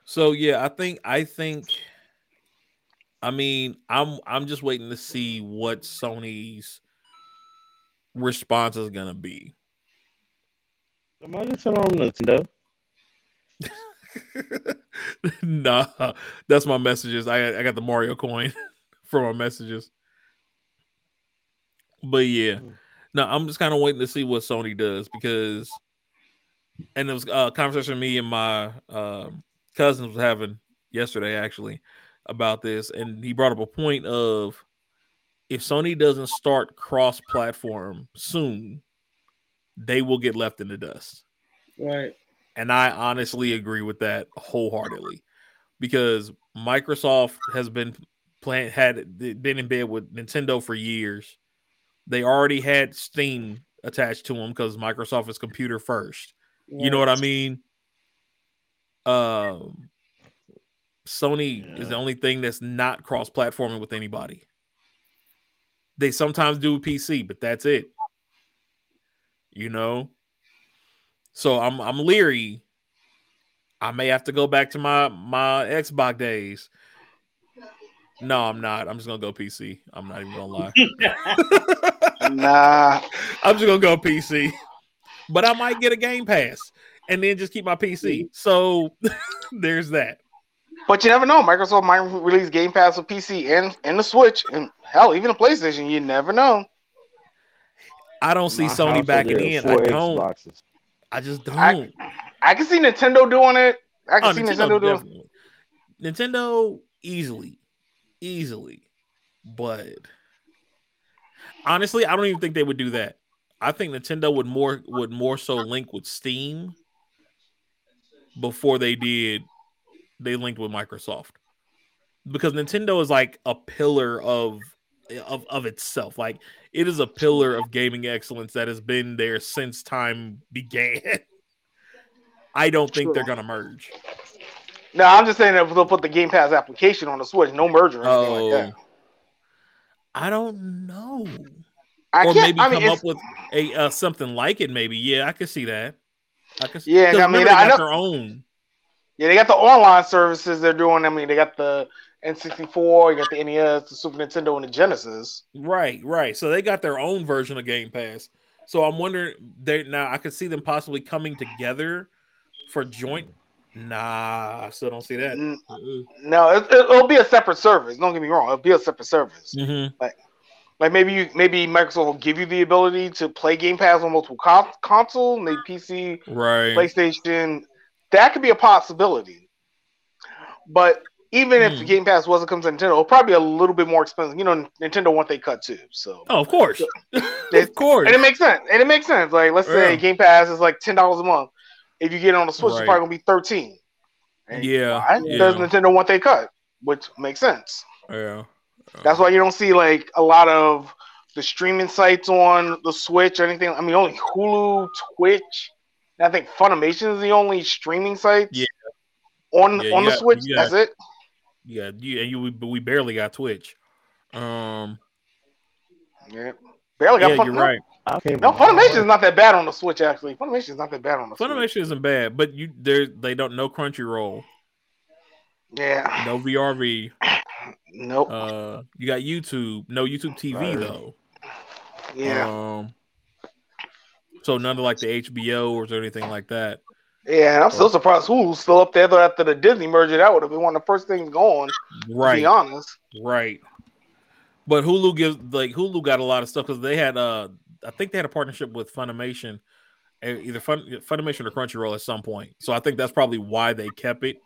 Speaker 1: So yeah, I think I think I mean, I'm I'm just waiting to see what Sony's response is gonna be.
Speaker 4: Somebody turn on Nintendo.
Speaker 1: nah, that's my messages. I I got the Mario coin for my messages. But yeah, no, I'm just kind of waiting to see what Sony does because, and it was a conversation me and my um, cousins was having yesterday actually about this, and he brought up a point of if Sony doesn't start cross-platform soon, they will get left in the dust.
Speaker 3: Right.
Speaker 1: And I honestly agree with that wholeheartedly because Microsoft has been playing had been in bed with Nintendo for years. They already had Steam attached to them because Microsoft is computer first. You know what I mean? Um Sony is the only thing that's not cross-platforming with anybody. They sometimes do a PC, but that's it. You know? So I'm I'm leery. I may have to go back to my my Xbox days. No, I'm not. I'm just gonna go PC. I'm not even gonna lie.
Speaker 2: Nah,
Speaker 1: I'm just gonna go PC. But I might get a Game Pass and then just keep my PC. So there's that.
Speaker 2: but you never know. Microsoft might release Game Pass for PC and and the Switch, and hell, even the PlayStation. You never know.
Speaker 1: I don't see
Speaker 4: My
Speaker 1: Sony
Speaker 4: house
Speaker 1: backing in.
Speaker 4: are
Speaker 1: I don't.
Speaker 4: Xboxes.
Speaker 1: I just don't.
Speaker 2: I- I can see Nintendo doing it. I can
Speaker 1: Oh,
Speaker 2: see
Speaker 1: Nintendo
Speaker 2: Nintendo doing.
Speaker 1: definitely. Nintendo easily, easily, but honestly, I don't even think they would do that. I think Nintendo would more would more so link with Steam before they did they linked with Microsoft because Nintendo is like a pillar of of of itself. Like it is a pillar of gaming excellence that has been there since time began. I don't think they're gonna merge.
Speaker 2: No, I'm just saying that they'll put the Game Pass application on the Switch, no merger or anything
Speaker 1: Oh,
Speaker 2: like that.
Speaker 1: I don't know.
Speaker 2: I
Speaker 1: or
Speaker 2: can't.
Speaker 1: maybe
Speaker 2: I mean,
Speaker 1: come up with a uh, something like it. Maybe yeah, I could see that. I could.
Speaker 2: Yeah, I mean,
Speaker 1: they
Speaker 2: I
Speaker 1: got
Speaker 2: know-
Speaker 1: their own.
Speaker 2: yeah, they got the online services they're doing. I mean, they got the N64, you got the NES, the Super Nintendo, and the Genesis.
Speaker 1: Right, right. So they got their own version of Game Pass. So I'm wondering they now I could see them possibly coming together for joint. Nah, I still don't see that.
Speaker 2: No, it, it'll be a separate service. Don't get me wrong; it'll be a separate service.
Speaker 1: hmm
Speaker 2: Like maybe you, maybe Microsoft will give you the ability to play Game Pass on multiple con- console, maybe PC,
Speaker 1: Right.
Speaker 2: PlayStation. That could be a possibility. But even if
Speaker 1: Hmm.
Speaker 2: Game Pass wasn't coming to Nintendo, it'll probably be a little bit more expensive. You know, Nintendo want they cut too, so
Speaker 1: Oh, of course. Of course.
Speaker 2: and it makes sense. And it makes sense. Like let's say
Speaker 1: Yeah.
Speaker 2: Game Pass is like ten dollars a month. If you get it on the Switch,
Speaker 1: Right.
Speaker 2: it's probably gonna be thirteen. And
Speaker 1: Yeah,
Speaker 2: why?
Speaker 1: yeah.
Speaker 2: Because Nintendo want they cut, which makes sense.
Speaker 1: Yeah.
Speaker 2: That's why you don't see like a lot of the streaming sites on the Switch or anything. I mean, only Hulu, Twitch. I think Funimation is the only streaming site.
Speaker 1: Yeah.
Speaker 2: On
Speaker 1: Yeah,
Speaker 2: on the
Speaker 1: got-
Speaker 2: Switch, that's it.
Speaker 1: Yeah, you and you we, we barely got Twitch. Um
Speaker 2: Yeah, barely got.
Speaker 1: yeah,
Speaker 2: Fun-
Speaker 1: you're right.
Speaker 4: I can't
Speaker 2: No, Funimation is not that bad on the Switch. Actually, Funimation is not that bad on the Switch.
Speaker 1: Funimation isn't bad, but you they they don't know Crunchyroll,
Speaker 2: Yeah.
Speaker 1: no VRV.
Speaker 2: Nope.
Speaker 1: Uh you got YouTube, no YouTube TV
Speaker 4: Right.
Speaker 1: though.
Speaker 2: yeah.
Speaker 1: Um so none of like the HBO or anything like that.
Speaker 2: Yeah. And I'm still surprised Hulu's still up there though after the Disney merger. That would have been one of the first things going. To
Speaker 1: Right.
Speaker 2: be honest.
Speaker 1: Right. But Hulu gives like Hulu got a lot of stuff because they had uh I think they had a partnership with Funimation, either Fun, Funimation or Crunchyroll at some point. So I think that's probably why they kept it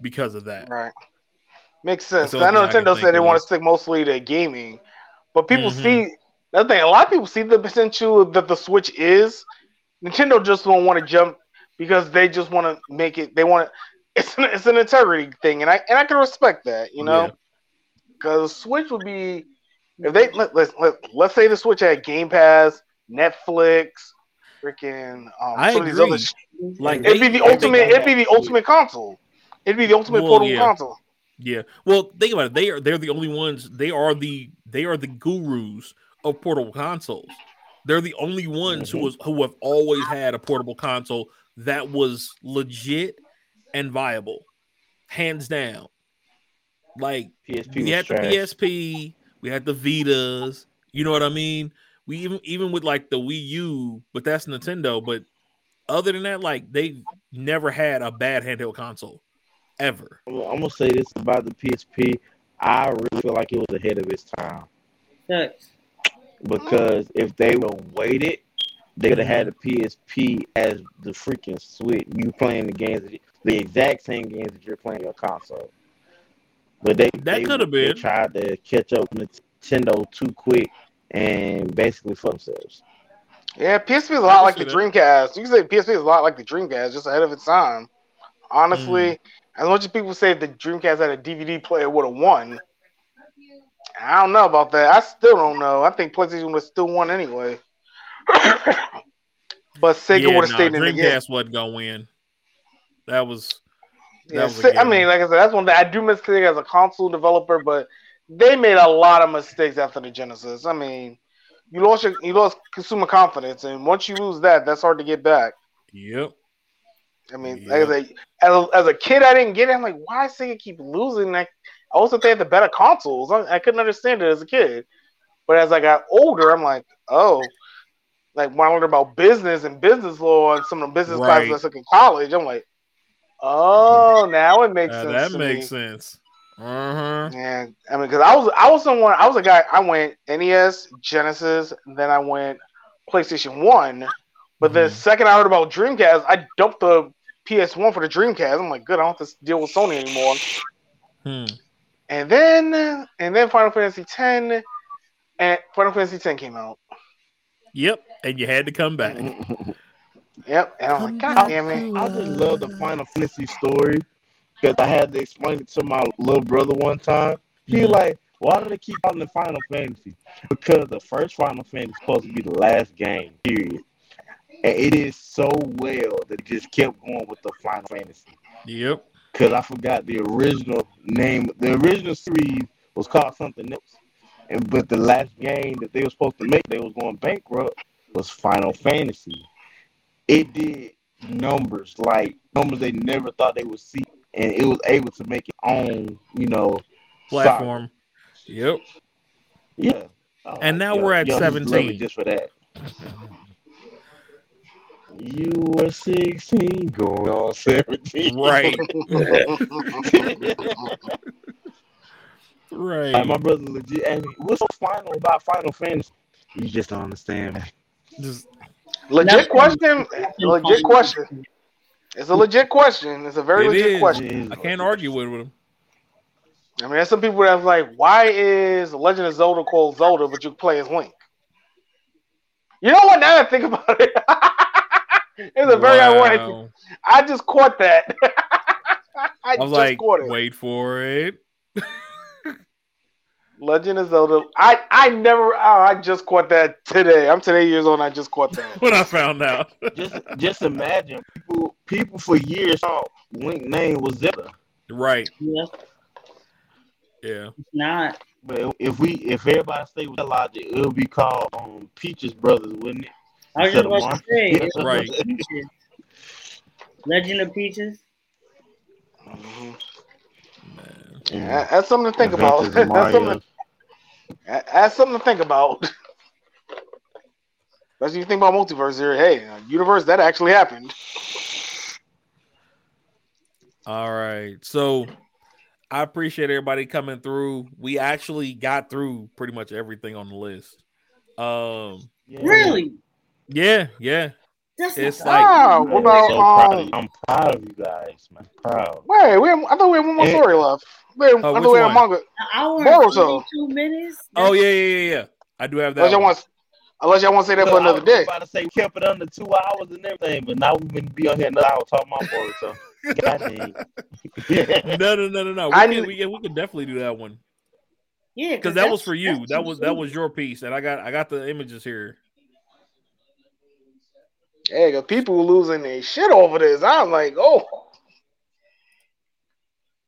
Speaker 1: because of that.
Speaker 2: Right. Makes sense. I know
Speaker 1: I
Speaker 2: Nintendo said they want to stick mostly to gaming, but people
Speaker 1: Mhm.
Speaker 2: see that thing. A lot of people see the potential that the Switch is. Nintendo just don't want to jump because they just want to make it. They want it's an, it's an integrity thing, and I and I can respect that, you know,
Speaker 1: Yeah.
Speaker 2: because Switch would be if they let, let's let, let's say the Switch had Game Pass, Netflix, freaking um,
Speaker 1: I
Speaker 2: some of these other.
Speaker 1: Like
Speaker 2: It'd be the ultimate. It'd be the ultimate console. It'd be the ultimate
Speaker 1: Well,
Speaker 2: portable
Speaker 1: yeah.
Speaker 2: console.
Speaker 1: Yeah. Well, think about it. They are they're the only ones. They are the they are the gurus of portable consoles. They're the only ones who was who have always had a portable console that was legit and viable, hands down. Like
Speaker 4: PSP
Speaker 1: we
Speaker 4: was
Speaker 1: had the. PSP, we had the Vitas. You know what I mean? We even even with like the Wii U, but that's Nintendo. But other than that, like they never had a bad handheld console ever.
Speaker 4: I'm I'm gonna say this about the PSP. I really feel like it was ahead of its time
Speaker 3: Facts.
Speaker 4: because if they would have waited, they would have had the PSP as the freaking Switch. You playing the games, the exact same games that you're playing on your console. But they
Speaker 1: That could have been.
Speaker 4: tried to catch up with Nintendo too quick and basically fuck themselves.
Speaker 2: Yeah, PSP is a lot like the
Speaker 1: that.
Speaker 2: Dreamcast. You can say PSP is a lot like the Dreamcast, just ahead of its time. Honestly,
Speaker 1: Mm.
Speaker 2: as much as people say the Dreamcast had a DVD player would have won, I don't know about that. I still don't know. I think PlayStation would have still won anyway. but Sega would have
Speaker 1: nah,
Speaker 2: stayed in the game.
Speaker 1: Dreamcast wasn't gonna win. That was that
Speaker 2: Yeah,
Speaker 1: was
Speaker 2: I mean, like I said, that's one thing I do miss Sega as a console developer, but they made a lot of mistakes after the Genesis. I mean, you lost your, you lost consumer confidence, and once you lose that, that's hard to get back.
Speaker 1: Yep.
Speaker 2: I mean,
Speaker 1: Yeah.
Speaker 2: as, a, as a as a kid, I didn't get it. I'm like, why does Sega keep losing? Like, I also they had the better consoles. I, I couldn't understand it as a kid, but as I got older, I'm like, oh, like when I learned about business and business law and some of the business classes I took in college, I'm like, oh, now it makes
Speaker 1: Uh,
Speaker 2: sense.
Speaker 1: that makes
Speaker 2: me.
Speaker 1: sense. Uh-huh.
Speaker 2: Yeah, I mean, because I was I was someone I was a guy. I went NES, Genesis, then I went PlayStation One. But the
Speaker 1: Mhm.
Speaker 2: second I heard about Dreamcast, I dumped the PS One for the Dreamcast. I'm like, good, I don't have to deal with Sony anymore.
Speaker 1: Hmm.
Speaker 2: and then and then Final Fantasy X and Final Fantasy X came out.
Speaker 1: Yep. And you had to come back.
Speaker 2: Yep, and I'm like, God damn it.
Speaker 4: I just love the Final Fantasy story because I had to explain it to my little brother one time. He
Speaker 1: Mhm.
Speaker 4: like, why do they keep calling it Final Fantasy? Because the first Final Fantasy is supposed to be the last game, period. And it is so well that it just kept going with the Final Fantasy.
Speaker 1: Yep.
Speaker 4: Because I forgot the original name. The original series was called something else. And but the last game that they were supposed to make, they was going bankrupt, was Final Fantasy. It did numbers like numbers they never thought they would see, and it was able to make it own, you know,
Speaker 1: Platform. Yep.
Speaker 4: saga. Yeah. Oh,
Speaker 1: And uh, now
Speaker 4: yo-
Speaker 1: we're at
Speaker 4: yo, just love it
Speaker 1: 17.
Speaker 4: just for that. You were 16, going on 17.
Speaker 1: Right. Right.
Speaker 4: Like, my brother legit asked me, what's so final about Final Fantasy? You just don't understand, man.
Speaker 1: Just
Speaker 2: Legit
Speaker 3: Nothing-
Speaker 2: question. Legit question. It's a legit question. It's a very
Speaker 1: It
Speaker 2: legit
Speaker 1: is.
Speaker 2: question.
Speaker 1: I can't argue with him.
Speaker 2: I mean, there's some people that's like, why is Legend of Zelda called Zelda, but you play as Link? You know what? Now that I think about it, it's a very ironic. I just caught that. I,
Speaker 1: I was
Speaker 2: just
Speaker 1: like,
Speaker 2: caught it.
Speaker 1: wait for it.
Speaker 2: Legend of Zelda. I I never. Oh, I just caught that today. I'm today years old. and I just caught that.
Speaker 1: When I found out.
Speaker 4: Just just imagine people people for years thought Link name was Zelda.
Speaker 1: right.
Speaker 3: Yeah,
Speaker 1: Yeah.
Speaker 3: it's not.
Speaker 4: But if we if everybody stay with that logic, it'll be called um, Peaches Brothers, wouldn't it?
Speaker 3: I was just about to say, it's
Speaker 1: Right.
Speaker 3: Legend of Peaches.
Speaker 2: Mhm.
Speaker 1: Man.
Speaker 2: Yeah, That's something to think about. That's something.
Speaker 4: Mario.
Speaker 2: That's something to think about. Especially if you think about multiverse here. Hey, uh, universe that actually happened.
Speaker 1: All right. So I appreciate everybody coming through. We actually got through pretty much everything on the list. Um
Speaker 4: Yeah.
Speaker 3: Really?
Speaker 1: yeah, yeah.
Speaker 3: That's
Speaker 1: It's like-
Speaker 2: Ah,
Speaker 4: I'm
Speaker 2: what
Speaker 4: so
Speaker 2: about
Speaker 4: proud of
Speaker 2: um?
Speaker 4: you. I'm proud of you guys, man. Proud.
Speaker 2: Wait, we have, I thought we had one more story left. Wait, I
Speaker 1: Oh,
Speaker 2: thought
Speaker 1: which
Speaker 2: we had a
Speaker 1: one?
Speaker 2: manga.
Speaker 3: an hour
Speaker 2: Boruto.
Speaker 3: and forty-two minutes.
Speaker 1: Oh yeah, yeah, yeah, yeah. I do have that.
Speaker 2: Unless y'all want, unless y'all want to say that
Speaker 4: Look,
Speaker 2: for
Speaker 4: I
Speaker 2: another
Speaker 4: was
Speaker 2: day.
Speaker 4: about to say we kept it under two hours and everything, but now we've been be on here another hour talking about boys. So, God dang.
Speaker 1: no, no, no, no, no. We
Speaker 2: I
Speaker 1: can, we, can, we can definitely do that one
Speaker 3: Yeah,
Speaker 1: because that was for you. That was that was your piece, and I got I got the images here.
Speaker 2: Hey, 'cause people losing their shit over this. I'm like, oh,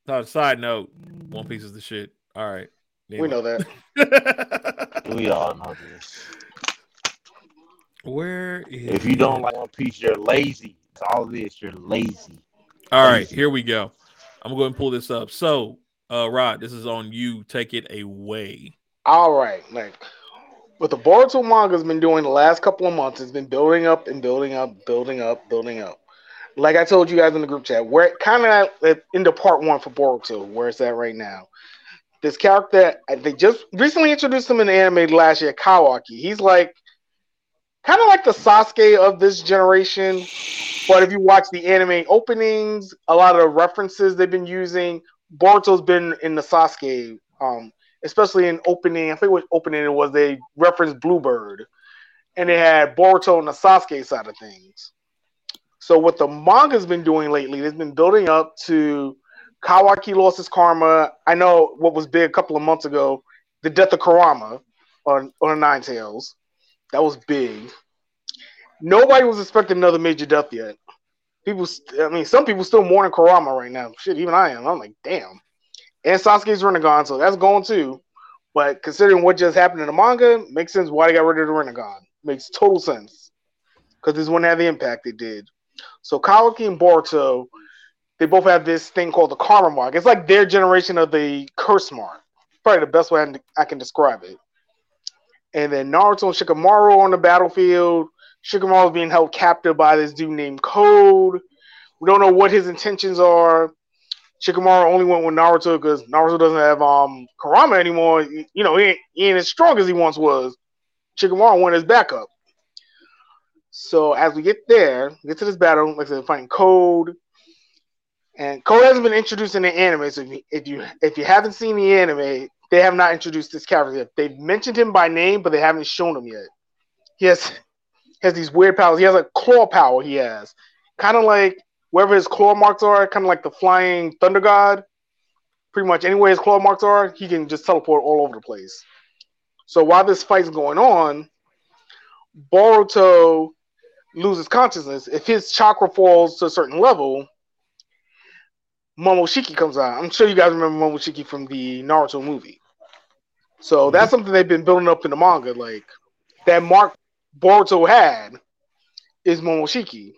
Speaker 1: Uh, side note, One Piece is the shit. All right,
Speaker 2: we know that.
Speaker 1: that.
Speaker 4: we all know this.
Speaker 1: Where is
Speaker 4: If you don't like One Piece, you're lazy. It's all this. You're lazy.
Speaker 1: All right,
Speaker 4: Easy.
Speaker 1: here we go. I'm going to pull this up. So, uh, Rod, this is on you. Take it away.
Speaker 2: All right, like what the Boruto manga's been doing the last couple of months, it's been building up and building up, building up, building up. Like I told you guys in the group chat, we're kind of into part one for Boruto, where it's at right now. This character, they just recently introduced him in the anime last year, Kawaki. He's like kind of like the Sasuke of this generation. But if you watch the anime openings, a lot of the references they've been using, Boruto's been in the Sasuke um, especially in opening. I think what opening it was they referenced Bluebird, and they had Boruto on the Sasuke side of things. So what the manga's been doing lately, it's been building up to Kawaki lost his karma. I know what was big a couple of months ago, the death of Kurama on on Nine Tails. That was big. Nobody was expecting another major death yet. People, I mean, some people still mourning Kurama right now. Shit, even I am. I'm like, damn and Sasuke's Rinnegan, so that's going too. But considering what just happened in the manga, makes sense why they got rid of the Rinnegan. Makes total sense because this wouldn't have the impact it did. So Kawaki and Boruto, they both have this thing called the Karma Mark. It's like their generation of the Curse Mark. Probably the best way I can- describe it. And then Naruto and Shikamaru on the battlefield. Shikamaru is being held captive by this dude named Code. We don't know what his intentions are. Shikamaru only went with Naruto because Naruto doesn't have um Kurama anymore. You know, he ain't, he ain't as strong as he once was. Shikamaru went as backup. So as we get there, get to this battle, like I said, fighting Code, And Code hasn't been introduced in the anime, so if you if you, if you haven't seen the anime, they have not introduced this character yet. They've mentioned him by name, but they haven't shown him yet. He has has these weird powers. He has a claw power. He has kind of like wherever his claw marks are, kind of like the flying thunder god. Pretty much anywhere his claw marks are, he can just teleport all over the place. So while this fight's going on, Boruto loses consciousness. If his chakra falls to a certain level, Momoshiki comes out. I'm sure you guys remember Momoshiki from the Naruto movie. So mm-hmm. that's something they've been building up in the manga. Like that mark Boruto had is Momoshiki.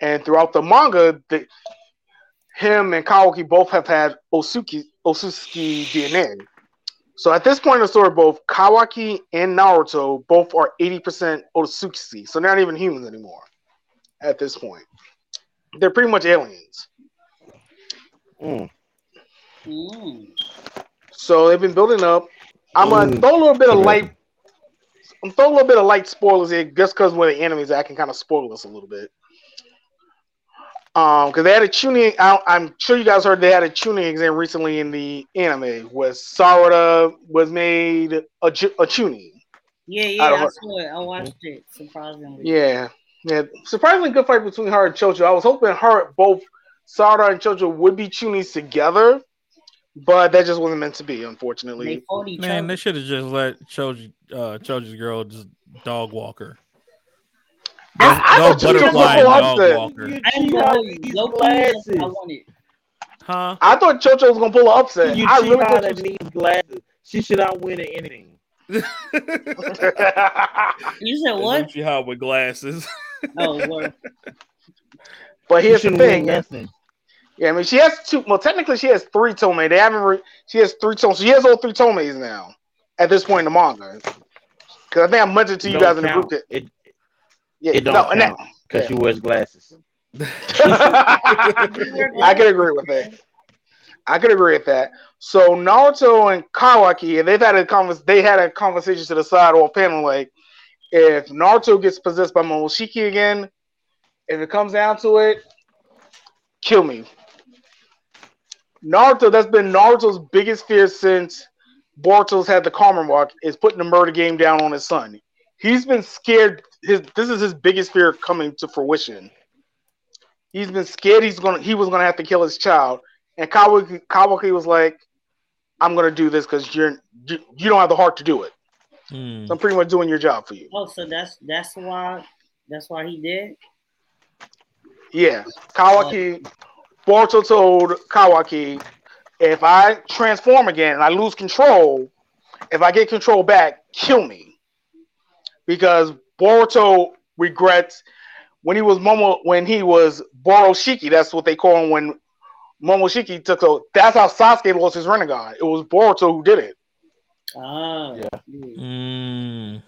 Speaker 2: And throughout the manga, the, him and Kawaki both have had Osuki Osuki DNA. So at this point in the story, both Kawaki and Naruto both are 80% Osuki. So they're not even humans anymore at this point. They're pretty much aliens.
Speaker 4: Mm.
Speaker 3: Mm.
Speaker 2: So they've been building up. I'm gonna
Speaker 4: Mm.
Speaker 2: throw a little bit of light. I'm throwing a little bit of light spoilers here, just because where the enemies, I can kind of spoil us a little bit. Um, because they had a chunin. I, I'm sure you guys heard they had a chunin exam recently in the anime, where Sarada was made a, a chunin.
Speaker 3: Yeah, yeah,
Speaker 2: don't
Speaker 3: I, saw it. I watched it. Surprisingly.
Speaker 2: Yeah, yeah. Surprisingly good fight between her and Chocho. I was hoping her both Sarada and Chocho would be chunins together, but that just wasn't meant to be, unfortunately.
Speaker 3: They
Speaker 1: Man, they should have just let Choji, uh, Choji's girl just dog walk her.
Speaker 2: I- I
Speaker 1: Dog
Speaker 2: thought Choji was
Speaker 1: butterfly and
Speaker 2: gonna
Speaker 1: dog
Speaker 2: upset.
Speaker 1: walk her.
Speaker 3: I didn't know.
Speaker 4: these
Speaker 3: Low key, that's what I
Speaker 4: glasses.
Speaker 3: wanted.
Speaker 1: Huh?
Speaker 2: I thought Chocho was gonna pull an upset.
Speaker 4: You
Speaker 2: I
Speaker 4: cheat
Speaker 2: really
Speaker 4: out
Speaker 2: thought.
Speaker 4: of these glasses. She should not win at anything.
Speaker 3: You said what?
Speaker 1: Lucy Hot with glasses.
Speaker 3: Oh, well,
Speaker 2: but here's the thing.
Speaker 4: nothing.
Speaker 2: Yeah, I mean, she has two. Well, technically, she has three Tomoe. They haven't. Re- she has three Tomoe. She has all three Tomoes now at this point in the manga. Because I think I mentioned to you
Speaker 4: Don't
Speaker 2: guys in the group that
Speaker 4: It,
Speaker 2: yeah,
Speaker 4: it don't
Speaker 2: no,
Speaker 4: count because she wears glasses.
Speaker 2: I can agree with that. I could agree with that. So Naruto and Kawaki, and they've had a convers- they had a conversation to the side or panel like, if Naruto gets possessed by Momoshiki again, if it comes down to it, kill me. Naruto, that's been Naruto's biggest fear since Boruto's had the karma mark, is putting the murder game down on his son. He's been scared. His this is his biggest fear coming to fruition. He's been scared he's gonna he was gonna have to kill his child. And Kawaki, Kawaki was like, I'm gonna do this because you're you, you don't have the heart to do it.
Speaker 1: Hmm.
Speaker 2: So I'm pretty much doing your job for you.
Speaker 3: oh, so that's that's why that's why he did.
Speaker 2: Yeah. Kawaki Boruto told Kawaki, if I transform again and I lose control, if I get control back, kill me. Because Boruto regrets when he was Momo when he was Borushiki, that's what they call him when Momoshiki took so that's how Sasuke lost his Rinnegan. It was Boruto who did it.
Speaker 3: Oh,
Speaker 4: Yeah.
Speaker 1: Mm.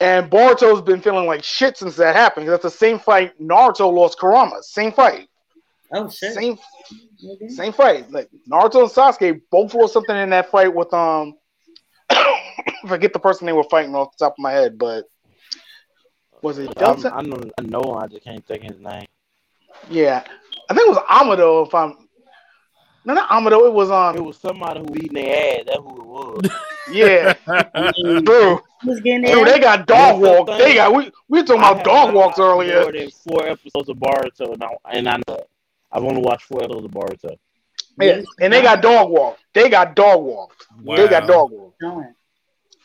Speaker 2: And Boruto's been feeling like shit since that happened. That's the same fight Naruto lost Kurama. Same fight.
Speaker 3: Oh shit.
Speaker 2: Same
Speaker 3: Okay.
Speaker 2: Same fight. Like Naruto and Sasuke both lost something in that fight with um forget the person they were fighting off the top of my head, but was it
Speaker 4: I'm, I know, I know, I just can't think of his name.
Speaker 2: yeah. I think it was Amado if I'm no not Amado, it was um.
Speaker 4: It was somebody who eating their ass. That's who it was.
Speaker 2: yeah, true.
Speaker 3: Who's getting
Speaker 2: Dude, they got dog
Speaker 4: That's the
Speaker 2: walk. They got we we were talking about
Speaker 4: have
Speaker 2: dog walks
Speaker 4: watched
Speaker 2: earlier.
Speaker 4: More than four episodes of Boruto, and I, and I know I've only watched four episodes of Boruto.
Speaker 2: Yeah, and they got dog walk. They got dog walk. They got dog walk.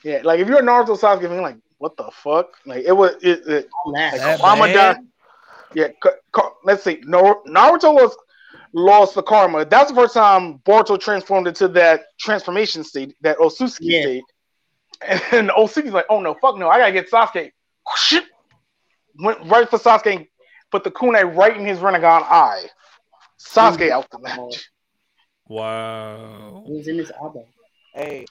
Speaker 2: Yeah, like if you're a Naruto Sasuke fan, you're like, what the fuck? Like it was it, it
Speaker 3: All.
Speaker 2: Like,
Speaker 1: That bad?
Speaker 2: died. Yeah, Ka- Ka- let's see. No, Naruto was lost the karma. That's the first time Boruto transformed into that transformation state, that Otsutsuki
Speaker 3: Yeah.
Speaker 2: state. And Otsutsuki's like, oh no, fuck no, I gotta get Sasuke. Shit. Went right for Sasuke and put the kunai right in his Rinnegan eye. Sasuke out the match.
Speaker 1: Wow.
Speaker 3: It was in his elbow.
Speaker 4: Hey,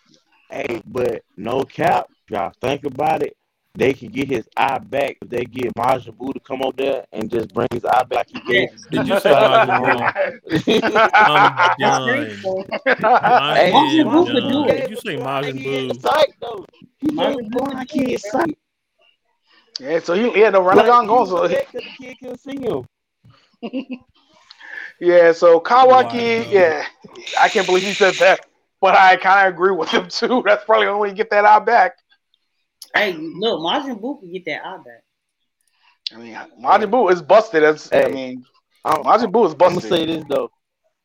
Speaker 4: hey, but no cap, y'all think about it. They can get his eye back if they get Majin Buu to come up there and just bring his eye back. He gave
Speaker 1: Did you say Majin Buu? I'm done.
Speaker 3: great.
Speaker 1: I
Speaker 3: Majin
Speaker 1: am
Speaker 3: Buu could
Speaker 1: done.
Speaker 3: do it.
Speaker 1: Did you say Majin
Speaker 4: He
Speaker 1: Buu?
Speaker 4: sight though. He
Speaker 3: Majin
Speaker 4: just
Speaker 3: Buu
Speaker 4: like he is
Speaker 3: it.
Speaker 4: sight.
Speaker 2: yeah, so he, he had no
Speaker 4: Like,
Speaker 2: Rinnegan
Speaker 4: he
Speaker 2: going. So
Speaker 4: there 'cause the kid couldn't see him.
Speaker 2: Yeah, so Kawaki,
Speaker 1: Wow.
Speaker 2: yeah, I can't believe he said that, but I kind of agree with him too. That's probably the only way you get that eye back.
Speaker 3: Hey, look, Majin Buu can get that eye back.
Speaker 2: I mean, Majin Buu is busted. As I
Speaker 4: Hey.
Speaker 2: mean,
Speaker 4: I'm,
Speaker 2: Majin Buu is
Speaker 4: I'm gonna
Speaker 2: busted.
Speaker 4: say this though.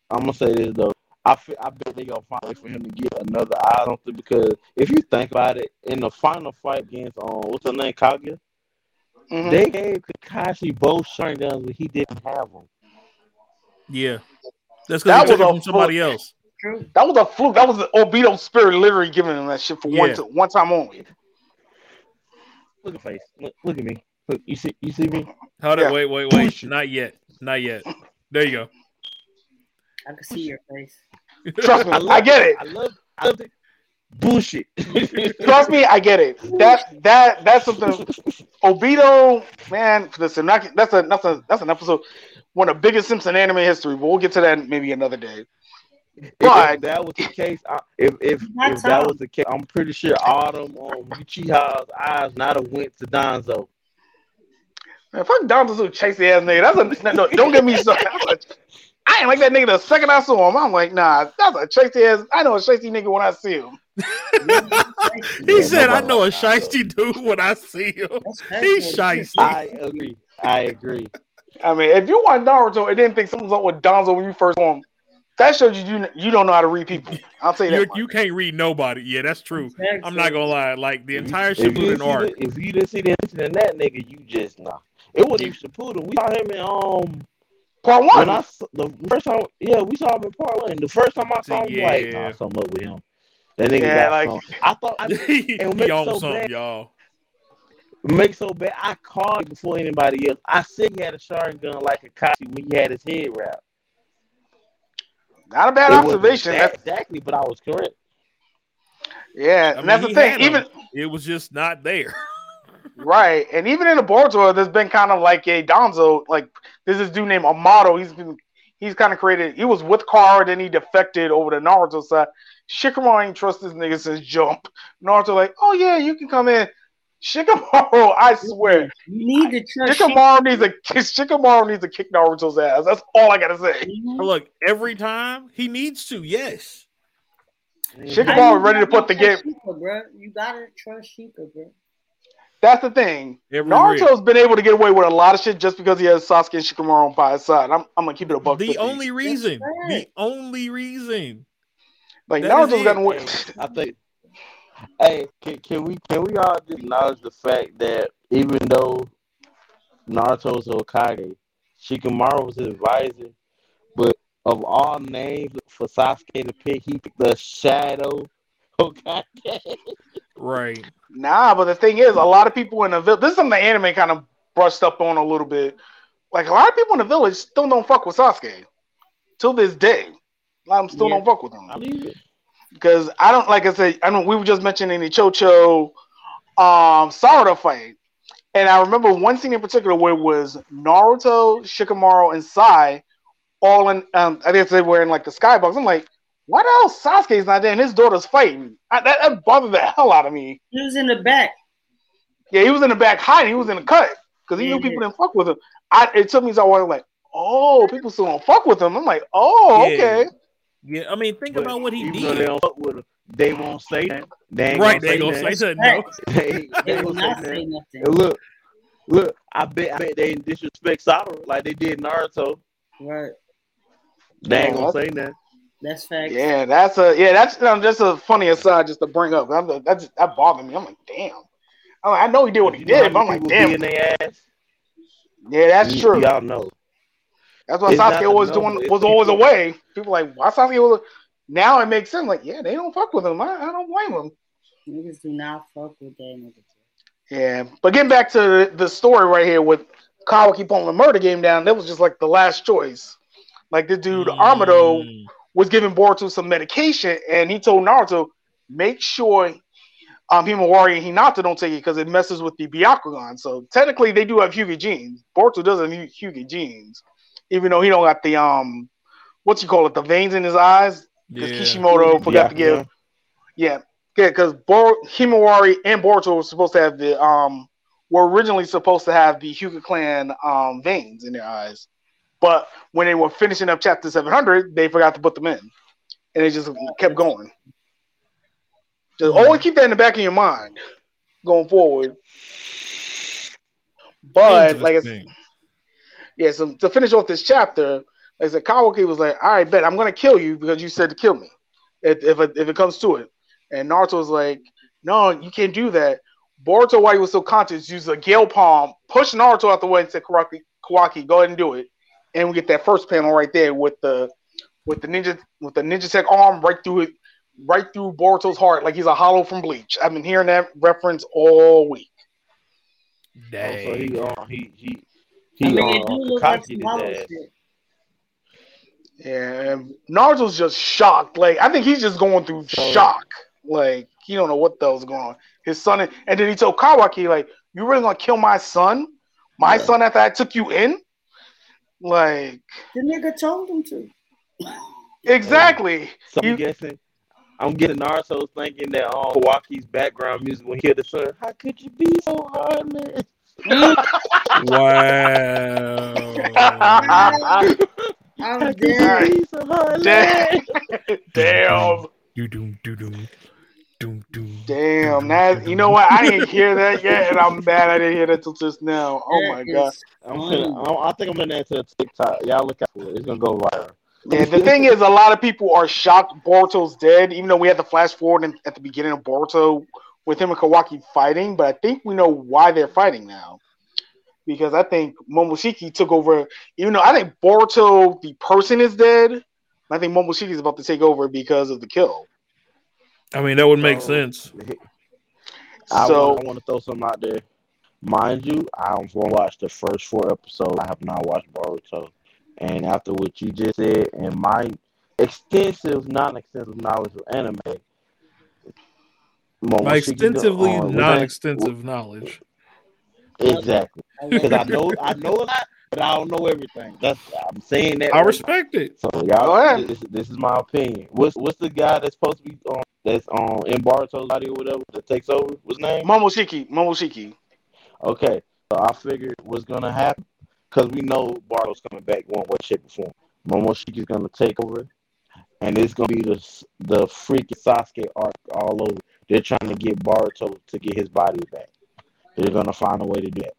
Speaker 4: I'm gonna say this though. I feel, I bet they gonna find way for him to get another eye on something because if you think about it, in the final fight against um what's her name Kaguya,
Speaker 2: Mhm.
Speaker 4: they gave Kakashi both Sharingans, but he didn't have them.
Speaker 1: Yeah, that's
Speaker 2: That
Speaker 1: because he took
Speaker 2: was
Speaker 1: it from somebody else.
Speaker 2: That was a fluke. That was the Obito spirit literally giving him that shit for one
Speaker 1: Yeah.
Speaker 2: t- one time only.
Speaker 4: Look at face. Look, look at me. Look, you see you see me?
Speaker 1: Hold
Speaker 2: Yeah.
Speaker 1: on, wait, wait, wait. Not yet. Not yet. There you go.
Speaker 3: I can see your face.
Speaker 2: Trust me,
Speaker 4: I
Speaker 2: I, get it.
Speaker 4: I love I love it. Bullshit.
Speaker 2: Trust me, I get it. That that that's something. Obito, man, listen, that, that's a that's a that's an episode, one of the biggest Simpson anime history. But we'll get to that maybe another day.
Speaker 4: If,
Speaker 2: But-
Speaker 4: if that was the case, I, if if, if that
Speaker 3: Tom.
Speaker 4: was the case, I'm pretty sure Autumn on Uchiha's eyes not have went to Danzo.
Speaker 2: Man, fuck Danzo chase the ass nigga. That's a no, don't get me started. I ain't like that nigga the second I saw him. I'm like, nah, that's a chasey ass. I know a chasey nigga when I see him.
Speaker 1: He
Speaker 4: Yeah,
Speaker 1: said, "I know a
Speaker 4: like
Speaker 1: shiesty dude when I see him."
Speaker 3: That's
Speaker 1: He's
Speaker 3: crazy.
Speaker 1: shiesty.
Speaker 4: I agree. I agree.
Speaker 2: I mean, if you want Naruto and didn't think something was up with Danzo when you first saw him, that shows you you, you don't know how to read people. I'll tell you
Speaker 1: You,
Speaker 2: that.
Speaker 1: you can't read nobody. Yeah, that's true. I'm not gonna lie. Like the entire
Speaker 4: if you
Speaker 1: Shippuden
Speaker 4: didn't see
Speaker 1: arc.
Speaker 4: the- If you didn't see the incident in that nigga, you just nah. It wasn't even Shippuden. We saw him in um
Speaker 2: Part one.
Speaker 4: when
Speaker 2: one.
Speaker 4: I s- the first time. Yeah, we saw him in part one. The first time I saw him, like
Speaker 1: Yeah.
Speaker 4: nah, something up with him. That nigga
Speaker 2: Yeah,
Speaker 4: got
Speaker 2: like-
Speaker 4: something. I thought I
Speaker 1: he
Speaker 4: it makes so
Speaker 1: something,
Speaker 4: bad.
Speaker 1: y'all.
Speaker 4: make so bad. I called before anybody else. I said he had a shotgun like a Kashi when he had his head wrapped.
Speaker 2: Not a bad
Speaker 4: It
Speaker 2: observation.
Speaker 4: that exactly, but I was correct.
Speaker 2: yeah,
Speaker 1: I
Speaker 2: and
Speaker 1: mean,
Speaker 2: that's the thing.
Speaker 1: had
Speaker 2: Even
Speaker 1: 'em. It was just not there.
Speaker 2: right, and even in the Boruto, there's been kind of like a Danzo. Like there's this dude named Amado. He's been he's kind of created. He was with Kara, then he defected over to Naruto side. Shikamaru ain't trust this nigga since jump. Naruto like, oh yeah, you can come in. Shikamaru, I swear,
Speaker 3: You need to trust.
Speaker 2: Shikamaru needs a Shikamaru needs to kick Naruto's ass. That's all I gotta say.
Speaker 3: Mhm.
Speaker 1: Look, every time he needs to. Yes.
Speaker 2: Shikamaru ready to put the game.
Speaker 3: trust Shika, bro. You gotta trust Shika, bro.
Speaker 2: That's the thing.
Speaker 1: Every
Speaker 2: Naruto's been able to get away with a lot of shit just because he has Sasuke and Shikamaru by his side. I'm, I'm gonna keep it above
Speaker 1: the
Speaker 2: 50.
Speaker 1: only reason. The only reason.
Speaker 2: like
Speaker 1: that is
Speaker 2: Naruto's
Speaker 1: it.
Speaker 2: gotten away.
Speaker 4: I think. Hey, can, can we can we all just acknowledge the fact that even though Naruto's Hokage, Shikamaru was his advisor, but of all names for Sasuke to pick, he picked the Shadow Hokage.
Speaker 1: Right.
Speaker 2: Nah, but the thing is, a lot of people in the village. This is something the anime kind of brushed up on a little bit. Like a lot of people in the village still don't fuck with Sasuke till this day. A lot of them still
Speaker 3: Yeah.
Speaker 2: don't fuck with him.
Speaker 4: I believe it.
Speaker 2: Because I don't like I said. I mean, we were just mentioning the Chocho um Sarada fight, and I remember one scene in particular where it was Naruto, Shikamaru, and Sai all in. Um, I guess they were in like the skybox. I'm like, why the hell Sasuke's not there and his daughter's fighting? I, that, that bothered the hell out of me.
Speaker 3: He was in the back.
Speaker 2: Yeah, he was in the back hiding. He was in the cut because he knew people didn't fuck with him. I it took me so I was like, oh, people still don't fuck with him. I'm like, oh,
Speaker 1: Yeah.
Speaker 2: okay.
Speaker 1: Yeah. I mean, think
Speaker 4: But
Speaker 1: about what he
Speaker 4: even though they
Speaker 1: did.
Speaker 4: don't fuck with him, they won't say that. They ain't
Speaker 1: Right.
Speaker 4: gonna
Speaker 1: They gonna
Speaker 4: that.
Speaker 1: say nothing. No.
Speaker 4: They,
Speaker 3: They
Speaker 4: they
Speaker 3: will not
Speaker 4: say
Speaker 3: say
Speaker 4: that.
Speaker 3: nothing.
Speaker 4: And look, look. I bet, I bet they disrespect Sakura like they did Naruto.
Speaker 3: Right.
Speaker 4: They ain't
Speaker 2: Yeah,
Speaker 4: gonna say that.
Speaker 3: That's fact.
Speaker 2: Yeah, that's a yeah, that's um, just a funny aside just to bring up. I'm, that just, that bothered me. I'm like, damn. I'm like, I know he did what he
Speaker 4: You
Speaker 2: did, but I'm like, damn.
Speaker 4: in their ass.
Speaker 2: Yeah, that's
Speaker 4: Y-
Speaker 2: true.
Speaker 4: Y'all know.
Speaker 2: That's why
Speaker 4: It's
Speaker 2: Sasuke was
Speaker 4: number,
Speaker 2: doing
Speaker 4: it's
Speaker 2: was always
Speaker 4: people.
Speaker 2: away. People like, why Sasuke was? Now it makes sense. Like, yeah, they don't fuck with him. I, I don't blame them.
Speaker 3: Niggas do not fuck with that nigga.
Speaker 2: Yeah, but getting back to the, the story right here with Kawaki pulling the murder game down, that was just like the last choice. Like the dude Amado
Speaker 1: Mm.
Speaker 2: was giving Boruto some medication, and he told Naruto, make sure um, Himawari and Hinata don't take it because it messes with the Byakugan. So technically, they do have Hyuga genes. Boruto doesn't have Hyuga genes, even though he don't got the um, what you call it, the veins in his eyes. Because
Speaker 1: Yeah.
Speaker 2: Kishimoto forgot to give, yeah, yeah, because Bor- Himawari and Boruto were supposed to have the um, were originally supposed to have the Hyuga clan um veins in their eyes, But when they were finishing up chapter 700, they forgot to put them in, and it just kept going. Just always keep that in the back of your mind going forward. But like I said,
Speaker 1: Interesting.
Speaker 2: Yeah, so to finish off this chapter, like I said, Kawaki was like, "All right, bet I'm gonna kill you because you said to kill me, if if it, if it comes to it." And Naruto was like, "No, you can't do that." Boruto, while he was still conscious, used a Gale Palm, pushed Naruto out the way, and said, "Kawaki, Kawaki, go ahead and do it." And we get that first panel right there with the with the ninja with the ninja tech arm right through it, right through Boruto's heart, like he's a hollow from Bleach. I've been hearing that reference all week.
Speaker 4: Oh, so he,
Speaker 1: Dang.
Speaker 4: uh, he, he, he,
Speaker 3: I mean,
Speaker 4: uh,
Speaker 3: it do look like
Speaker 4: Kakashi
Speaker 3: some
Speaker 4: did
Speaker 3: shit.
Speaker 2: And Naruto's just shocked. Like I think he's just going through
Speaker 4: So-
Speaker 2: shock. Like he don't know what the hell's going on. His son, and then he told Kawaki, like, "You really gonna kill my son? My
Speaker 4: Yeah.
Speaker 2: son after I took you in?" Like
Speaker 3: The nigga told him to.
Speaker 2: exactly.
Speaker 4: So
Speaker 2: You-
Speaker 4: I'm guessing, I'm getting Naruto thinking that um, Kawaki's background music when he killed the son. How could you be so heartless?
Speaker 1: Wow.
Speaker 3: I'm
Speaker 4: How could
Speaker 3: dead.
Speaker 4: you be?
Speaker 2: Damn. Damn.
Speaker 1: Do doom do doom. Doom doom.
Speaker 2: Damn. That you know what? I didn't hear that yet, and I'm mad I didn't hear that till just now. Oh my god.
Speaker 4: I'm
Speaker 3: funny.
Speaker 4: finna, I'm, think I'm gonna enter TikTok. Y'all look out for it. It's gonna go viral.
Speaker 2: Yeah, the thing is, a lot of people are shocked Boruto's dead, even though we had the flash forward in, at the beginning of Boruto with him and Kawaki fighting. But I think we know why they're fighting now. Because I think Momoshiki took over, even though I think Boruto, the person, is dead. I think Momoshiki is about to take over because of the kill.
Speaker 1: I mean, that would make
Speaker 4: So-
Speaker 1: sense.
Speaker 4: I,
Speaker 2: So,
Speaker 4: want, I want to throw something out there. Mind you, I've watched the first four episodes. I have not watched Boruto. And after what you just said, and my extensive, non-extensive knowledge of anime,
Speaker 1: My extensively
Speaker 4: uh, was that-
Speaker 1: non-extensive knowledge.
Speaker 4: Exactly. Because I know I know a lot, but I don't know everything. That's I'm saying that.
Speaker 1: I
Speaker 4: right now.
Speaker 1: respect it.
Speaker 4: So y'all,
Speaker 2: ahead.
Speaker 4: this, this is my opinion. What's what's the guy that's supposed to be on that's on in Boruto's body or whatever that takes over? What's his name?
Speaker 2: Momoshiki, Momoshiki.
Speaker 4: Okay, so I figured what's gonna happen because we know Boruto's coming back one way, shape, or form. Momoshiki's gonna take over, and it's gonna be the the freaking Sasuke arc all over. They're trying to get Boruto to get his body back. They're gonna find a way to do that.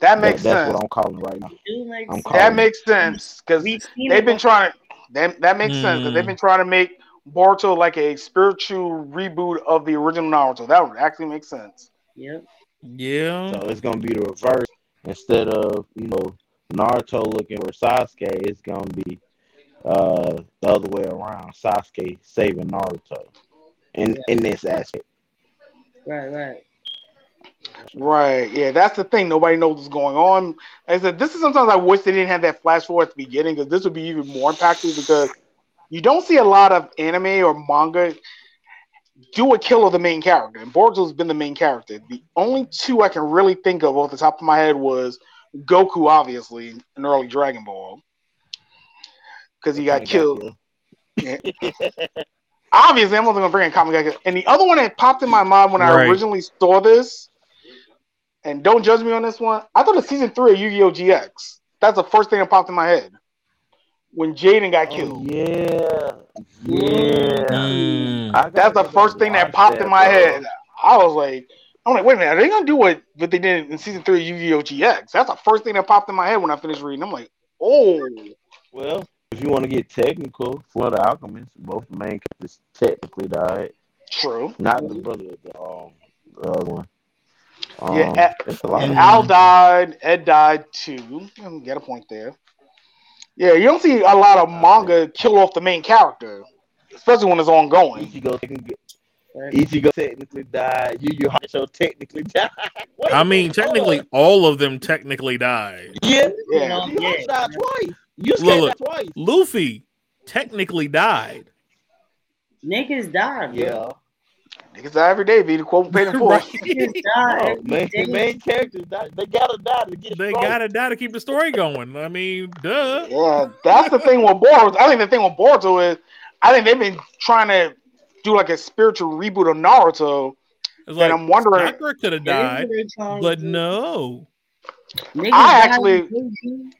Speaker 2: That
Speaker 4: That-
Speaker 2: makes
Speaker 4: that's
Speaker 2: sense.
Speaker 4: what I'm calling right now.
Speaker 3: do make
Speaker 4: I'm
Speaker 3: sense.
Speaker 4: calling
Speaker 2: That
Speaker 4: it.
Speaker 2: makes sense because they've
Speaker 3: it
Speaker 2: been trying to. That, that makes sense because they've been trying to make Boruto like a spiritual reboot of the original Naruto. That would actually make sense.
Speaker 3: Yep.
Speaker 1: Yeah.
Speaker 4: So it's gonna be the reverse. Instead of you know Naruto looking for Sasuke, it's gonna be uh the other way around. Sasuke saving Naruto in in this aspect.
Speaker 3: Right, right.
Speaker 2: Right. Yeah, that's the thing. Nobody knows what's going on. Like I said, this is sometimes I wish they didn't have that flash forward at the beginning because this would be even more impactful because you don't see a lot of anime or manga do a kill of the main character. And Boruto's been the main character. The only two I can really think of off the top of my head was Goku, obviously, in early Dragon Ball. Because he got killed. Obviously, I'm not going to bring in comic. Guy. And the other one that popped in my mind when I originally saw this, and don't judge me on this one, I thought of season three of Yu-Gi-Oh! GX. That's the first thing that popped in my head when Jaden got
Speaker 4: Oh,
Speaker 2: killed.
Speaker 4: yeah, yeah.
Speaker 1: Mm.
Speaker 2: That's the first thing that
Speaker 4: watch
Speaker 2: popped in my
Speaker 4: bro.
Speaker 2: head. I was like, I'm like, wait a minute, are they gonna do what, what they did in season three of Yu-Gi-Oh! GX? That's the first thing that popped in my head when I finished reading. I'm like, oh,
Speaker 4: Well, if you want to get technical, for the alchemists, both the main characters technically died.
Speaker 2: true.
Speaker 4: Not the brother, the um, the other one. Um,
Speaker 2: Yeah, Ed-
Speaker 4: it's.
Speaker 2: And Al died, Ed died too. Get a point there. Yeah, you don't see a lot of manga kill off the main character, especially when it's ongoing.
Speaker 4: Ichigo technically,
Speaker 3: Right.
Speaker 4: Ichigo technically died. Yu Yu Hakusho technically died.
Speaker 1: I mean, technically, all of them technically died.
Speaker 4: on. yeah,
Speaker 2: Yeah.
Speaker 4: Yu Yu
Speaker 3: Yeah.
Speaker 4: died twice. Yusuke
Speaker 1: Look,
Speaker 4: died twice.
Speaker 1: Luffy technically died.
Speaker 3: Niggas die, bro.
Speaker 4: Yeah.
Speaker 2: Niggas die every day, be the quote paid in full.
Speaker 1: Right.
Speaker 3: Niggas die
Speaker 4: Oh,
Speaker 3: every
Speaker 4: main, main characters die. They gotta die to get
Speaker 1: They gotta die to keep the story going. I mean, duh.
Speaker 2: Yeah, that's the thing with Boruto. I think the thing with Boruto is, I think they've been trying to do like a spiritual reboot of Naruto.
Speaker 1: It's like
Speaker 2: I'm wondering-
Speaker 1: Sakura could have died,
Speaker 3: what they trying
Speaker 1: but no.
Speaker 3: Niggas
Speaker 2: I actually-
Speaker 3: in KG.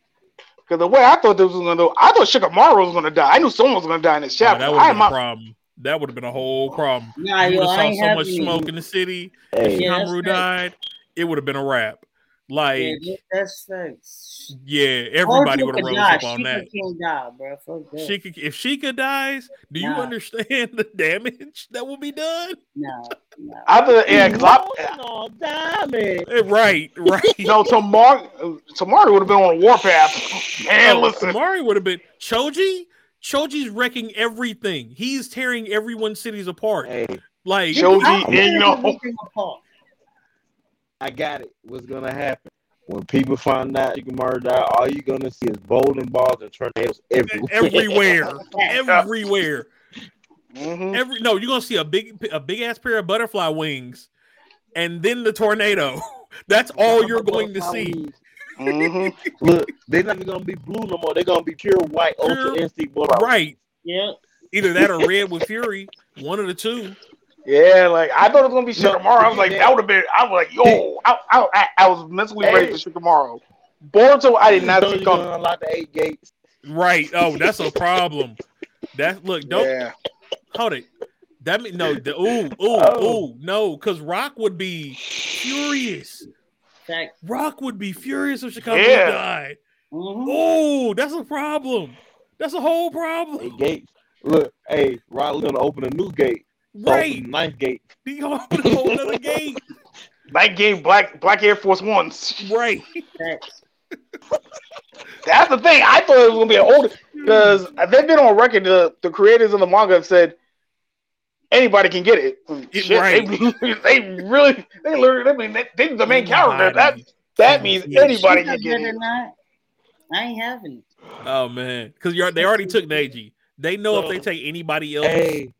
Speaker 2: Because the way I thought this was gonna go, I thought Shikamaru was gonna die. I knew someone was gonna die in this
Speaker 1: Oh,
Speaker 2: chapter.
Speaker 1: that would
Speaker 2: I
Speaker 1: have been a problem. That would have been a whole problem.
Speaker 3: Nah,
Speaker 1: you
Speaker 3: yo,
Speaker 1: would have
Speaker 3: ain't
Speaker 1: saw so much smoke in the city.
Speaker 4: Hey,
Speaker 3: Yeah, that's
Speaker 1: Shikamaru
Speaker 3: right.
Speaker 1: died. It would have been a wrap. Like,
Speaker 3: Yeah,
Speaker 1: yeah,
Speaker 3: that- that's facts.
Speaker 1: everybody would have
Speaker 3: could
Speaker 1: rose
Speaker 3: die.
Speaker 1: up on
Speaker 3: Shika
Speaker 1: that.
Speaker 3: can't die, bro. Fuck that.
Speaker 1: Shika, if Shika dies, do you understand the damage that will be done?
Speaker 3: Nah, nah.
Speaker 2: I thought, yeah, because I,
Speaker 4: Emotional diamond.
Speaker 1: Eh, Right, right.
Speaker 2: no, Temari, Temari would have been on a warpath. Man,
Speaker 1: Oh,
Speaker 2: listen,
Speaker 1: Kamari would have been Choji. Choji's wrecking everything. He's tearing everyone's cities apart.
Speaker 4: Hey,
Speaker 1: Like,
Speaker 2: Choji,
Speaker 3: I'm
Speaker 2: yeah, you know.
Speaker 3: Everything apart.
Speaker 4: I got it. What's gonna happen? When people find out Shikamaru died, all you're gonna see is bowling balls and tornadoes everywhere.
Speaker 1: everywhere, everywhere.
Speaker 2: Mhm.
Speaker 1: Every no, you're gonna see a big, a big ass pair of butterfly wings, and then the tornado. That's all you're going to see.
Speaker 2: Mhm.
Speaker 4: Look, they're not even gonna be blue no more. They're gonna be pure white, ultra
Speaker 1: Pure-
Speaker 4: instinct.
Speaker 1: Right.
Speaker 3: Yeah.
Speaker 1: Either that or red with fury. One of the two.
Speaker 2: Yeah, like I thought it was gonna be
Speaker 4: shit
Speaker 2: tomorrow. I was like, that would have been. I was like, yo, I, I, I, I was mentally ready
Speaker 4: Hey.
Speaker 2: for Shikamaru. Boruto, I did not
Speaker 4: So
Speaker 2: see
Speaker 4: you're
Speaker 2: coming.
Speaker 4: gonna unlock the eight gates.
Speaker 1: Right. Oh, that's a problem. That look, don't
Speaker 2: Yeah,
Speaker 1: hold it. That mean no. The, ooh, ooh,
Speaker 4: Oh.
Speaker 1: ooh, no, because Rock would be furious.
Speaker 3: Fact.
Speaker 1: Rock would be furious if Chicago
Speaker 2: Yeah.
Speaker 1: died.
Speaker 3: Mhm.
Speaker 1: Oh, that's a problem. That's a whole problem.
Speaker 4: Eight gates. Look, hey, Riley's gonna open a new gate.
Speaker 1: Right.
Speaker 4: Open the ninth gate.
Speaker 1: He opened a whole other gate.
Speaker 2: night game, black, black Air Force Ones.
Speaker 1: Right.
Speaker 3: Facts.
Speaker 2: That's the thing. I thought it was gonna be an older because they've been on record. The the creators of the manga have said anybody can get it.
Speaker 1: It-
Speaker 2: Shit,
Speaker 1: right.
Speaker 2: they, they really they literally, I mean, they, they're the main oh character. That that means
Speaker 1: Yeah,
Speaker 2: anybody can get
Speaker 3: better
Speaker 2: it.
Speaker 3: not. I ain't having it.
Speaker 1: Oh man, because you're they already took Neji. They know if they take anybody else,
Speaker 4: Hey,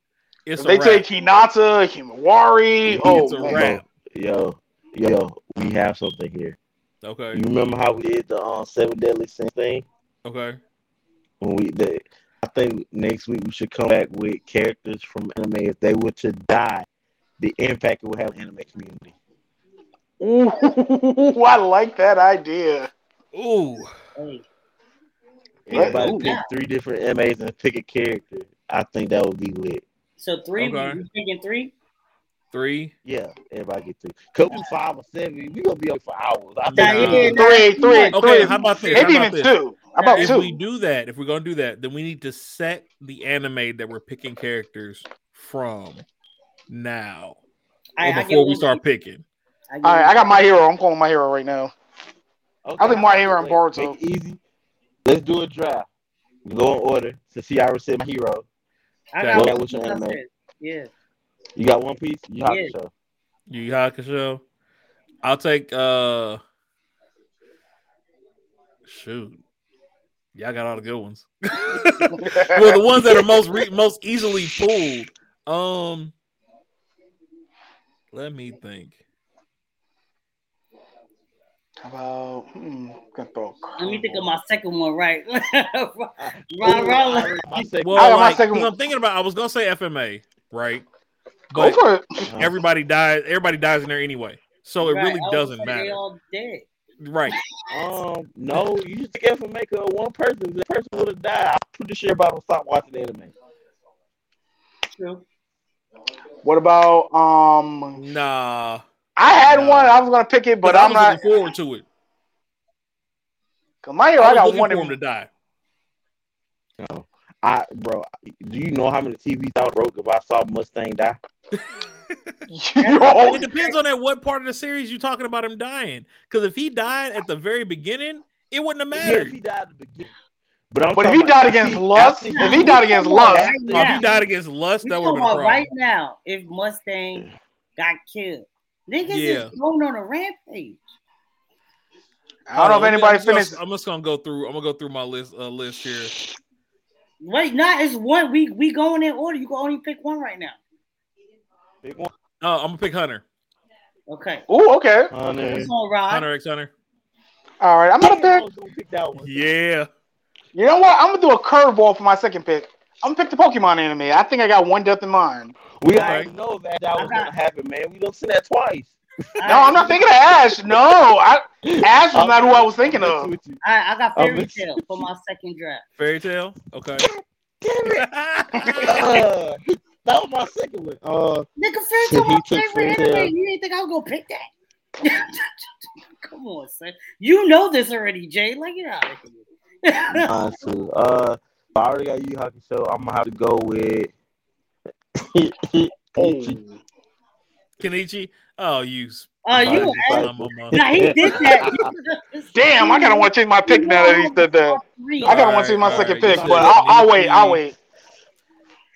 Speaker 1: it's
Speaker 2: If
Speaker 1: a
Speaker 2: they take Hinata, Himawari, oh
Speaker 1: it's a
Speaker 2: man.
Speaker 1: wrap.
Speaker 4: yo, yo, we have something here.
Speaker 1: Okay.
Speaker 4: You remember how we did the uh, seven deadly sins thing?
Speaker 1: Okay.
Speaker 4: When we the, I think next week we should come back with characters from anime. If they were to die, the impact it would have on the anime community.
Speaker 2: Ooh, I like that idea.
Speaker 1: Ooh.
Speaker 3: Hey.
Speaker 4: Everybody
Speaker 2: Ooh.
Speaker 4: pick three different MAs and pick a character. I think that would be lit.
Speaker 3: So three.
Speaker 1: Okay.
Speaker 3: You thinking three?
Speaker 1: Three.
Speaker 4: Yeah, everybody get three. Couple five or seven, we gonna be up for hours. I think
Speaker 3: Nah,
Speaker 1: Nah.
Speaker 3: yeah, nah,
Speaker 2: Three, three.
Speaker 1: Okay,
Speaker 2: three.
Speaker 1: how about this? How
Speaker 2: Maybe
Speaker 1: about
Speaker 2: even
Speaker 1: this?
Speaker 2: two. How about
Speaker 1: if
Speaker 2: two?
Speaker 1: we do that, if we're gonna do that, then we need to set the anime that we're picking characters from now
Speaker 3: I,
Speaker 1: or
Speaker 3: I
Speaker 1: before we
Speaker 3: one.
Speaker 1: start picking.
Speaker 3: I
Speaker 2: All right. I got my hero. I'm calling my hero right now.
Speaker 4: Okay,
Speaker 2: I think my hero and
Speaker 4: wait,
Speaker 2: Boruto.
Speaker 4: Easy. Let's do a draft. Go in order. Since he already said my hero.
Speaker 3: I
Speaker 1: Okay,
Speaker 3: got
Speaker 4: what
Speaker 3: one.
Speaker 4: was your anime?
Speaker 3: Yeah.
Speaker 4: You got one piece? You have
Speaker 3: Yeah.
Speaker 4: to show.
Speaker 1: Yu Yu Hakusho. I'll take uh shoot. Y'all got all the good ones. well, the ones that are most re- most easily pulled. Um let me think.
Speaker 2: How about? Hmm, gonna throw a
Speaker 3: Let me think of my second one right. Ron
Speaker 4: Ooh,
Speaker 3: Ron.
Speaker 4: my second-
Speaker 1: Well,
Speaker 2: I got my
Speaker 1: like,
Speaker 2: second
Speaker 1: 'cause
Speaker 2: one.
Speaker 1: I'm thinking about I was gonna say FMA, right?
Speaker 2: Go for it.
Speaker 1: Everybody dies everybody dies in there anyway. So it
Speaker 3: Right,
Speaker 1: really doesn't
Speaker 3: gonna They
Speaker 1: matter.
Speaker 3: all dead.
Speaker 1: Right.
Speaker 4: Um, no, you just get for make a one person. If the person would have died. I'm pretty sure everybody would stop watching the anime.
Speaker 3: True.
Speaker 2: What about? Um,
Speaker 1: Nah.
Speaker 2: I had
Speaker 1: No.
Speaker 2: one. I was gonna pick it, but
Speaker 1: But I
Speaker 2: I'm
Speaker 1: was
Speaker 2: not.
Speaker 1: looking forward to it.
Speaker 2: Cause my hero,
Speaker 1: I
Speaker 2: I got one.
Speaker 1: for
Speaker 2: in-
Speaker 1: him to die.
Speaker 4: No. I bro, do you know how many TVs I broke if I saw Mustang die?
Speaker 2: Yo,
Speaker 1: It depends on at what part of the series you're talking about him dying. Because if he died at the very beginning, it wouldn't have
Speaker 4: Yeah, if
Speaker 1: mattered.
Speaker 4: he died at the beginning. But, I'm
Speaker 2: But if he died against
Speaker 4: see,
Speaker 2: Lust,
Speaker 4: after
Speaker 2: if he died against
Speaker 3: Come on,
Speaker 2: Lust,
Speaker 3: right
Speaker 1: Oh, if he died against Lust, that would have been a problem.
Speaker 3: right now. If Mustang got killed, niggas
Speaker 1: Yeah.
Speaker 3: is going on a rampage.
Speaker 2: I don't know if anybody
Speaker 1: I'm just
Speaker 2: finished.
Speaker 1: I'm just gonna go through. I'm gonna go through my list uh, list here.
Speaker 3: Wait, not it's one. We we going in order. You can only pick one right now.
Speaker 4: Big one.
Speaker 1: Uh, I'm gonna pick Hunter.
Speaker 3: Okay.
Speaker 2: Oh, okay.
Speaker 4: Hunter.
Speaker 3: It's on
Speaker 1: Hunter X Hunter.
Speaker 2: All right, I'm gonna pick.
Speaker 4: was gonna pick that one.
Speaker 1: Yeah.
Speaker 2: You know what? I'm gonna do a curveball for my second pick. I'm gonna pick the Pokemon anime. I think I got one death in mind.
Speaker 4: We
Speaker 1: Okay.
Speaker 4: already know that that was
Speaker 3: I
Speaker 4: gonna happen, man. We don't see that twice.
Speaker 2: No, I'm not thinking of Ash. No, I, Ash was not who I was thinking of.
Speaker 3: I, I got fairy
Speaker 4: mixed.
Speaker 3: tale for my second draft.
Speaker 1: Fairy Tail. Okay.
Speaker 4: Uh, that was my second one. Uh,
Speaker 3: Nigga, Fairy Tail
Speaker 4: he
Speaker 3: my favorite
Speaker 4: Fairy Tail.
Speaker 3: anime. You didn't think I was gonna pick that? Come on, son. You know this already, Jay. Like it out of here.
Speaker 4: mine too. Uh, I already got you Yu Hakusho. I'm gonna have to go with. Kenichi.
Speaker 1: Kenichi. Oh, you. s-
Speaker 3: Oh, you
Speaker 4: Fire
Speaker 3: ass.
Speaker 4: Disciple.
Speaker 1: Mama.
Speaker 3: Now he did that.
Speaker 2: Damn, I gotta want to change my pick now that he said that. I gotta want to change my second
Speaker 1: alright,
Speaker 2: pick,
Speaker 1: you
Speaker 2: but I'll, I'll wait. I'll wait.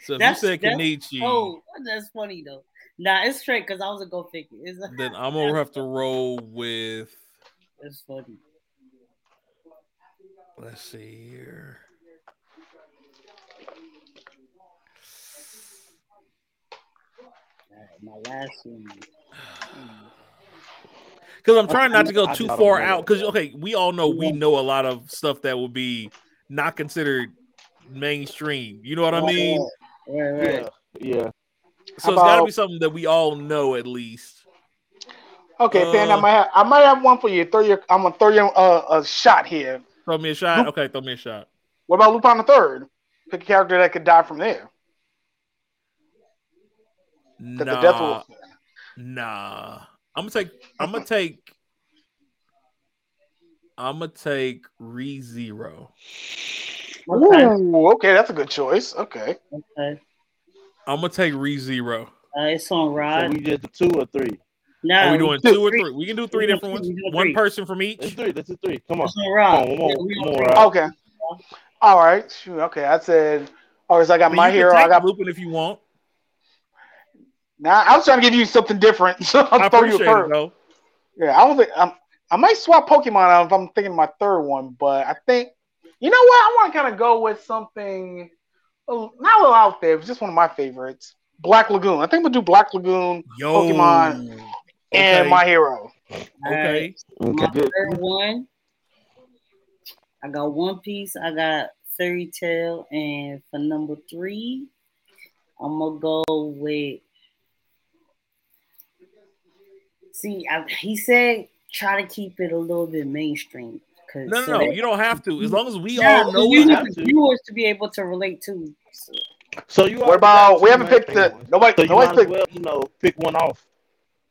Speaker 1: So if
Speaker 3: That's-
Speaker 1: you said
Speaker 3: that's-
Speaker 1: Kenichi,
Speaker 3: Oh, that's funny though. Nah, it's straight because I was a go figure. It's,
Speaker 1: then I'm gonna have to roll with.
Speaker 3: it's funny.
Speaker 1: Let's see here.
Speaker 3: All right, my last one.
Speaker 1: Because I'm trying not to go too far out. Because okay, we all know we know a lot of stuff that will be not considered mainstream. You know what I mean?
Speaker 3: Right, right.
Speaker 4: Yeah, yeah.
Speaker 1: So
Speaker 2: How
Speaker 1: it's got to be something that we all know at least.
Speaker 2: Okay, Pan, I
Speaker 1: Uh,
Speaker 2: might have, I might have one for you. Throw your, I'm gonna throw you uh, a shot here.
Speaker 1: Throw me a shot. Okay, throw me a shot.
Speaker 2: What about Lupin the Third? Pick a character that could die from there. That the death
Speaker 1: Nah,
Speaker 2: will.
Speaker 1: nah. I'm gonna take. I'm gonna take. I'm gonna take Re Zero.
Speaker 3: Okay.
Speaker 2: Ooh, okay, that's a good choice. Okay.
Speaker 3: okay.
Speaker 1: I'm gonna take Re Zero.
Speaker 3: Uh, it's on
Speaker 4: So
Speaker 3: Rod.
Speaker 4: we just two or three.
Speaker 3: no,
Speaker 1: Are we doing
Speaker 2: two,
Speaker 1: two or
Speaker 3: three.
Speaker 1: three? We can do three
Speaker 3: We
Speaker 1: different ones.
Speaker 3: we
Speaker 1: One person from
Speaker 4: That's
Speaker 1: each.
Speaker 4: three. That's a three. Come on.
Speaker 3: It's on Rod.
Speaker 4: Come on, one
Speaker 3: Yeah, on.
Speaker 4: Rod.
Speaker 2: Okay. All right. Shoot. Okay. I said. All right. So I got
Speaker 1: I mean,
Speaker 2: my
Speaker 1: you
Speaker 2: hero. I got.
Speaker 1: Lupin if you want.
Speaker 2: Now I was trying to give you something different, so
Speaker 1: I
Speaker 2: I'll throw you a
Speaker 1: appreciate it
Speaker 2: curve.
Speaker 1: though.
Speaker 2: Yeah, I don't think I'm. I might swap Pokemon out if I'm thinking my third one, but I think you know what? I want to kind of go with something not a little out there. It's just one of my favorites, Black Lagoon. I think we'll do Black Lagoon
Speaker 1: Yo,
Speaker 2: Pokemon and My Hero.
Speaker 1: Okay,
Speaker 3: Alright,
Speaker 4: Okay,
Speaker 3: My third one. I got One Piece. I got Fairy Tail, and for number three, I'm gonna go with. See, I, he said try to keep it a little bit mainstream. Cause
Speaker 1: no, no,
Speaker 3: so
Speaker 1: no.
Speaker 3: that-
Speaker 1: You don't have to. As long as we
Speaker 3: Yeah,
Speaker 1: all know
Speaker 3: you
Speaker 1: it.
Speaker 3: need
Speaker 4: have
Speaker 3: the
Speaker 4: to.
Speaker 3: viewers to be able to relate to. So,
Speaker 4: So you
Speaker 2: What about we haven't picked the
Speaker 4: main ones.
Speaker 2: nobody?
Speaker 4: So you
Speaker 2: nobody's
Speaker 4: might as
Speaker 2: picked.
Speaker 4: well, you know, pick one off.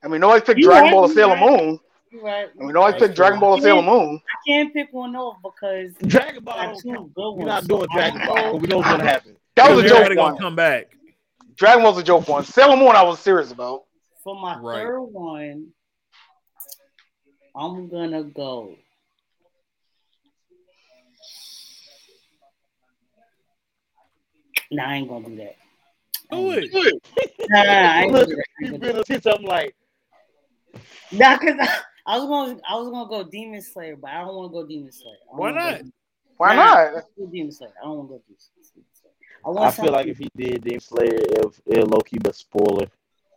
Speaker 2: I mean, nobody picked
Speaker 3: You
Speaker 2: Dragon
Speaker 3: right,
Speaker 2: Ball or
Speaker 3: you
Speaker 2: Sailor
Speaker 3: right.
Speaker 2: Moon.
Speaker 3: you right.
Speaker 2: I mean, nobody's
Speaker 3: you
Speaker 2: picked. Dragon Ball or Sailor Moon.
Speaker 3: I can't pick one off because
Speaker 4: Dragon Ball.
Speaker 3: I got
Speaker 4: don't
Speaker 3: two
Speaker 4: count.
Speaker 3: good
Speaker 4: We're
Speaker 3: ones.
Speaker 4: not doing
Speaker 3: So
Speaker 4: Dragon
Speaker 3: I'm
Speaker 4: Ball. We know what's gonna happen.
Speaker 2: That was a joke
Speaker 1: everybody
Speaker 2: one.
Speaker 1: gonna come back.
Speaker 2: Dragon Ball's a joke one. Sailor Moon, I was serious about.
Speaker 3: For my
Speaker 1: Right.
Speaker 3: third one, I'm gonna go. Nah, I ain't gonna do that.
Speaker 1: Do um, it.
Speaker 3: Nah, nah, nah, I ain't gonna do that. You've
Speaker 4: been since I'm like,
Speaker 3: that. Nah, cause I, I was gonna, I was gonna go Demon Slayer, but I don't want to go Demon Slayer.
Speaker 1: Why
Speaker 3: wanna go
Speaker 1: not?
Speaker 2: Why
Speaker 3: Nah,
Speaker 2: not?
Speaker 3: Demon Slayer. I don't want to go Demon Slayer. I,
Speaker 4: I feel like if he did Demon Slayer, if it low key but spoiler.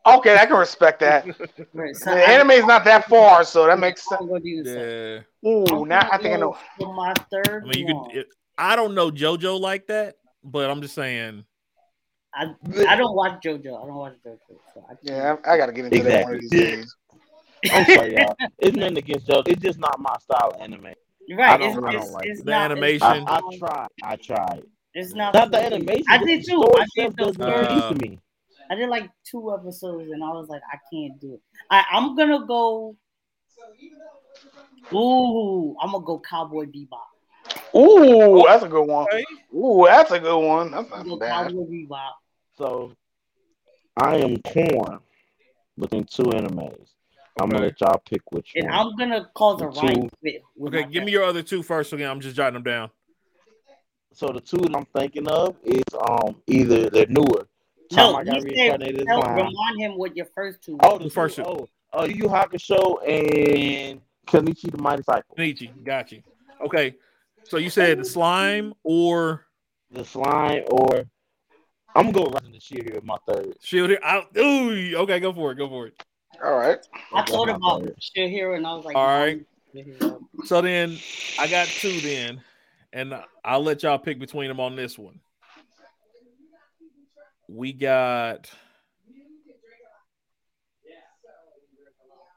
Speaker 2: Okay, I can respect that.
Speaker 3: Right, so
Speaker 2: The
Speaker 3: I-
Speaker 2: anime's not that far, so that makes sense.
Speaker 3: wanna go Demon Slayer.
Speaker 1: Yeah.
Speaker 2: Ooh, now I think I
Speaker 3: go
Speaker 2: know.
Speaker 3: For my third
Speaker 1: I mean, you
Speaker 3: one,
Speaker 1: could. It, I don't know JoJo like that, but I'm just saying.
Speaker 3: I, I don't watch JoJo. I don't watch JoJo. So I
Speaker 2: Yeah, I, I got to get into that one of these days.
Speaker 4: I'm sorry, y'all. It's nothing against JoJo. It's just not my style of anime.
Speaker 3: Right.
Speaker 4: I don't-
Speaker 3: it's,
Speaker 4: I don't
Speaker 3: it's,
Speaker 4: like
Speaker 3: it's
Speaker 1: The
Speaker 3: not,
Speaker 1: animation.
Speaker 4: I,
Speaker 3: not,
Speaker 4: I tried. I tried.
Speaker 3: it's not,
Speaker 4: Not the
Speaker 3: for
Speaker 4: animation.
Speaker 3: I did too. I did
Speaker 4: itself
Speaker 3: the
Speaker 4: doesn't
Speaker 3: first.
Speaker 4: appeal to uh, me.
Speaker 3: I did like two episodes, and I was like, I can't do it. I, I'm gonna go. Ooh, I'm gonna go Cowboy Bebop.
Speaker 2: Ooh, that's a good one. Ooh, that's a good one. That's not
Speaker 3: go
Speaker 2: bad.
Speaker 3: Cowboy Bebop.
Speaker 4: So I am torn between two animes. I'm gonna let y'all pick which
Speaker 3: And
Speaker 4: one.
Speaker 3: I'm gonna cause a
Speaker 4: The
Speaker 3: riot
Speaker 4: two-
Speaker 3: fit.
Speaker 1: Okay, give me your other two first. Again, I'm just jotting them down.
Speaker 4: So the two that I'm thinking of is um either they're newer. Time
Speaker 3: No,
Speaker 4: I got
Speaker 3: he said, tell, remind him what your first two.
Speaker 4: Oh,
Speaker 3: were.
Speaker 4: the
Speaker 1: first
Speaker 4: first
Speaker 1: two.
Speaker 4: Oh, oh, Yu Yu Hakusho and Kenichi the Mightiest Disciple.
Speaker 1: Nietzsche, got you. Okay, so you said the slime or
Speaker 4: The slime or I'm gonna go right in the shit here with my third.
Speaker 1: Shield Hero. I, ooh, okay, go for it. Go for it.
Speaker 2: All right.
Speaker 3: I
Speaker 4: That's
Speaker 3: thought about
Speaker 4: third.
Speaker 3: shit here, and I was like,
Speaker 1: All
Speaker 3: nah,
Speaker 1: right.
Speaker 3: Shield Hero.
Speaker 1: So then I got two then, and I'll let y'all pick between them on this one. We got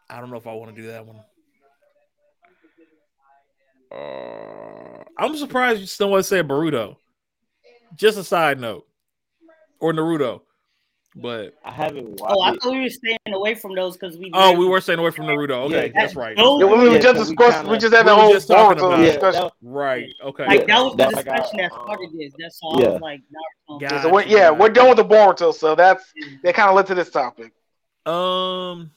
Speaker 1: I don't know if I want to do that one.
Speaker 4: Uh,
Speaker 1: I'm surprised you still want to say Boruto. Just a side note, or Naruto, but
Speaker 4: I haven't watched
Speaker 3: Oh, I
Speaker 4: it.
Speaker 3: thought we were staying away from those because we.
Speaker 1: oh, we were staying away from Naruto. Okay,
Speaker 4: Yeah,
Speaker 1: that's right.
Speaker 3: those-
Speaker 2: Yeah, we, we
Speaker 4: Yeah,
Speaker 2: just
Speaker 4: so we
Speaker 2: discussed.
Speaker 4: kinda-
Speaker 2: we just had
Speaker 1: we
Speaker 2: that whole
Speaker 1: just talking about
Speaker 4: it.
Speaker 2: discussion.
Speaker 4: that-
Speaker 1: Right. Okay.
Speaker 3: Like that was the
Speaker 4: That-
Speaker 3: discussion that
Speaker 4: uh,
Speaker 3: started this. That's all.
Speaker 4: Yeah.
Speaker 3: was like, Naruto.
Speaker 1: Got
Speaker 2: So we're, yeah, we're done with the Boruto, so that's that kind of led to this topic.
Speaker 1: Um.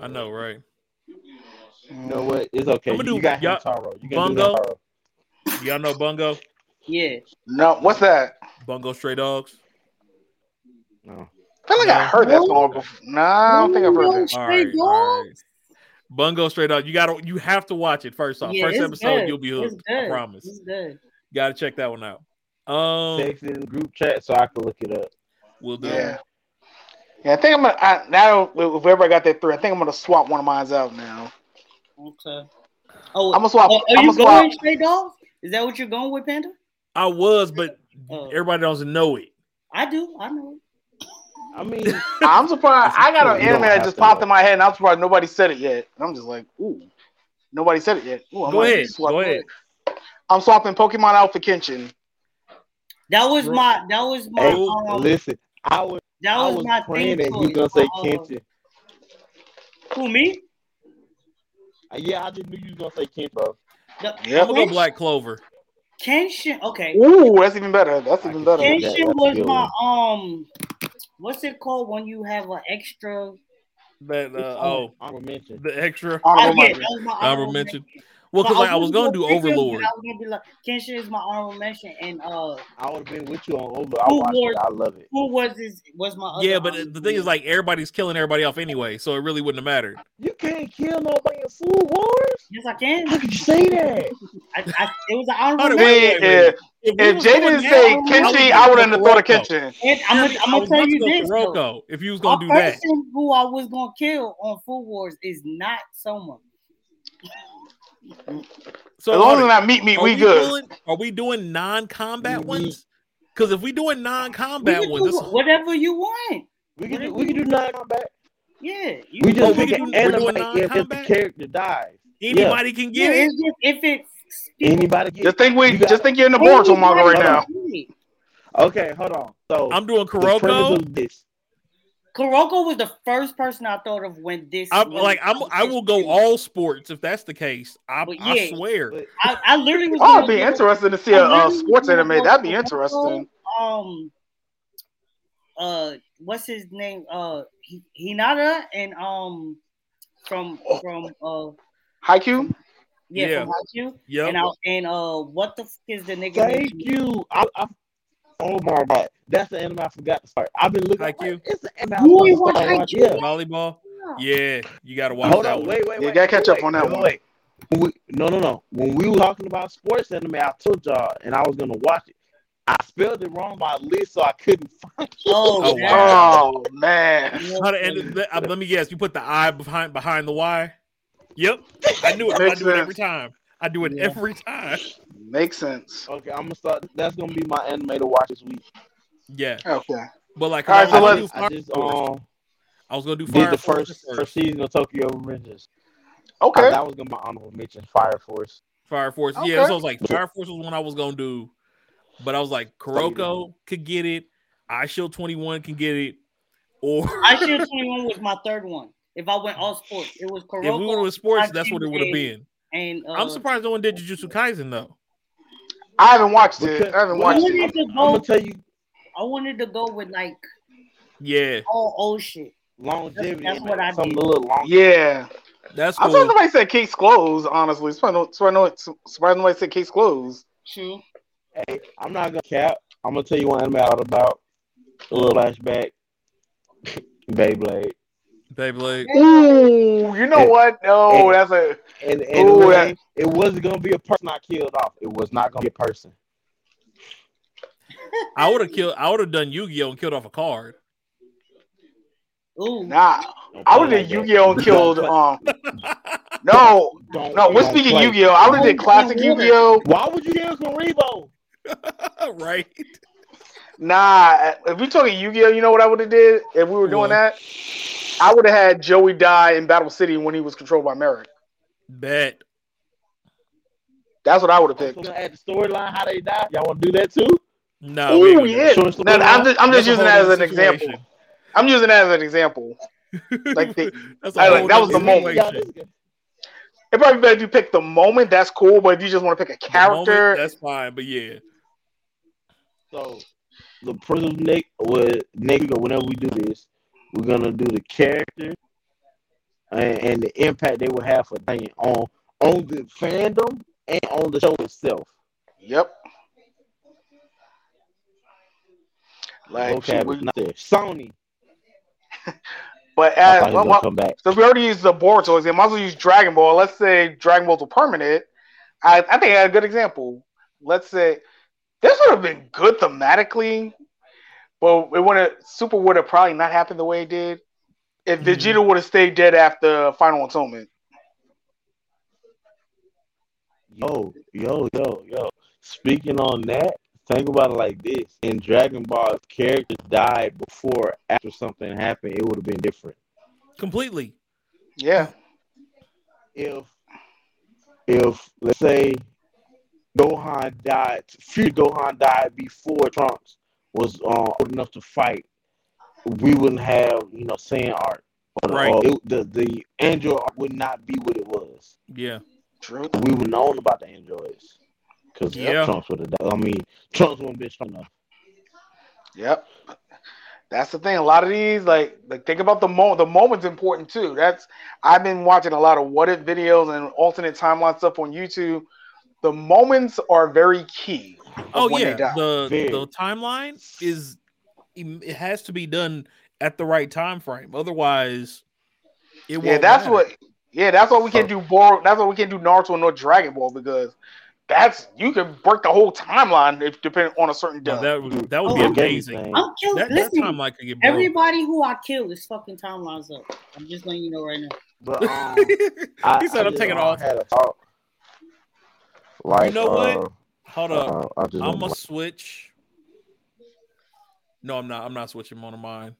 Speaker 1: I know, right?
Speaker 4: You know what? It's okay.
Speaker 1: I'ma
Speaker 4: you,
Speaker 1: do-
Speaker 4: got
Speaker 1: y'all-
Speaker 4: Hamtaro. You can
Speaker 1: Bungo?
Speaker 4: do
Speaker 1: Y'all know Bungo?
Speaker 3: Yeah.
Speaker 2: No, what's that?
Speaker 1: Bungo Stray Dogs.
Speaker 4: No.
Speaker 2: I feel like I heard that song before. Nah, I don't think I've heard that.
Speaker 1: All
Speaker 3: Stray
Speaker 1: right, all right.
Speaker 3: Dogs?
Speaker 1: Bungo Stray Dogs. You gotta, you have to watch it first off.
Speaker 3: Yeah,
Speaker 1: first episode,
Speaker 3: good.
Speaker 1: you'll be hooked. I promise.
Speaker 3: It's good.
Speaker 1: Gotta check that one out. Um,
Speaker 4: Text it in the group chat so I can look it up.
Speaker 1: we'll do.
Speaker 2: Yeah. Yeah, I think I'm gonna I, now. If everybody got that three, I think I'm gonna swap one of mine out now.
Speaker 3: Okay. Oh,
Speaker 2: I'm gonna swap.
Speaker 3: oh, are
Speaker 2: I'm
Speaker 3: you
Speaker 2: gonna swap.
Speaker 3: going straight dogs? Is that what you're going with, Panda?
Speaker 1: I was, but
Speaker 3: Oh.
Speaker 1: everybody doesn't know it.
Speaker 3: I do. I know.
Speaker 4: I mean,
Speaker 2: I'm surprised. I got an anime that just popped
Speaker 4: know.
Speaker 2: in my head, and I'm surprised nobody said it yet. And I'm just like, ooh, nobody said it yet. Ooh, I
Speaker 1: Go ahead.
Speaker 2: swap
Speaker 1: Go
Speaker 2: it.
Speaker 1: ahead.
Speaker 2: I'm swapping Pokemon out for Kenshin.
Speaker 3: That was my. That was my.
Speaker 4: hey,
Speaker 3: um,
Speaker 4: listen, I was
Speaker 3: that
Speaker 4: I
Speaker 3: was,
Speaker 4: was
Speaker 3: my
Speaker 4: praying
Speaker 3: thing.
Speaker 4: that you gonna say
Speaker 3: Uh,
Speaker 4: Kenshin.
Speaker 3: Who me?
Speaker 4: Uh, Yeah, I just knew you was gonna say Kenshin, bro.
Speaker 3: The,
Speaker 2: Yep.
Speaker 1: I'm gonna go Black Clover.
Speaker 3: Kenshin. Okay.
Speaker 2: Ooh, that's even better. That's even better.
Speaker 4: see that.
Speaker 3: Kenshin
Speaker 4: that's
Speaker 3: was
Speaker 4: good
Speaker 3: my um. What's it called when you have an extra?
Speaker 1: That uh, oh,
Speaker 4: Honorable mention.
Speaker 1: the extra
Speaker 3: Oh,
Speaker 2: Honorable
Speaker 3: yeah,
Speaker 2: mention.
Speaker 3: that was my
Speaker 1: honorable
Speaker 3: honorable
Speaker 1: mention.
Speaker 3: Mention.
Speaker 1: Well, because
Speaker 3: But
Speaker 1: like I was gonna do
Speaker 3: pick him, but
Speaker 1: Overlord.
Speaker 3: I was gonna be like, Kenshin is my honorable mention, and uh,
Speaker 4: I would have been with you on Over. I watched. I love it.
Speaker 3: who was his? Was my other
Speaker 1: Yeah, but
Speaker 3: honorable
Speaker 1: the thing is, like everybody's killing everybody off anyway, so it really wouldn't have mattered.
Speaker 4: You can't kill nobody in Food Wars.
Speaker 3: yes, I can.
Speaker 4: How could you say that?
Speaker 3: I, I, it was an honorable
Speaker 1: Hold on,
Speaker 3: mention.
Speaker 1: wait, wait,
Speaker 2: Yeah.
Speaker 1: If, we
Speaker 2: If
Speaker 1: was
Speaker 2: Jay didn't say
Speaker 3: I was
Speaker 2: I would have thought of
Speaker 1: Kuroko.
Speaker 2: Kenshin.
Speaker 3: And I'm gonna, I'm gonna tell you this. though.
Speaker 1: Kuroko if you was gonna do that.
Speaker 3: person who I was gonna kill on Food Wars is not Soma.
Speaker 1: So
Speaker 2: As long as
Speaker 1: on.
Speaker 2: not meet me, we
Speaker 1: we
Speaker 2: good.
Speaker 1: Doing, are we doing non-combat
Speaker 4: We-
Speaker 1: ones? Because if we doing
Speaker 3: We
Speaker 1: non-combat
Speaker 3: can
Speaker 1: ones,
Speaker 3: do whatever you want.
Speaker 4: We can do, we can do nine combat.
Speaker 3: Yeah, you
Speaker 4: We just
Speaker 1: Oh, we
Speaker 4: pick
Speaker 1: can
Speaker 4: an
Speaker 1: do- we're doing
Speaker 4: anime if, if the character dies.
Speaker 1: anybody can
Speaker 3: Yeah,
Speaker 1: get it.
Speaker 3: just if it
Speaker 4: Anybody get
Speaker 2: Just think we,
Speaker 4: You got-
Speaker 2: just think you're in the Boruto manga right now.
Speaker 4: Okay, hold on. So
Speaker 1: I'm doing
Speaker 4: the
Speaker 1: Kuroko.
Speaker 4: of this.
Speaker 3: Kuroko was the first person I thought of when this.
Speaker 1: I'm
Speaker 3: when
Speaker 1: like I'm. I will go all sports if that's the case. I,
Speaker 3: But
Speaker 1: I swear.
Speaker 4: But
Speaker 3: I, I literally was.
Speaker 2: Oh, it'd be
Speaker 3: go-
Speaker 2: interesting to see a uh, sports anime.
Speaker 3: go
Speaker 2: That'd be interesting.
Speaker 3: Um, uh, what's his name? Uh, Hinata and um, from
Speaker 2: Oh.
Speaker 3: from uh,
Speaker 2: Haikyuu.
Speaker 3: yeah,
Speaker 1: Yeah.
Speaker 3: from Haikyuu.
Speaker 1: Yep.
Speaker 3: And I, and uh, what the f- is the nigga?
Speaker 4: thank
Speaker 3: name?
Speaker 4: you. I, I, oh my god, that's the anime I forgot to start. I've been looking.
Speaker 1: Haikyuu?
Speaker 4: you. it's the anime
Speaker 3: You
Speaker 4: I'm
Speaker 3: ain't
Speaker 4: to
Speaker 3: watch
Speaker 4: start Yeah.
Speaker 1: Volleyball. Yeah, you got to watch
Speaker 4: Hold
Speaker 1: that
Speaker 4: on,
Speaker 1: one.
Speaker 4: wait, wait,
Speaker 2: You
Speaker 4: wait.
Speaker 2: gotta catch
Speaker 4: wait,
Speaker 2: up on that
Speaker 4: wait,
Speaker 2: one.
Speaker 4: Wait. We, no, no, no. When we were talking about sports anime, I told y'all, and I was gonna watch it. I spelled it wrong on my list, so I couldn't find it.
Speaker 3: Oh,
Speaker 1: Oh, wow.
Speaker 2: Oh man.
Speaker 1: How to end it- uh, let me guess. You put the I behind behind the Y. Yep, I knew it. I do it every time. I do it
Speaker 3: Yeah.
Speaker 1: every time.
Speaker 2: Makes sense.
Speaker 4: Okay, I'm gonna start. That's gonna be my anime to watch this week.
Speaker 1: Yeah,
Speaker 2: Okay.
Speaker 1: but like
Speaker 2: All right,
Speaker 1: I,
Speaker 2: so
Speaker 1: was gonna
Speaker 2: let's-
Speaker 1: do
Speaker 4: I just um
Speaker 1: I was gonna do
Speaker 4: did
Speaker 1: Fire
Speaker 4: the
Speaker 1: Force
Speaker 4: first
Speaker 1: first.
Speaker 4: first season of Tokyo Revengers.
Speaker 2: Okay.
Speaker 4: That was gonna be my honorable mention. Fire Force.
Speaker 1: Fire Force.
Speaker 2: Okay.
Speaker 1: Yeah, so I was like Fire Force was one I was gonna do, but I was like Kuroko could get it. I Shield Twenty One can get it, or
Speaker 3: I Shield 21 was my third one. If I went all sports, it was Kuroko.
Speaker 1: if we went with sports,
Speaker 3: I
Speaker 1: that's what it would have been.
Speaker 3: And uh,
Speaker 1: I'm surprised no one did Jujutsu Kaisen though.
Speaker 2: I haven't watched it.
Speaker 4: Because-
Speaker 2: I haven't
Speaker 3: I
Speaker 2: watched
Speaker 3: wanted
Speaker 2: it.
Speaker 3: to
Speaker 4: I'm gonna tell you
Speaker 3: I wanted to go with like
Speaker 1: Yeah,
Speaker 3: all old shit.
Speaker 4: longevity.
Speaker 3: That's
Speaker 4: in
Speaker 3: what
Speaker 4: it.
Speaker 3: I
Speaker 4: Something
Speaker 3: did.
Speaker 4: a little long.
Speaker 2: Yeah.
Speaker 1: that's
Speaker 2: I thought
Speaker 1: cool.
Speaker 2: surprised nobody said case closed. Honestly, surprised, surprised, surprised nobody said case closed.
Speaker 3: True.
Speaker 4: Hey, I'm not gonna cap. I'm gonna tell you one anime out about a little flashback. Beyblade.
Speaker 1: Beyblade.
Speaker 2: Ooh, you know
Speaker 4: And-
Speaker 2: what? No,
Speaker 4: and-
Speaker 2: that's a
Speaker 4: And and
Speaker 2: Ooh, that-
Speaker 4: it wasn't gonna be a person I killed off. It was not gonna be a person.
Speaker 1: I would have killed. I would have done Yu Gi Oh and killed off a card.
Speaker 3: Ooh.
Speaker 2: Nah, I would have
Speaker 4: like
Speaker 2: did
Speaker 4: that.
Speaker 2: Yu-Gi-Oh and killed.
Speaker 4: Don't
Speaker 2: Um, no,
Speaker 4: Don't-
Speaker 2: no. We're speaking
Speaker 4: play.
Speaker 2: Yu-Gi-Oh. I would have did classic
Speaker 3: Don't do it.
Speaker 2: Yu-Gi-Oh.
Speaker 4: Why would you kill Kuriboh?
Speaker 1: right.
Speaker 2: Nah, if we talking Yu-Gi-Oh, you know what I would have did if we were doing
Speaker 1: What?
Speaker 2: that? I would have had Joey die in Battle City when he was controlled by Marik.
Speaker 1: Bet.
Speaker 2: That's what I would have
Speaker 4: So
Speaker 2: picked.
Speaker 4: gonna add the storyline how they die. Y'all want to do that too?
Speaker 1: No. we ain't
Speaker 2: Oh yeah.
Speaker 4: Short
Speaker 2: No, I'm just, I'm just using that as
Speaker 1: nother
Speaker 2: an example. I'm using that as an example. Like the,
Speaker 1: That's a
Speaker 2: I like- that was the moment.
Speaker 4: Yeah,
Speaker 1: situation.
Speaker 4: this guy-
Speaker 2: it probably better if you pick the moment. That's cool, but if you just want to pick a
Speaker 1: The moment,
Speaker 2: character,
Speaker 1: that's fine. But yeah.
Speaker 4: So the prism Nick with Nick or whenever we do this, we're gonna do the character and, and the impact they will have for Diane on on the fandom and on the show itself.
Speaker 2: yep. Like,
Speaker 4: okay,
Speaker 2: we-
Speaker 4: not there. Sony.
Speaker 2: but as well, well,
Speaker 4: come back.
Speaker 2: So we already used the Boruto's, they might as well use Dragon Ball. Let's say Dragon Balls were permanent. I, I think I a good example. Let's say this would have been good thematically, but it would have Super would have probably not happened the way it did if
Speaker 1: Mhm.
Speaker 2: Vegeta would have stayed dead after Final Atonement.
Speaker 4: Yo, yo, yo, yo. Speaking on that, think about it like this: in Dragon Ball, if characters died before, after something happened, it would have been different.
Speaker 1: Completely.
Speaker 2: Yeah,
Speaker 4: if if let's say Gohan died, future Gohan died before Trunks was uh, old enough to fight, we wouldn't have you know Saiyan art. Or,
Speaker 1: Right.
Speaker 4: or it, the the android art would not be what it was.
Speaker 1: Yeah.
Speaker 2: true.
Speaker 4: We would known about the androids because
Speaker 1: Yeah.
Speaker 4: Trunks would have. died. I mean, Trunks wouldn't been strong enough.
Speaker 2: Yep. That's the thing. A lot of these, like, like think about the moment. The moment's important too. That's I've been watching a lot of what if videos and alternate timeline stuff on YouTube. The moments are very key.
Speaker 1: Oh yeah. The
Speaker 4: Very.
Speaker 1: the timeline is it has to be done at the right time frame. Otherwise, it won't
Speaker 2: yeah, that's
Speaker 1: matter.
Speaker 2: what. Yeah, that's why we can't do Bor. That's why we can't do Naruto nor Dragon Ball because that's you can break the whole timeline if depending on a certain
Speaker 1: No,
Speaker 2: death.
Speaker 1: that would that would
Speaker 3: Oh,
Speaker 1: be
Speaker 3: I'm
Speaker 1: amazing.
Speaker 3: I'm killing.
Speaker 1: That, that timeline could get broke.
Speaker 3: everybody who I kill is fucking timelines up. I'm just letting you know right now.
Speaker 4: But um,
Speaker 1: he
Speaker 4: I,
Speaker 1: said,
Speaker 4: I
Speaker 1: "I'm
Speaker 4: just,
Speaker 1: taking
Speaker 4: all.
Speaker 1: off."
Speaker 4: Had a thought. Like,
Speaker 1: You know what?
Speaker 4: uh,
Speaker 1: Hold up.
Speaker 4: uh, I just
Speaker 1: I'm gonna switch. No, I'm not. I'm not switching one of mine.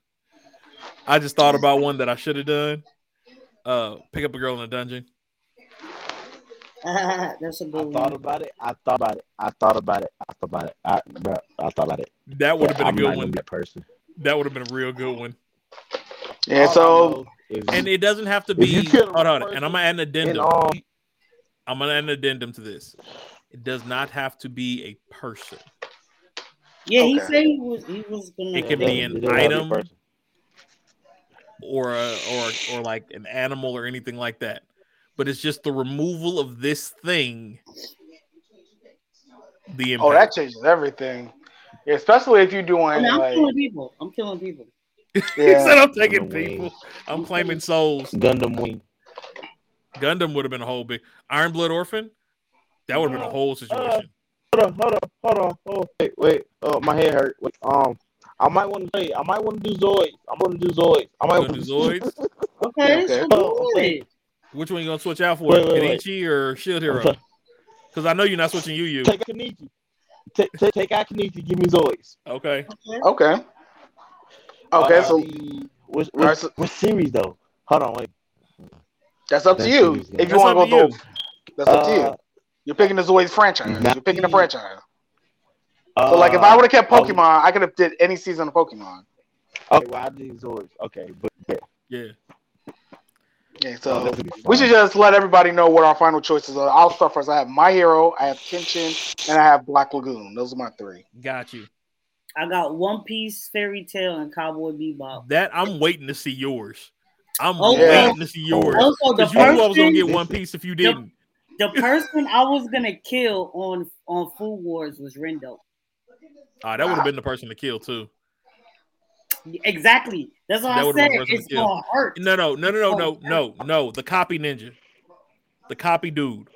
Speaker 1: I just thought about one that I should have done. Uh, pick up a girl in a dungeon.
Speaker 3: That's a good
Speaker 4: thought
Speaker 3: one.
Speaker 4: about it. I thought about it. I thought about it. I thought about it. I, bro, I thought about it.
Speaker 1: That would have been
Speaker 4: I'm
Speaker 1: a good one.
Speaker 4: that person.
Speaker 1: That would have been a real good one.
Speaker 2: yeah,
Speaker 4: All
Speaker 2: so
Speaker 4: know is
Speaker 1: And it doesn't have to be. Hold on, and I'm gonna add an addendum.
Speaker 4: all,
Speaker 1: I'm gonna add an addendum to this. It does not have to be a person.
Speaker 3: Yeah, he said he was he was gonna.
Speaker 1: It could
Speaker 4: it
Speaker 1: be an
Speaker 4: it doesn't have to be a
Speaker 1: item. or a, or or like an animal or anything like that. But it's just the removal of this thing. The oh, impact.
Speaker 2: oh, that changes everything. Yeah, especially if you're
Speaker 3: I
Speaker 2: doing
Speaker 3: mean, I'm
Speaker 2: like
Speaker 3: killing people. I'm killing people.
Speaker 1: he said
Speaker 2: yeah.
Speaker 1: I'm taking
Speaker 4: Gundam Wing.
Speaker 1: people. I'm claiming souls.
Speaker 4: Gundam Wing.
Speaker 1: Gundam would have been a whole big Iron Blood Orphan. That would have been a whole situation.
Speaker 4: Hold on, hold on, hold on. Oh, wait, wait. Oh, my head hurt. Wait, um, I might want to say, I might want to do Zoids. I'm going to do Zoids. I might
Speaker 1: You gonna do Zoids?
Speaker 3: Okay,
Speaker 2: Okay.
Speaker 3: so
Speaker 4: Oh,
Speaker 3: do
Speaker 4: okay.
Speaker 1: Which one you gonna switch out for?
Speaker 4: Wait, wait, wait.
Speaker 1: Kenichi or Shield Hero?
Speaker 4: Okay.
Speaker 1: Because I know you're not switching Yu Yu.
Speaker 4: Take out Kenichi. Take, take, take out Kenichi. Give me Zoids.
Speaker 1: Okay.
Speaker 3: Okay.
Speaker 2: Okay. Okay,
Speaker 4: Uh,
Speaker 2: so
Speaker 4: the- what,
Speaker 2: All right, so-
Speaker 4: what series though? Hold on, wait.
Speaker 2: That's up to you.
Speaker 4: easy.
Speaker 2: If you want to go
Speaker 1: to
Speaker 2: those, that's up to
Speaker 4: Uh,
Speaker 2: you. You're picking the Zoids franchise.
Speaker 4: Not
Speaker 2: You're picking the
Speaker 4: me.
Speaker 2: franchise. So like if I would have kept Pokemon, I could have did any season of Pokemon.
Speaker 4: okay, well I did Zoids. Okay, but yeah,
Speaker 1: Yeah.
Speaker 2: Yeah,
Speaker 4: oh,
Speaker 2: so
Speaker 4: that would be
Speaker 2: we should just let everybody know what our final choices are. I'll start first. I have My Hero, I have Kenshin, and I have Black Lagoon. Those are my three.
Speaker 1: Got you.
Speaker 3: I got One Piece, Fairy Tail, and Cowboy Bebop.
Speaker 1: That I'm waiting to see yours. I'm
Speaker 3: Oh,
Speaker 2: yeah.
Speaker 1: waiting to see yours.
Speaker 3: Also, the
Speaker 1: Because you knew I was gonna
Speaker 3: person,
Speaker 1: get One Piece if you didn't.
Speaker 3: the person I was gonna kill on on Food Wars was Rindo.
Speaker 1: Ah, that would have been the person to kill too.
Speaker 3: Exactly. That's what
Speaker 1: That
Speaker 3: I
Speaker 1: would've
Speaker 3: said. It's gonna hurt.
Speaker 1: No, no, no, no, no, no,
Speaker 3: Oh.
Speaker 1: no, no. The copy ninja, the copy dude.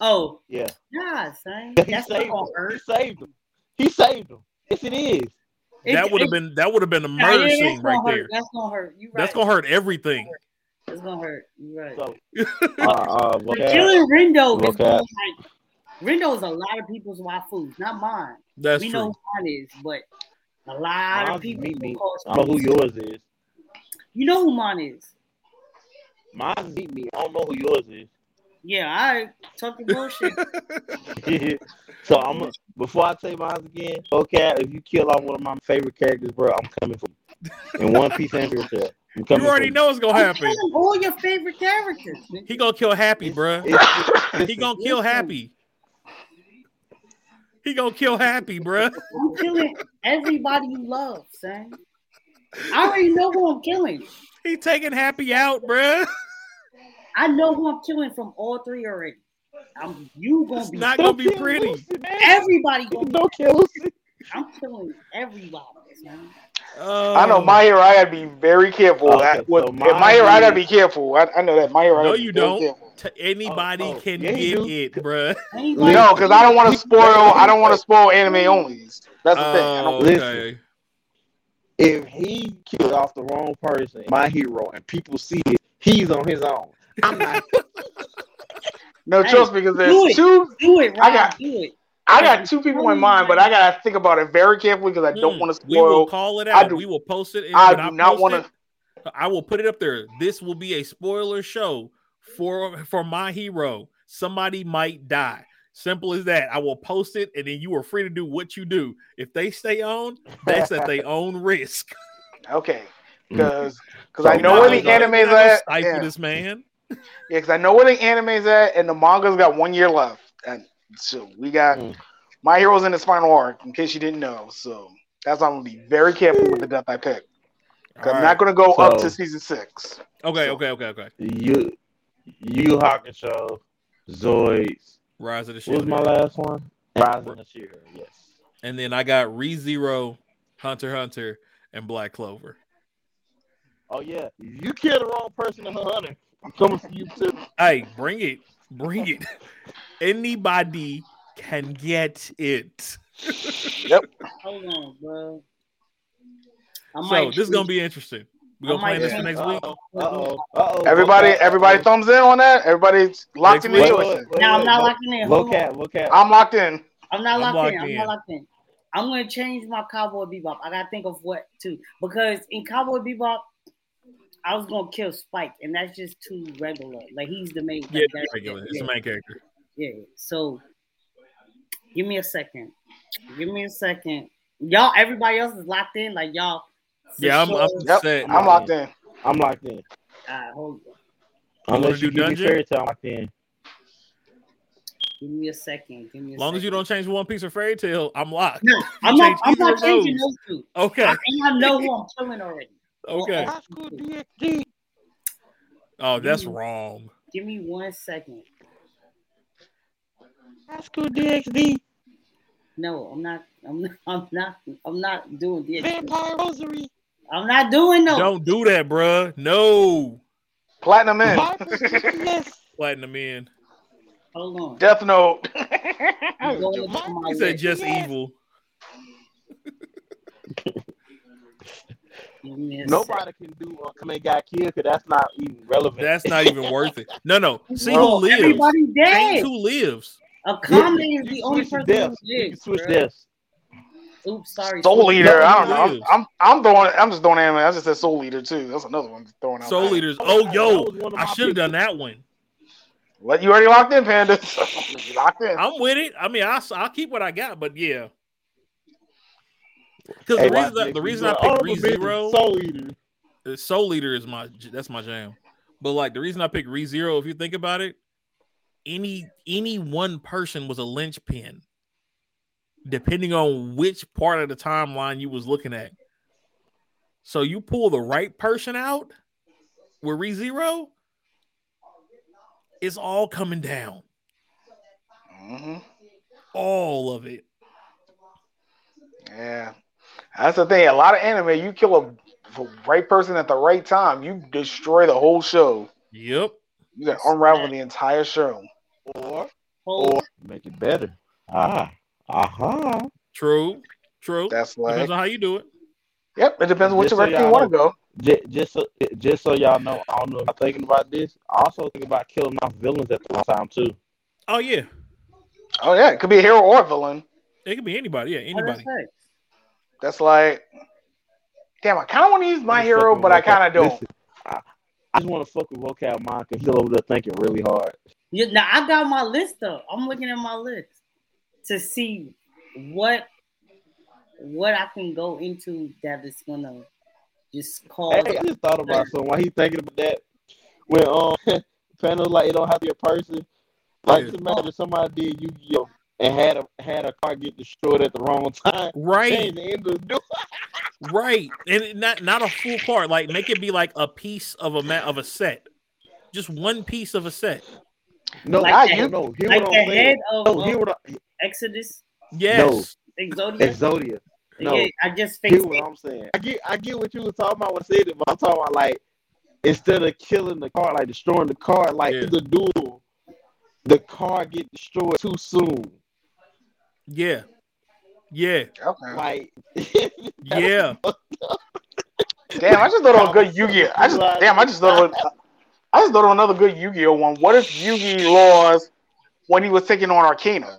Speaker 3: Oh,
Speaker 4: yeah.
Speaker 3: yeah, son. That's not
Speaker 4: saved
Speaker 3: gonna
Speaker 4: him. He saved him. He saved him. Yes, it is.
Speaker 3: It-
Speaker 1: that would have been that would have been a
Speaker 3: Nah,
Speaker 1: murder
Speaker 3: yeah,
Speaker 1: scene right
Speaker 3: hurt.
Speaker 1: there.
Speaker 3: That's gonna hurt. You right.
Speaker 1: That's gonna hurt everything.
Speaker 3: It's gonna hurt. You right.
Speaker 4: So, uh, uh,
Speaker 3: But killing Rindo is like Rindo is a lot of people's waifu, not mine.
Speaker 1: That's
Speaker 3: we
Speaker 1: true.
Speaker 3: know who mine is, but a lot
Speaker 4: Mine's
Speaker 3: of people
Speaker 4: Meet Me. I don't know who yours is.
Speaker 3: You know who mine is.
Speaker 4: Mine beat me. I don't know who yours is.
Speaker 3: Yeah, I talk the bullshit.
Speaker 4: so I'm gonna before I say mine again, okay, if you kill off one of my favorite characters, bro, I'm coming for you. In One Piece and Fairy Tail. I'm
Speaker 1: You already know it's gonna happen.
Speaker 3: killing all your favorite characters.
Speaker 1: He gonna kill Happy,
Speaker 4: you.
Speaker 1: bruh. He gonna kill Happy. He gonna kill Happy, bruh.
Speaker 3: I'm killing everybody you love, son. I already know who I'm killing.
Speaker 1: He taking Happy out, bruh.
Speaker 3: I know who I'm killing from all three already. I'm you gonna
Speaker 1: It's
Speaker 3: be
Speaker 1: not gonna be pretty.
Speaker 4: Lucy,
Speaker 3: everybody gonna be
Speaker 4: Don't kill Lucy.
Speaker 3: I'm killing everybody, man.
Speaker 1: Uh,
Speaker 2: I know my hero. I gotta be very careful.
Speaker 4: Okay,
Speaker 2: I, with,
Speaker 4: so
Speaker 2: if my hero, I
Speaker 4: is-
Speaker 2: gotta be careful. I, I know that my hero. I
Speaker 1: No, you don't.
Speaker 2: careful.
Speaker 1: T- anybody
Speaker 4: Oh, oh,
Speaker 1: can
Speaker 4: yeah,
Speaker 1: get it, bruh.
Speaker 2: No, because I don't want to spoil. I don't want to spoil anime only. That's the thing. I
Speaker 1: Oh,
Speaker 2: don't,
Speaker 1: okay.
Speaker 4: If he killed off the wrong person, my hero, and people see it, he's on his own. I'm not.
Speaker 2: no,
Speaker 3: Hey,
Speaker 2: trust me, because
Speaker 3: do
Speaker 2: there's
Speaker 3: it.
Speaker 2: two.
Speaker 3: Do it,
Speaker 2: I got-
Speaker 3: do it.
Speaker 2: I got two people in mind, but I gotta think about it very carefully because I don't
Speaker 1: Mm,
Speaker 2: want to spoil.
Speaker 1: We will call it
Speaker 2: I
Speaker 1: out.
Speaker 2: do-
Speaker 1: we will post it.
Speaker 2: I
Speaker 1: when
Speaker 2: do not want to.
Speaker 1: I will put it up there. This will be a spoiler show for for my hero. Somebody might die. Simple as that. I will post it, and then you are free to do what you do. If they stay on, that's at their own risk.
Speaker 2: Okay, because because
Speaker 4: So
Speaker 2: I know
Speaker 4: now
Speaker 2: where the
Speaker 4: we're gonna-
Speaker 2: anime's
Speaker 1: We're not gonna
Speaker 2: at.
Speaker 1: stifle
Speaker 2: Yeah,
Speaker 1: this man.
Speaker 2: Because I know where the anime's at, and the manga's got one year left, and so we got
Speaker 4: Mm.
Speaker 2: my hero's in his final arc. In case you didn't know, so that's why I'm gonna be very careful with the death I pick. I'm
Speaker 1: All
Speaker 2: not gonna go up to season six.
Speaker 1: Okay, okay, okay, okay.
Speaker 4: You, Yu Hakusho, Zoids.
Speaker 1: Rise of the
Speaker 4: What was my last one? Rise of the Shield. Yes.
Speaker 1: And then I got ReZero, Hunter Hunter, and Black Clover.
Speaker 4: Oh yeah. You kill the wrong person in Hunter, I'm coming for you too.
Speaker 1: Hey, bring it, bring it. Anybody can get it. Yep.
Speaker 3: Hold on, bro. I
Speaker 1: So this is gonna be interesting.
Speaker 3: We're
Speaker 1: gonna plan
Speaker 3: might
Speaker 1: this for next week.
Speaker 4: Uh oh. Uh oh.
Speaker 2: Everybody, everybody, thumbs in on that. Everybody's locked in
Speaker 1: Next
Speaker 2: the
Speaker 1: week.
Speaker 2: choices.
Speaker 3: Now I'm not locking in. Hold on.
Speaker 4: Vocab, vocab.
Speaker 2: I'm locked in.
Speaker 3: I'm not
Speaker 1: I'm
Speaker 3: locked,
Speaker 1: locked
Speaker 3: in. I'm not locked in. I'm gonna change my Cowboy Bebop. I gotta think of what to because in Cowboy Bebop, I was gonna kill Spike, and that's just too regular. Like he's the main.
Speaker 1: Yeah,
Speaker 3: like,
Speaker 1: it's
Speaker 3: that's-
Speaker 1: regular. It's the main character.
Speaker 3: yeah. So, give me a second. Give me a second. Y'all, everybody else is locked in. Like y'all.
Speaker 1: Yeah, I'm, I'm.
Speaker 2: Yep,
Speaker 1: set.
Speaker 2: I'm locked in.
Speaker 4: I'm locked in.
Speaker 3: Alright, hold on.
Speaker 1: wanna
Speaker 4: Unless
Speaker 1: do
Speaker 4: you give me Fairy Tail, I'm locked in.
Speaker 3: Give me a second. Give me a
Speaker 1: As long
Speaker 3: second.
Speaker 1: as you don't change One Piece or Fairy Tail, I'm locked.
Speaker 3: No, I'm not. I'm not changing
Speaker 1: those.
Speaker 3: those two.
Speaker 1: Okay,
Speaker 3: I, and I know who I'm killing already.
Speaker 1: Okay.
Speaker 4: High school DxD.
Speaker 1: Oh, that's wrong.
Speaker 3: Give me one second.
Speaker 4: High school DxD.
Speaker 3: No, I'm not. I'm not. I'm not. I'm not doing this.
Speaker 4: Vampire Rosary.
Speaker 3: I'm not doing no.
Speaker 1: Don't do that, bruh. No.
Speaker 2: Platinum End.
Speaker 4: Viper's
Speaker 1: Platinum End.
Speaker 3: Hold on.
Speaker 2: Death Note.
Speaker 3: I'm going to my
Speaker 1: He said just
Speaker 4: Yeah.
Speaker 1: evil.
Speaker 3: Give me a
Speaker 4: Nobody can do come and got killed because that's not even relevant.
Speaker 1: That's not even worth it. No, no. See
Speaker 3: Bro,
Speaker 1: who lives.
Speaker 3: Everybody
Speaker 1: Change
Speaker 3: dead.
Speaker 1: who lives.
Speaker 3: A comment
Speaker 4: You
Speaker 3: is the only
Speaker 4: switch
Speaker 3: person
Speaker 4: deaths.
Speaker 3: who
Speaker 4: You can
Speaker 3: lives.
Speaker 4: switch
Speaker 3: bro.
Speaker 4: deaths.
Speaker 3: Oops, sorry.
Speaker 2: Soul Eater. I don't know. I'm, I'm, I'm throwing. I'm just throwing anime. I just said Soul Eater too. That's another one throwing out.
Speaker 1: Soul
Speaker 2: there.
Speaker 1: Eaters. Oh, yo.
Speaker 4: was one of
Speaker 1: I should have done that one.
Speaker 2: What you already locked in, Panda? Locked in.
Speaker 1: I'm with it. I mean, I'll, I'll keep what I got, but yeah. Because
Speaker 4: Hey,
Speaker 1: the reason,
Speaker 4: watch
Speaker 1: I, the reason I
Speaker 4: got
Speaker 1: picked ReZero,
Speaker 4: Soul Eater.
Speaker 1: uh, Soul Eater is my that's my jam. But like the reason I picked ReZero, if you think about it, any any one person was a linchpin, depending on which part of the timeline you was looking at. So you pull the right person out with ReZero, it's all coming down.
Speaker 2: hmm
Speaker 1: All of it.
Speaker 2: Yeah, that's the thing. A lot of anime, you kill a the right person at the right time, you destroy the whole show.
Speaker 1: Yep.
Speaker 2: You can unravel the entire show.
Speaker 4: Or, or make it better. Ah. Uh-huh.
Speaker 1: True. True.
Speaker 2: That's like
Speaker 1: Depends on how you do it.
Speaker 2: Yep, it depends on which
Speaker 4: Just so
Speaker 2: direction you want to go.
Speaker 4: Just, just so just so y'all know, I don't know if I'm thinking about this. I also think about killing off villains at the same time too.
Speaker 1: Oh yeah,
Speaker 2: Oh yeah, it could be a hero or a villain.
Speaker 1: it could be anybody. Yeah, anybody.
Speaker 3: Right.
Speaker 2: That's like, damn, I kind of want to use my
Speaker 4: Just
Speaker 2: hero, but I kind of don't.
Speaker 4: Listen, I, I just want to fuck with vocab mind because he's over there thinking really hard.
Speaker 3: Yeah, now I got my list up. I'm looking at my list to see what what I can go into that is gonna just cause.
Speaker 4: Hey, I just thought about something while he's thinking about that. When um, panels like it don't have to be a person. Like
Speaker 1: Yeah.
Speaker 4: just imagine if somebody did Yu-Gi-Oh and had a had a car get destroyed at the wrong time.
Speaker 1: Right,
Speaker 4: the end of the
Speaker 1: right, and not not a full card. Like make it be like a piece of a ma- of a set, just one piece of a set.
Speaker 4: No,
Speaker 3: Like
Speaker 4: I
Speaker 3: that-
Speaker 4: you know. Hear
Speaker 3: like the head of,
Speaker 4: No,
Speaker 3: of
Speaker 4: hear um, what I,
Speaker 3: Exodus,
Speaker 1: Yes,
Speaker 3: Exodia.
Speaker 4: Exodia. no.
Speaker 3: Yeah, I just
Speaker 4: Hear
Speaker 3: fixed
Speaker 4: what
Speaker 3: it.
Speaker 4: I'm saying. I get I get what you were talking about when I said it, but I'm talking about like instead of killing the car, like destroying the car, like
Speaker 1: Yeah.
Speaker 4: the duel, the car get destroyed too soon.
Speaker 1: Yeah, yeah,
Speaker 2: Okay.
Speaker 4: Like
Speaker 1: yeah.
Speaker 2: Damn, I just thought of a good Yu-Gi-Oh. I just damn, I just thought of I just thought of another good Yu-Gi-Oh one. What if Yu-Gi lost when he was taking on Arkana?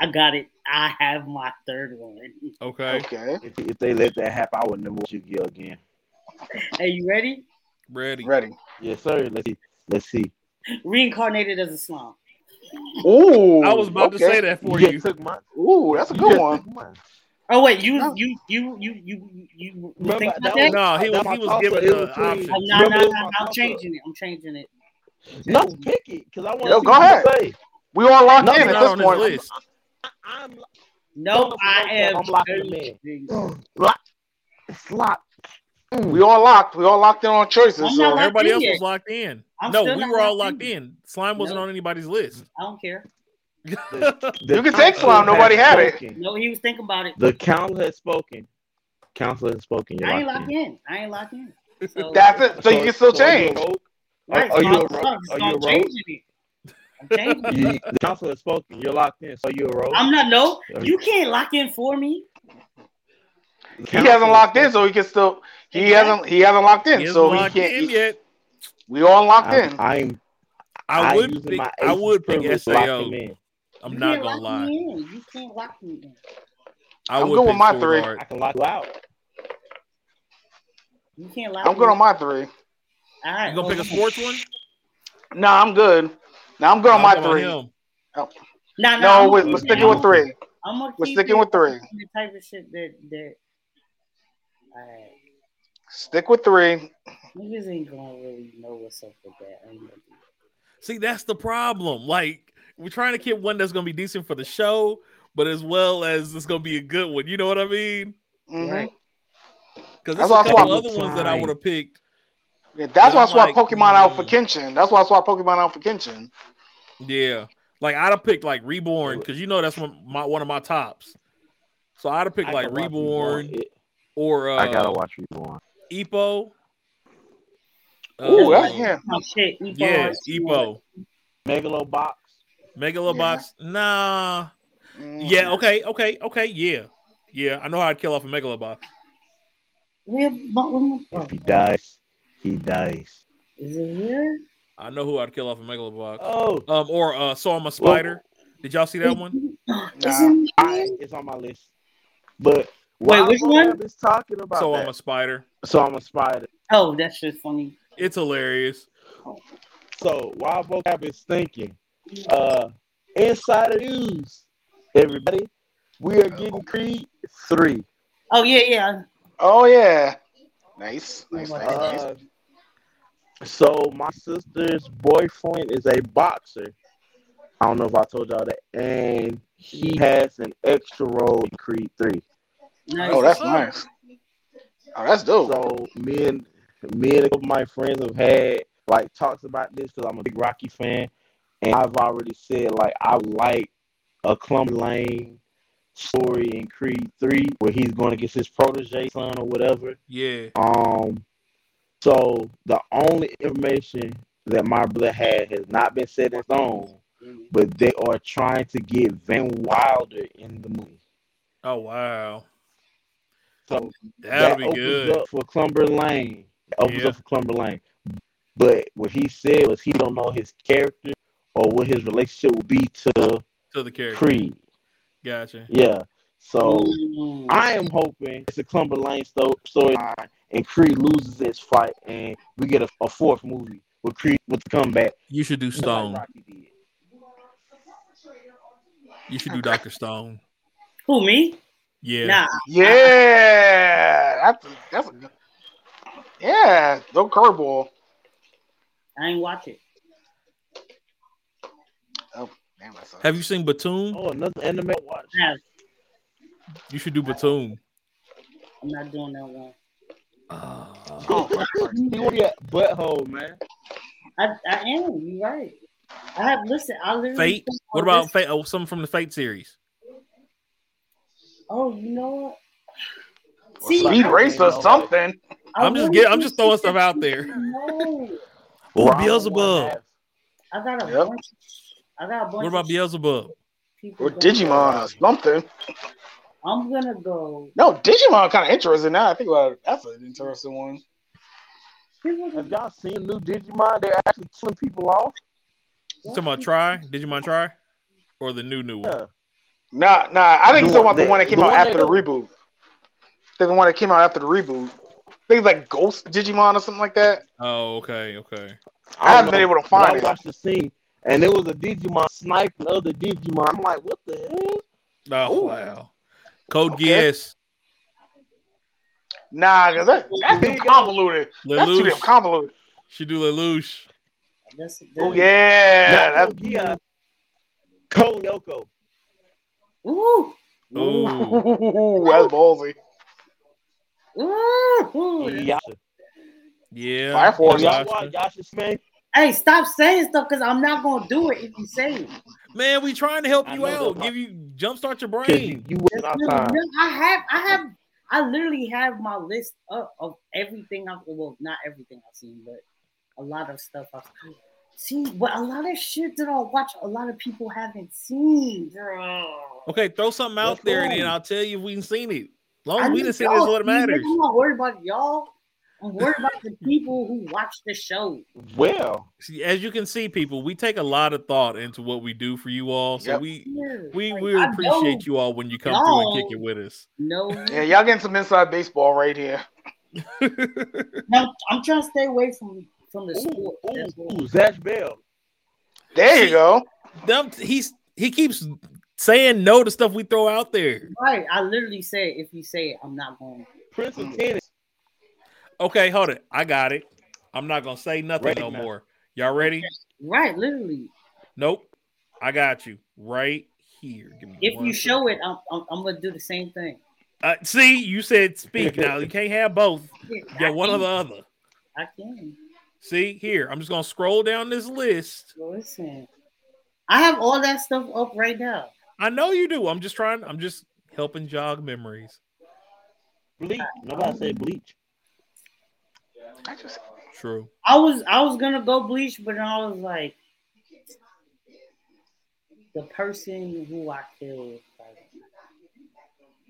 Speaker 3: I got it. I have my third one.
Speaker 1: Okay,
Speaker 2: Okay,
Speaker 4: if, if they let that happen, I would never watch Yu-Gi-Oh again.
Speaker 3: Hey, you ready?
Speaker 1: ready.
Speaker 2: ready.
Speaker 4: Yes, sir. Let's see. Let's see.
Speaker 3: Reincarnated as a slime.
Speaker 2: Ooh,
Speaker 1: I was about to say that for
Speaker 4: you
Speaker 1: you.
Speaker 4: took mine.
Speaker 2: Ooh, that's a good
Speaker 4: just
Speaker 2: one.
Speaker 4: took mine.
Speaker 3: Oh wait, you
Speaker 2: No.
Speaker 3: you you you you you you
Speaker 4: Remember,
Speaker 3: think
Speaker 4: that
Speaker 3: about that?
Speaker 1: No, he was he was giving
Speaker 4: It
Speaker 1: the
Speaker 4: was between-
Speaker 1: option.
Speaker 3: Oh, no,
Speaker 4: Remember,
Speaker 3: no, no, I'm changing it. I'm changing it.
Speaker 4: No, pick it because I want to see
Speaker 2: go
Speaker 4: what
Speaker 2: ahead.
Speaker 4: you say.
Speaker 2: We all locked
Speaker 4: No,
Speaker 2: in
Speaker 1: He's
Speaker 2: at
Speaker 1: not
Speaker 2: this
Speaker 1: on
Speaker 2: point.
Speaker 1: list.
Speaker 4: I'm
Speaker 3: No,
Speaker 4: No,
Speaker 3: I
Speaker 4: no,
Speaker 3: am.
Speaker 4: I'm locking them in. slot. Mm.
Speaker 2: We all locked. We all locked in on choices. So
Speaker 1: Everybody else
Speaker 3: yet.
Speaker 1: was locked in.
Speaker 3: I'm
Speaker 1: no, we were all
Speaker 3: locked
Speaker 1: locked
Speaker 3: in.
Speaker 1: in. Slime wasn't
Speaker 3: No.
Speaker 1: on anybody's list.
Speaker 3: I don't care.
Speaker 4: The
Speaker 2: You can take slime, nobody
Speaker 4: has
Speaker 2: had it.
Speaker 3: No, he was thinking about it.
Speaker 4: The council has spoken. Council has spoken. You're
Speaker 3: I ain't
Speaker 4: locked
Speaker 3: locked
Speaker 4: in.
Speaker 3: in. I ain't locked in. So,
Speaker 2: that's it. So you can still
Speaker 4: so are you a
Speaker 2: change.
Speaker 3: right,
Speaker 4: are you a rogue? Are you a rogue?
Speaker 3: changing it. I'm changing.
Speaker 4: You, the council has spoken. You're locked in. So you're a rogue.
Speaker 3: I'm not. No, you can't lock in for me.
Speaker 4: The
Speaker 2: He
Speaker 4: council
Speaker 2: hasn't locked in, so he can still. He
Speaker 3: Exactly.
Speaker 2: hasn't. He hasn't locked in,
Speaker 1: He
Speaker 2: so he can't.
Speaker 1: in
Speaker 2: he-
Speaker 1: yet.
Speaker 2: we all locked
Speaker 4: I'm,
Speaker 2: in.
Speaker 4: I'm
Speaker 1: I would
Speaker 4: using
Speaker 1: pick. I would pick
Speaker 4: privilege to lock
Speaker 1: Sao. I'm
Speaker 3: you
Speaker 1: not gonna lie.
Speaker 3: You can't lock me in.
Speaker 1: I
Speaker 2: I'm
Speaker 1: would
Speaker 2: good with my three.
Speaker 1: Art.
Speaker 4: I can lock you out.
Speaker 3: You can't lock
Speaker 2: I'm
Speaker 3: me
Speaker 2: good
Speaker 3: in.
Speaker 2: on my three.
Speaker 3: All right.
Speaker 1: You gonna pick a
Speaker 3: hold on.
Speaker 1: sports one?
Speaker 2: No, I'm good. No, I'm good on
Speaker 1: How
Speaker 2: my
Speaker 1: about
Speaker 2: three.
Speaker 1: him? Oh.
Speaker 3: Nah, nah,
Speaker 2: No,
Speaker 3: I'm
Speaker 2: we're, we're sticking with three.
Speaker 3: I'm gonna
Speaker 2: We're
Speaker 3: keep
Speaker 2: sticking with three.
Speaker 3: The type of shit that that. Alright.
Speaker 2: Stick with three.
Speaker 3: Niggas ain't gonna really know what's up with that. I ain't gonna do that.
Speaker 1: See, that's the problem. Like we're trying to get one that's gonna be decent for the show, but as well as it's gonna be a good one. You know what I mean?
Speaker 2: Mhm.
Speaker 3: Right.
Speaker 1: Because
Speaker 2: That's
Speaker 1: there's a
Speaker 2: why I
Speaker 1: couple
Speaker 2: swapped
Speaker 1: other ones that I would have picked.
Speaker 2: Yeah, that's why I swapped
Speaker 1: like,
Speaker 2: Pokemon out for
Speaker 1: mm.
Speaker 2: Kenshin. That's why I swapped Pokemon out for Kenshin.
Speaker 1: Yeah, like I'd have picked like Reborn because you know that's one my one of my tops. So I'd have picked
Speaker 4: I
Speaker 1: like
Speaker 4: can
Speaker 1: Reborn
Speaker 4: It-
Speaker 1: or uh,
Speaker 4: I gotta watch Reborn.
Speaker 1: Epo.
Speaker 2: Ooh,
Speaker 1: Uh,
Speaker 2: yeah.
Speaker 3: Oh shit. Epo
Speaker 1: yeah, Epo.
Speaker 4: Megalobox.
Speaker 1: Megalobox. Nah.
Speaker 2: Mm.
Speaker 1: Yeah. Okay. Okay. Okay. Yeah. Yeah. I know how to kill off a Megalobox.
Speaker 3: Where, but when-
Speaker 4: If he dies, he dies.
Speaker 3: is it here?
Speaker 1: I know who I'd kill off a Megalobox.
Speaker 4: Oh,
Speaker 1: Um, or uh, saw him a spider. Did y'all see that one?
Speaker 2: Nah.
Speaker 4: I, it's on my list. But
Speaker 3: Wait, which
Speaker 4: Vocab
Speaker 3: one?
Speaker 4: Is talking about
Speaker 1: So
Speaker 4: that.
Speaker 1: I'm a spider.
Speaker 4: so I'm a spider.
Speaker 3: Oh, that's just funny.
Speaker 1: It's hilarious.
Speaker 4: So while vocab is thinking, uh, inside of news, everybody, we are getting Creed three.
Speaker 3: Oh yeah, yeah.
Speaker 2: Oh yeah. Nice. Nice. Nice. nice.
Speaker 4: Uh, so my sister's boyfriend is a boxer. I don't know if I told y'all that, and he has an extra role in Creed three.
Speaker 3: Nice.
Speaker 2: Oh, that's nice. Oh, that's dope.
Speaker 4: So me and me and a couple of my friends have had like talks about this because I'm a big Rocky fan, and I've already said like I like a Clubber Lang story in Creed Three where he's going against his protege son or whatever.
Speaker 1: Yeah.
Speaker 4: Um, so the only information that my brother had has not been set in stone, but they are trying to get Van Wilder in the movie.
Speaker 1: Oh wow.
Speaker 4: So
Speaker 1: That'll
Speaker 4: that
Speaker 1: be
Speaker 4: opens
Speaker 1: good.
Speaker 4: up for Clubber Lang. Opens
Speaker 1: Yeah.
Speaker 4: up for Clubber Lang. But what he said was he don't know his character or what his relationship will be to
Speaker 1: To the character.
Speaker 4: Creed.
Speaker 1: Gotcha.
Speaker 4: Yeah. So
Speaker 3: Mm.
Speaker 4: I am hoping it's a Clubber Lang sto- storyline and Creed loses this fight and we get a, a fourth movie with Creed with the comeback.
Speaker 1: You should do
Speaker 4: just like
Speaker 1: Stone. You should do Doctor Stone.
Speaker 3: Who me?
Speaker 1: Yeah.
Speaker 3: Nah,
Speaker 2: Yeah, that's a, that's a good. Yeah, no curveball.
Speaker 3: I ain't watch it.
Speaker 2: Oh, damn, that sucks.
Speaker 1: Have you seen Batum?
Speaker 4: Oh, another anime watch.
Speaker 3: I.
Speaker 1: You should do Batum.
Speaker 3: I'm not doing that one.
Speaker 2: Oh, oh.
Speaker 4: you want your butthole, man.
Speaker 3: I, I am. You're right. I have listened. I literally.
Speaker 1: Fate. What about Fate? Oh, something from the Fate series.
Speaker 3: Oh, you know what?
Speaker 2: Well,
Speaker 3: See,
Speaker 2: Speed
Speaker 3: I-
Speaker 2: Racer or something.
Speaker 3: I
Speaker 1: I'm just
Speaker 3: really
Speaker 1: getting- I'm just throwing stuff out there.
Speaker 3: No,
Speaker 1: Oh,
Speaker 4: Round
Speaker 1: Beelzebub.
Speaker 3: I got a
Speaker 2: Yep.
Speaker 3: bunch. I got a bunch.
Speaker 1: What about Beelzebub?
Speaker 2: Or Digimon or something.
Speaker 3: I'm gonna go.
Speaker 2: No, Digimon kind of interesting now. I think about it. That's an interesting one.
Speaker 4: Have y'all seen new Digimon? They're actually killing people off.
Speaker 1: You talking about Tri? Digimon Tri? Or the new new one?
Speaker 4: Yeah.
Speaker 2: Nah, nah. I think
Speaker 4: The
Speaker 2: it's about the one that came
Speaker 4: the
Speaker 2: out after the reboot. The one that came out after the reboot. I think it's like Ghost Digimon or something like that.
Speaker 1: Oh, okay, okay.
Speaker 2: I haven't been able to find
Speaker 4: I
Speaker 2: it.
Speaker 4: watched the scene, and there was a Digimon sniping other Digimon. I'm like, what the hell?
Speaker 1: Oh
Speaker 4: Ooh.
Speaker 1: wow. Code
Speaker 2: Okay.
Speaker 1: Geass.
Speaker 2: Nah, cause that, that's too
Speaker 4: Big
Speaker 2: convoluted. That's too damn convoluted.
Speaker 1: She do Lelouch.
Speaker 3: That's, that's,
Speaker 2: Oh yeah,
Speaker 4: Not
Speaker 2: that's
Speaker 4: Code Geass, Code Yoko.
Speaker 3: Ooh,
Speaker 1: Ooh.
Speaker 2: Ooh, that's ballsy.
Speaker 3: ooh, ooh.
Speaker 4: Yasha.
Speaker 1: Yeah.
Speaker 2: Fire Force.
Speaker 4: Y'all
Speaker 1: Yasha.
Speaker 4: watch Yasha Smith?
Speaker 3: Hey, stop saying stuff because I'm not gonna do it if you say it.
Speaker 1: Man, we trying to help
Speaker 4: I
Speaker 1: you out.
Speaker 4: that-
Speaker 1: Give you jumpstart your
Speaker 4: Because you,
Speaker 1: brain.
Speaker 4: you wasting our time.
Speaker 3: I have, I have, I literally have my list up of everything I've well, not everything I've seen, but a lot of stuff I've seen. See, but a lot of shit that I watch, a lot of people haven't seen, bro.
Speaker 1: Okay, throw something out
Speaker 4: Let's
Speaker 1: there and then I'll tell you if we can seen it. As long
Speaker 3: I
Speaker 1: as we
Speaker 3: need
Speaker 1: didn't see it,
Speaker 3: y'all
Speaker 1: what matters.
Speaker 3: I'm not worried about y'all. I'm worried about the people who watch the show.
Speaker 4: Well,
Speaker 1: See, As you can see, people, we take a lot of thought into what we do for you all. So
Speaker 2: Yep.
Speaker 1: we we
Speaker 3: like,
Speaker 1: we appreciate you all when you come through and kick it with us.
Speaker 3: No,
Speaker 2: Yeah, y'all getting some inside baseball right here.
Speaker 3: no, I'm trying to stay away from from the
Speaker 4: ooh,
Speaker 3: sport.
Speaker 4: Ooh, ooh, Zatch Bell.
Speaker 2: There you
Speaker 1: See-
Speaker 2: go.
Speaker 1: Them, he's he keeps saying no to stuff we throw out there.
Speaker 3: Right, I literally said if you say it, I'm not going.
Speaker 4: Prince of Tennis.
Speaker 1: Okay, hold it. I got it. I'm not gonna say nothing
Speaker 4: Right
Speaker 1: no
Speaker 4: now.
Speaker 1: more. Y'all ready?
Speaker 3: Right, literally.
Speaker 1: Nope. I got you right here. Give me
Speaker 3: If you
Speaker 1: second.
Speaker 3: show it, I'm, I'm, I'm gonna do the same thing.
Speaker 1: Uh, see, you said speak now. You can't have both. Yeah,
Speaker 3: I
Speaker 1: got one or the other.
Speaker 3: I can.
Speaker 1: See here. I'm just gonna scroll down this list.
Speaker 3: Listen, I have all that stuff up right now.
Speaker 1: I know you do. I'm just trying. I'm just helping jog memories.
Speaker 4: Bleach. Nobody said bleach.
Speaker 2: I just
Speaker 1: True.
Speaker 3: I was I was gonna go bleach, but then I was like, the person who I killed.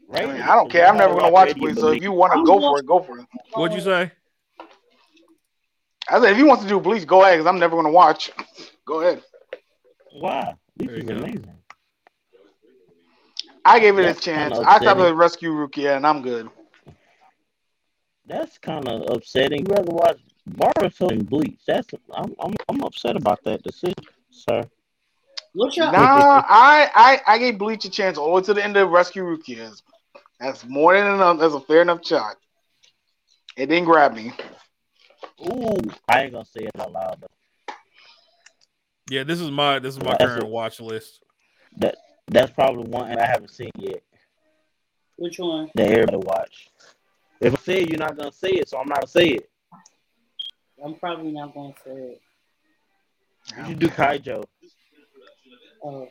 Speaker 3: Right.
Speaker 2: I, mean, I don't care. I'm never gonna watch Bleach. So if you want to go for it, go for it.
Speaker 1: What'd you say?
Speaker 2: I said if he wants to do Bleach, go ahead. Because I'm never gonna watch. Go ahead.
Speaker 4: Why? Bleach
Speaker 1: There you
Speaker 4: is
Speaker 1: go.
Speaker 4: amazing.
Speaker 2: I gave it
Speaker 4: That's
Speaker 2: a chance. I stopped
Speaker 4: upsetting.
Speaker 2: Rescue Rukia, and I'm good.
Speaker 4: That's kind of upsetting. You rather watch Boruto than Bleach. That's I'm I'm I'm upset about that decision, sir.
Speaker 3: what's your
Speaker 2: Nah, I, I I gave Bleach a chance all the way to the end of Rescue Rukia. That's more than enough. That's a fair enough shot. It didn't grab me.
Speaker 4: Ooh, I ain't gonna say it out loud. Though.
Speaker 1: Yeah, this is my this is my
Speaker 4: That's
Speaker 1: current
Speaker 4: it.
Speaker 1: watch list.
Speaker 4: That that's probably one I haven't seen yet
Speaker 3: which one?
Speaker 4: that everybody watch. If I say it, you're not gonna say it, so I'm not gonna say it.
Speaker 3: I'm probably not gonna say it.
Speaker 4: You do Kaijo.
Speaker 3: Oh,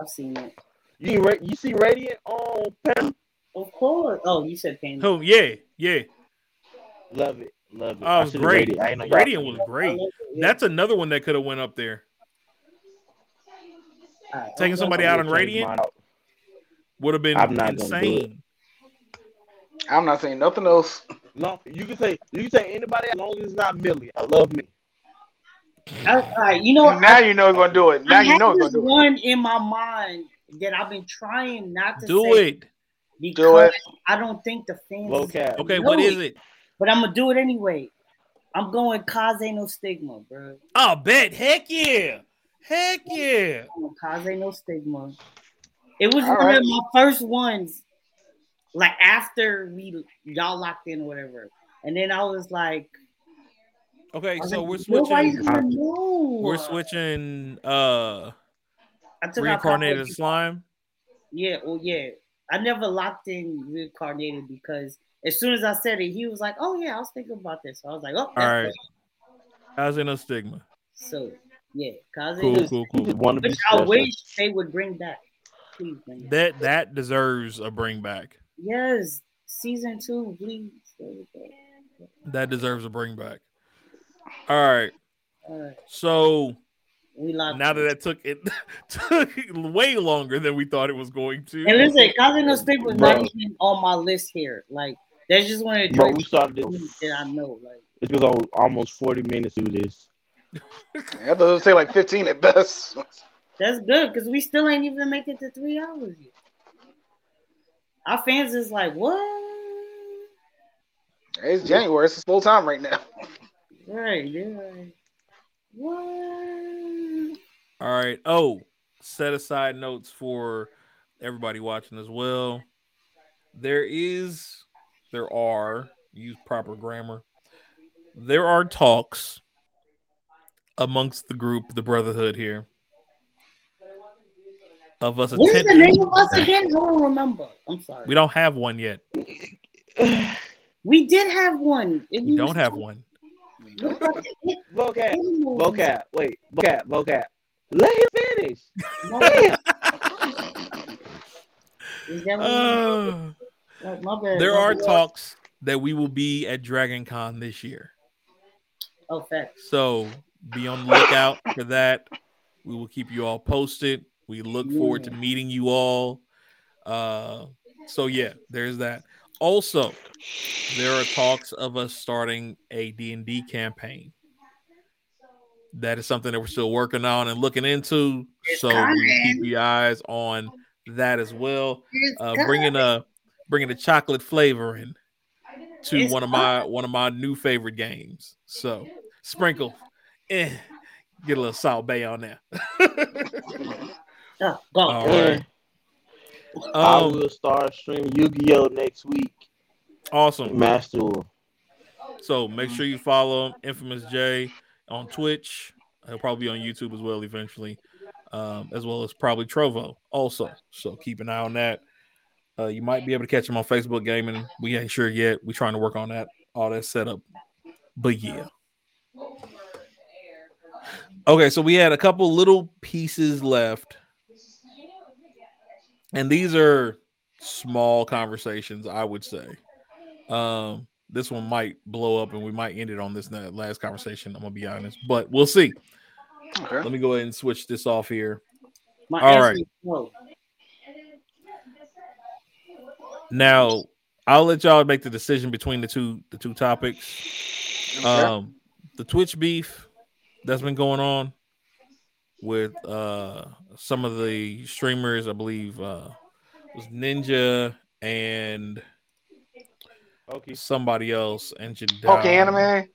Speaker 3: I've seen it.
Speaker 4: You you see Radiant on Pen?
Speaker 3: Of course. Oh, you said pain.
Speaker 1: Oh Yeah, yeah.
Speaker 4: Love it, love it.
Speaker 1: Oh, it was great.
Speaker 4: rated. I know
Speaker 1: Radiant was great. That's another one that could have went up there.
Speaker 3: Alright,
Speaker 1: Taking somebody out on
Speaker 4: Change
Speaker 1: Radiant would have been
Speaker 4: I'm not gonna do it.
Speaker 1: insane.
Speaker 2: I'm not saying nothing else.
Speaker 4: No, you can say you can say anybody as long as it's not Millie. I love me.
Speaker 3: All right, you know what?
Speaker 2: now you know you're gonna do it. Now
Speaker 3: I
Speaker 2: you know you're gonna do it.
Speaker 3: one in my mind that I've been trying not to
Speaker 1: Do
Speaker 3: say
Speaker 1: it.
Speaker 3: because
Speaker 2: Do it.
Speaker 3: I don't think the fans.
Speaker 4: Okay,
Speaker 1: Okay,
Speaker 3: know
Speaker 1: what is it?
Speaker 3: But I'm gonna do it anyway. I'm going Kaze no stigma, bro.
Speaker 1: Oh, bet. Heck yeah. Heck yeah.
Speaker 3: I'm going Kaze no stigma. It was
Speaker 2: All
Speaker 3: one
Speaker 2: right.
Speaker 3: of my first ones, like after we y'all locked in or whatever. And then I was like,
Speaker 1: Okay,
Speaker 3: was
Speaker 1: so
Speaker 3: like,
Speaker 1: we're switching.
Speaker 3: gonna.
Speaker 1: We're switching uh
Speaker 3: I took
Speaker 1: reincarnated slime.
Speaker 3: Yeah, well, yeah. I never locked in reincarnated because as soon as I said it, he was like, "Oh yeah, I was thinking about this." So I was like, "Oh,
Speaker 1: All
Speaker 3: that's
Speaker 1: right.
Speaker 3: good."
Speaker 1: In no stigma?
Speaker 3: So yeah, Kaze
Speaker 1: Cool,
Speaker 3: no
Speaker 1: cool, cool.
Speaker 4: just want to be
Speaker 3: Which I wish they would bring back. Please bring it.
Speaker 1: That that deserves a bring back.
Speaker 3: Yes, season two, please. There we go.
Speaker 1: That deserves a bring back. All right.
Speaker 3: All right,
Speaker 1: So
Speaker 3: we locked.
Speaker 1: now that
Speaker 3: in.
Speaker 1: that took it took way longer than we thought it was going to.
Speaker 3: and listen, Kaze no Stick was
Speaker 4: Bro.
Speaker 3: not even on my list here. Like that's just one of the
Speaker 4: Bro, we
Speaker 3: joints
Speaker 4: started this.
Speaker 3: that I know. Like
Speaker 4: It was al- almost forty minutes through this.
Speaker 2: I thought it would say like 15 at best.
Speaker 3: that's good because we still ain't even make it to three hours yet. Our fans is like, what?
Speaker 2: It's January. It's full time right now.
Speaker 3: Right, they're what?
Speaker 1: All right. Oh, set aside notes for everybody watching as well. There is, there are, use proper grammar. There are talks amongst the group, the Brotherhood here, of us
Speaker 3: What is the name of us again? I don't remember. I'm sorry.
Speaker 1: We don't have one yet.
Speaker 3: We did have one. If
Speaker 1: We
Speaker 3: you
Speaker 1: don't have one.
Speaker 3: What about the
Speaker 4: Vocab, vocab, wait, vocab, vocab. Let him finish.
Speaker 3: No, is that what
Speaker 1: Uh,
Speaker 3: oh, my bad.
Speaker 1: there are
Speaker 3: bad.
Speaker 1: talks that we will be at Dragon Con this year.
Speaker 3: Oh, facts.
Speaker 1: So be on the lookout for that. We will keep you all posted. We look forward to meeting you all. Uh, so yeah, there's that. Also, there are talks of us starting a D&D campaign. That is something that we're still working on and looking into.
Speaker 3: It's
Speaker 1: so we keep your eyes on that as well. Uh, bringing a bringing a chocolate flavor in to
Speaker 3: It's
Speaker 1: one of my one of my new favorite games. So sprinkle, eh, get a little Salt Bae on there.
Speaker 3: Oh, go.
Speaker 1: All right.
Speaker 4: I
Speaker 1: Um,
Speaker 4: will start streaming Yu-Gi-Oh next week.
Speaker 1: awesome.
Speaker 4: Master.
Speaker 1: So make sure you follow Infamous J on Twitch. He'll probably be on YouTube as well eventually, um, as well as probably Trovo also. So keep an eye on that. Uh, you might be able to catch him on Facebook Gaming. We ain't sure yet. We're trying to work on that, all that setup. But yeah. Okay, so we had a couple little pieces left. And these are small conversations, I would say. Um, this one might blow up and we might end it on this last conversation. I'm gonna be honest, but we'll see.
Speaker 2: Okay.
Speaker 1: Let me go ahead and switch this off here.
Speaker 3: My
Speaker 1: All
Speaker 3: answer
Speaker 1: right.
Speaker 3: is no.
Speaker 1: Now, I'll let y'all make the decision between the two the two topics.
Speaker 2: Okay.
Speaker 1: Um, the Twitch beef that's been going on with uh some of the streamers, I believe uh it was Ninja and
Speaker 4: Okay.
Speaker 1: somebody else and
Speaker 2: Pokimane.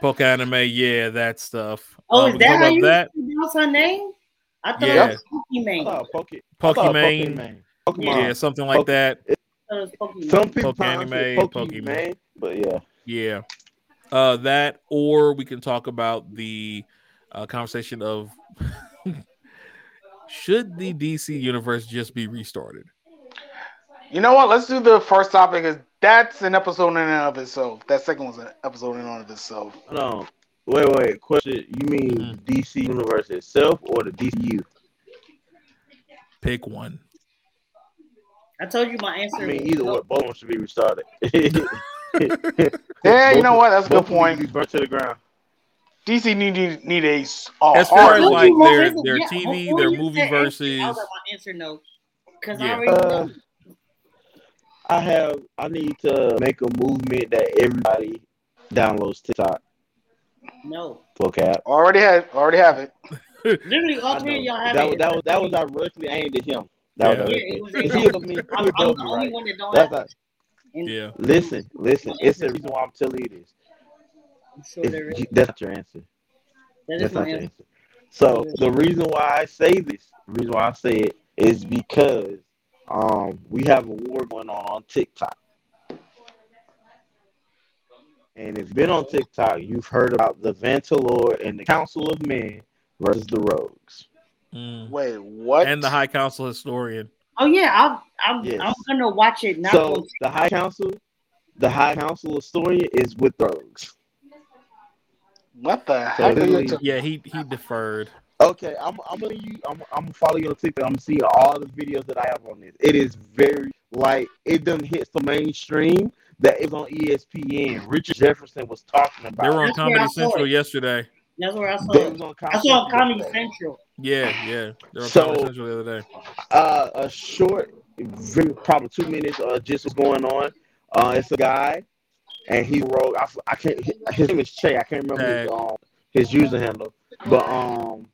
Speaker 1: Poke anime, yeah, that stuff.
Speaker 3: Oh,
Speaker 1: Uh,
Speaker 3: is that how you
Speaker 1: that?
Speaker 3: pronounce her name? I thought
Speaker 1: Yeah.
Speaker 3: it was Pokemon.
Speaker 4: Oh, Poke. I thought
Speaker 1: Pokemon,
Speaker 4: Pokemon. Pokemon.
Speaker 1: yeah, something like
Speaker 4: Poke-
Speaker 1: that.
Speaker 3: It was Pokemon.
Speaker 4: Some people
Speaker 1: Poke anime,
Speaker 4: Pokemon,
Speaker 1: Pokemon.
Speaker 4: but yeah.
Speaker 1: Yeah. Uh that or we can talk about the uh conversation of should the DC universe just be restarted?
Speaker 2: You know what? Let's do the first topic. Cause that's an episode in and of itself. That second one's an episode in and of itself.
Speaker 4: No. Wait, wait. Question. You mean
Speaker 1: Mhm.
Speaker 4: DC Universe itself or the DCU?
Speaker 1: Pick one.
Speaker 3: I told you my answer.
Speaker 4: I mean, either
Speaker 3: no.
Speaker 4: way, both of them should be restarted.
Speaker 2: Yeah, you know what? That's a good
Speaker 4: Both of them
Speaker 2: point.
Speaker 4: need to be burnt to the ground.
Speaker 2: DC need need, need a, s- a
Speaker 1: As far as like their their
Speaker 3: yeah,
Speaker 1: TV, their movie
Speaker 3: said answer,
Speaker 1: versus
Speaker 3: I was like, my answer no. Because
Speaker 1: Yeah.
Speaker 3: I already
Speaker 4: Uh,
Speaker 3: know.
Speaker 4: I have. I need to make a movement that everybody downloads TikTok
Speaker 3: No.
Speaker 4: for cap.
Speaker 2: Already have, already have it.
Speaker 3: Literally, all
Speaker 4: I
Speaker 3: three of y'all have
Speaker 4: That
Speaker 3: it.
Speaker 4: was that was that was directly aimed at him. That
Speaker 1: Yeah.
Speaker 4: was
Speaker 3: Yeah, it was
Speaker 4: If he me,
Speaker 3: I'm, I'm the only
Speaker 4: right.
Speaker 3: one that don't
Speaker 4: That's
Speaker 3: have
Speaker 4: not,
Speaker 1: Yeah.
Speaker 4: listen, listen. It's the reason why I'm telling you this.
Speaker 3: I'm sure there is.
Speaker 4: That's not your answer.
Speaker 3: That is
Speaker 4: That's
Speaker 3: my
Speaker 4: not your
Speaker 3: answer.
Speaker 4: answer. So the reason why I say this, the reason why I say it is because um we have a war going on on TikTok. And if you've been on TikTok, you've heard about the Vantalor and the Council of Men versus the Rogues.
Speaker 1: Mm.
Speaker 2: Wait, what?
Speaker 1: And the High Council historian.
Speaker 3: Oh yeah, I'm I'm,
Speaker 4: Yes.
Speaker 3: I'm gonna watch it now.
Speaker 4: So the High Council, the High Council historian is with the Rogues.
Speaker 2: what the
Speaker 4: So
Speaker 2: heck? are you
Speaker 4: literally-
Speaker 2: ta-
Speaker 1: Yeah, he he deferred.
Speaker 4: Okay, I'm I'm gonna you I'm I'm gonna follow you on TikTok. I'm gonna see all the videos that I have on this. It is very like it doesn't hit the mainstream that is on ESPN. Richard Jefferson was talking about.
Speaker 1: They were on
Speaker 3: That's where I
Speaker 1: Comedy Central yesterday.
Speaker 3: That's where I saw
Speaker 4: They
Speaker 3: it.
Speaker 4: was on
Speaker 3: I saw on Comedy
Speaker 4: yesterday.
Speaker 3: Central.
Speaker 1: Yeah, yeah. They were on
Speaker 4: So-
Speaker 1: Comedy Central the other day.
Speaker 4: Uh, a short, very, probably two minutes. Uh, just what's going on. Uh, it's a guy, and he wrote. I, I can't. His name is Che. I can't remember his, um, his user handle, but um,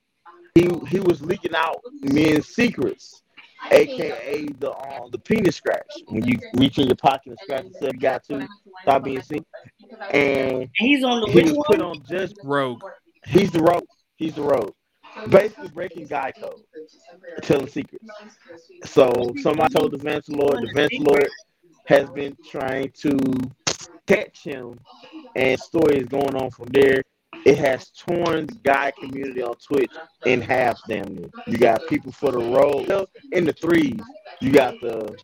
Speaker 4: he he was leaking out men's secrets, aka the um the penis scratch. When you reach in your pocket and scratch yourself, you got to stop being seen. And
Speaker 3: And he's on the
Speaker 4: he
Speaker 3: which
Speaker 4: was put on just.
Speaker 1: Rogue.
Speaker 4: He's the rogue. He's the road. Basically breaking guy code, telling secrets. So somebody told the Vance Lord, the Vance Lord has been trying to catch him, and story is going on from there. It has torn the guy community on Twitch in half, damn near. You got people for the road in the threes. You got the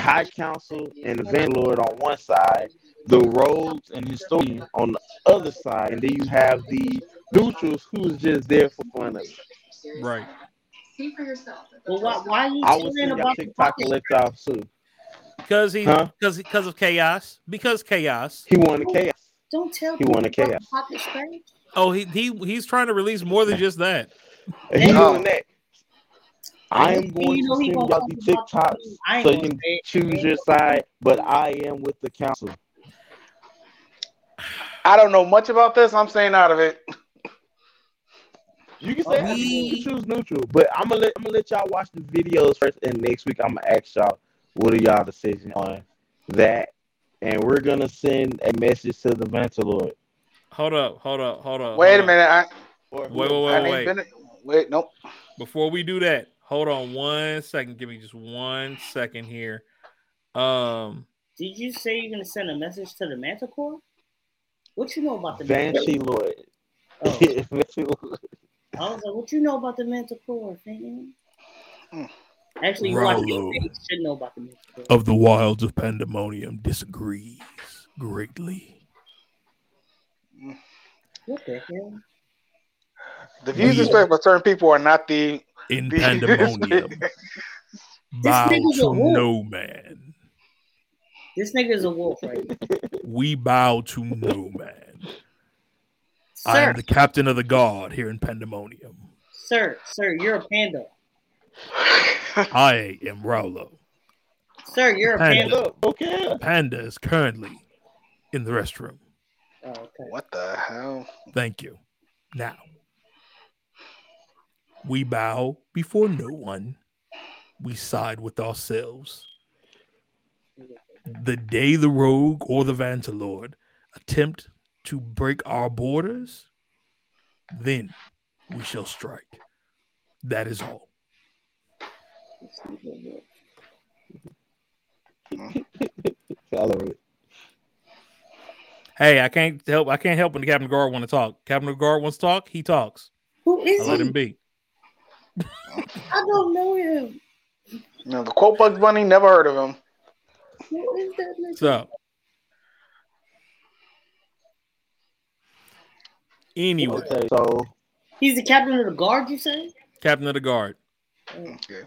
Speaker 4: High Council and the Van Lord on one side, the roads and historian on the other side, and then you have the neutrals who's just there for fun of it.
Speaker 1: Right. See for yourself.
Speaker 3: Well, why, why are you
Speaker 4: I would
Speaker 3: telling
Speaker 4: send y'all TikTok and
Speaker 3: pocket?
Speaker 4: let y'all.
Speaker 1: Because he
Speaker 4: Huh?
Speaker 1: because because of chaos. Because chaos.
Speaker 4: He wanted chaos.
Speaker 3: Don't tell
Speaker 4: He wanted
Speaker 3: people about
Speaker 4: chaos.
Speaker 1: Oh, he he he's trying to release more than just that.
Speaker 4: And he's
Speaker 2: Oh.
Speaker 4: doing that. I am going
Speaker 3: You know
Speaker 4: to
Speaker 3: he
Speaker 4: send y'all the TikToks
Speaker 3: the- I ain't
Speaker 4: so you can
Speaker 3: say
Speaker 4: choose your side, but I am with the council.
Speaker 2: I don't know much about this. I'm staying out of it.
Speaker 4: You can say
Speaker 1: We-
Speaker 4: you can choose neutral, but I'm gonna let I'm gonna let y'all watch the videos first, and next week I'm gonna ask y'all what are y'all decision on that, and we're gonna send a message to the Vantalord.
Speaker 1: Hold up, hold up, hold up.
Speaker 2: Wait
Speaker 1: hold
Speaker 2: a
Speaker 1: up.
Speaker 2: minute. I,
Speaker 4: Or
Speaker 1: Wait, wait, wait,
Speaker 2: ain't
Speaker 1: wait.
Speaker 2: been. Wait, nope.
Speaker 1: Before we do that, hold on one second. Give me just one second here. Um,
Speaker 3: Did you say you're gonna send a message to the Manticore? What you know about the
Speaker 4: Banshee Lord.
Speaker 3: Oh,
Speaker 4: Lord.
Speaker 3: I was like, what you know about the Manticore, man?
Speaker 2: Hmm.
Speaker 3: Actually, you watch
Speaker 1: Rallo.
Speaker 3: should know about the Manticore.
Speaker 1: of the wilds of pandemonium disagrees greatly.
Speaker 3: What the hell?
Speaker 2: The views
Speaker 1: We-
Speaker 2: expressed by certain people are not the.
Speaker 1: In
Speaker 2: the
Speaker 1: pandemonium, bow
Speaker 3: nigga's a
Speaker 1: to
Speaker 3: wolf.
Speaker 1: no man.
Speaker 3: This nigga's a wolf, right?
Speaker 1: We bow to no man. I am the captain of the guard here in pandemonium.
Speaker 3: sir, sir, you're a panda.
Speaker 1: I am Raulo.
Speaker 3: Sir, you're a
Speaker 1: Panda.
Speaker 3: panda.
Speaker 4: Okay.
Speaker 1: Panda is currently in the restroom.
Speaker 3: Oh, okay.
Speaker 2: what the hell?
Speaker 1: Thank you. Now, we bow before no one. We side with ourselves. The day the rogue or the Vantalord attempt to break our borders, then we shall strike. That is all.
Speaker 4: I love it.
Speaker 1: Hey, I can't help. I can't help when the captain guard want to talk. Captain guard wants to talk. He talks.
Speaker 3: Who is
Speaker 1: I let
Speaker 3: he?
Speaker 1: him be.
Speaker 3: I don't know him.
Speaker 2: No, the quote Bugs Bunny. Never heard of him.
Speaker 3: Who is that nigga?
Speaker 1: So, anyway,
Speaker 4: Okay, so
Speaker 3: He's the captain of the guard, you say?
Speaker 1: captain of the guard.
Speaker 2: Oh,
Speaker 3: okay.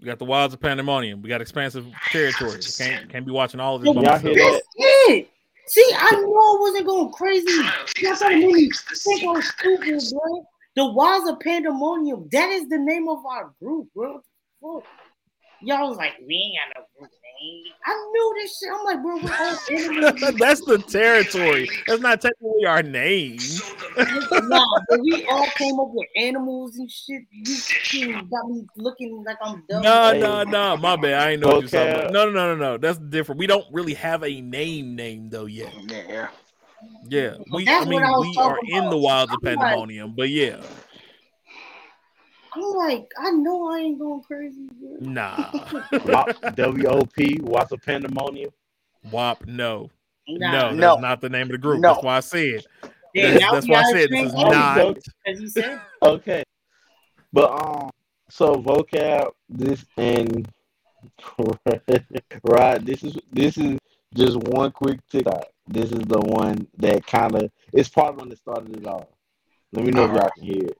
Speaker 1: We got the wilds of pandemonium. We got expansive territories. Can't can't be watching all of this.
Speaker 3: Yo,
Speaker 1: by
Speaker 4: Y'all hear
Speaker 3: That's it. See, I knew I wasn't going crazy. Y'all trying to make think I was stupid, bro. The Wilds of Pandemonium. That is the name of our group, bro. Y'all was like, we ain't got no group name. I knew this shit. I'm like, bro, we're all enemies.
Speaker 1: That's the territory. That's not technically our name.
Speaker 3: nah, but we all came up with animals and shit. You fucking got me looking like I'm dumb.
Speaker 1: No,
Speaker 4: Hey.
Speaker 1: no, no. My bad. I ain't know what you're talking about. No, no, no, no, no. That's different. We don't really have a name name though yet.
Speaker 2: Yeah.
Speaker 1: Yeah. We
Speaker 3: That's
Speaker 1: I mean
Speaker 3: I
Speaker 1: we are
Speaker 3: talking
Speaker 1: in the
Speaker 3: about.
Speaker 1: wilds of
Speaker 3: I'm like-
Speaker 1: pandemonium, but yeah.
Speaker 3: I'm like, I know I ain't going crazy. Bro.
Speaker 1: Nah.
Speaker 4: W O P. What's a pandemonium?
Speaker 1: WAP, no.
Speaker 3: Nah.
Speaker 1: No, that's
Speaker 2: No.
Speaker 1: not the name of the group.
Speaker 2: No.
Speaker 1: That's why I said.
Speaker 3: Yeah,
Speaker 1: That's, that's why I said this is not.
Speaker 3: Because he said,
Speaker 4: Okay. But um, so vocab this and right. This is this is just one quick TikTok. This is the one that kind of it's part of the one that started it all. Let me know if y'all can hear it.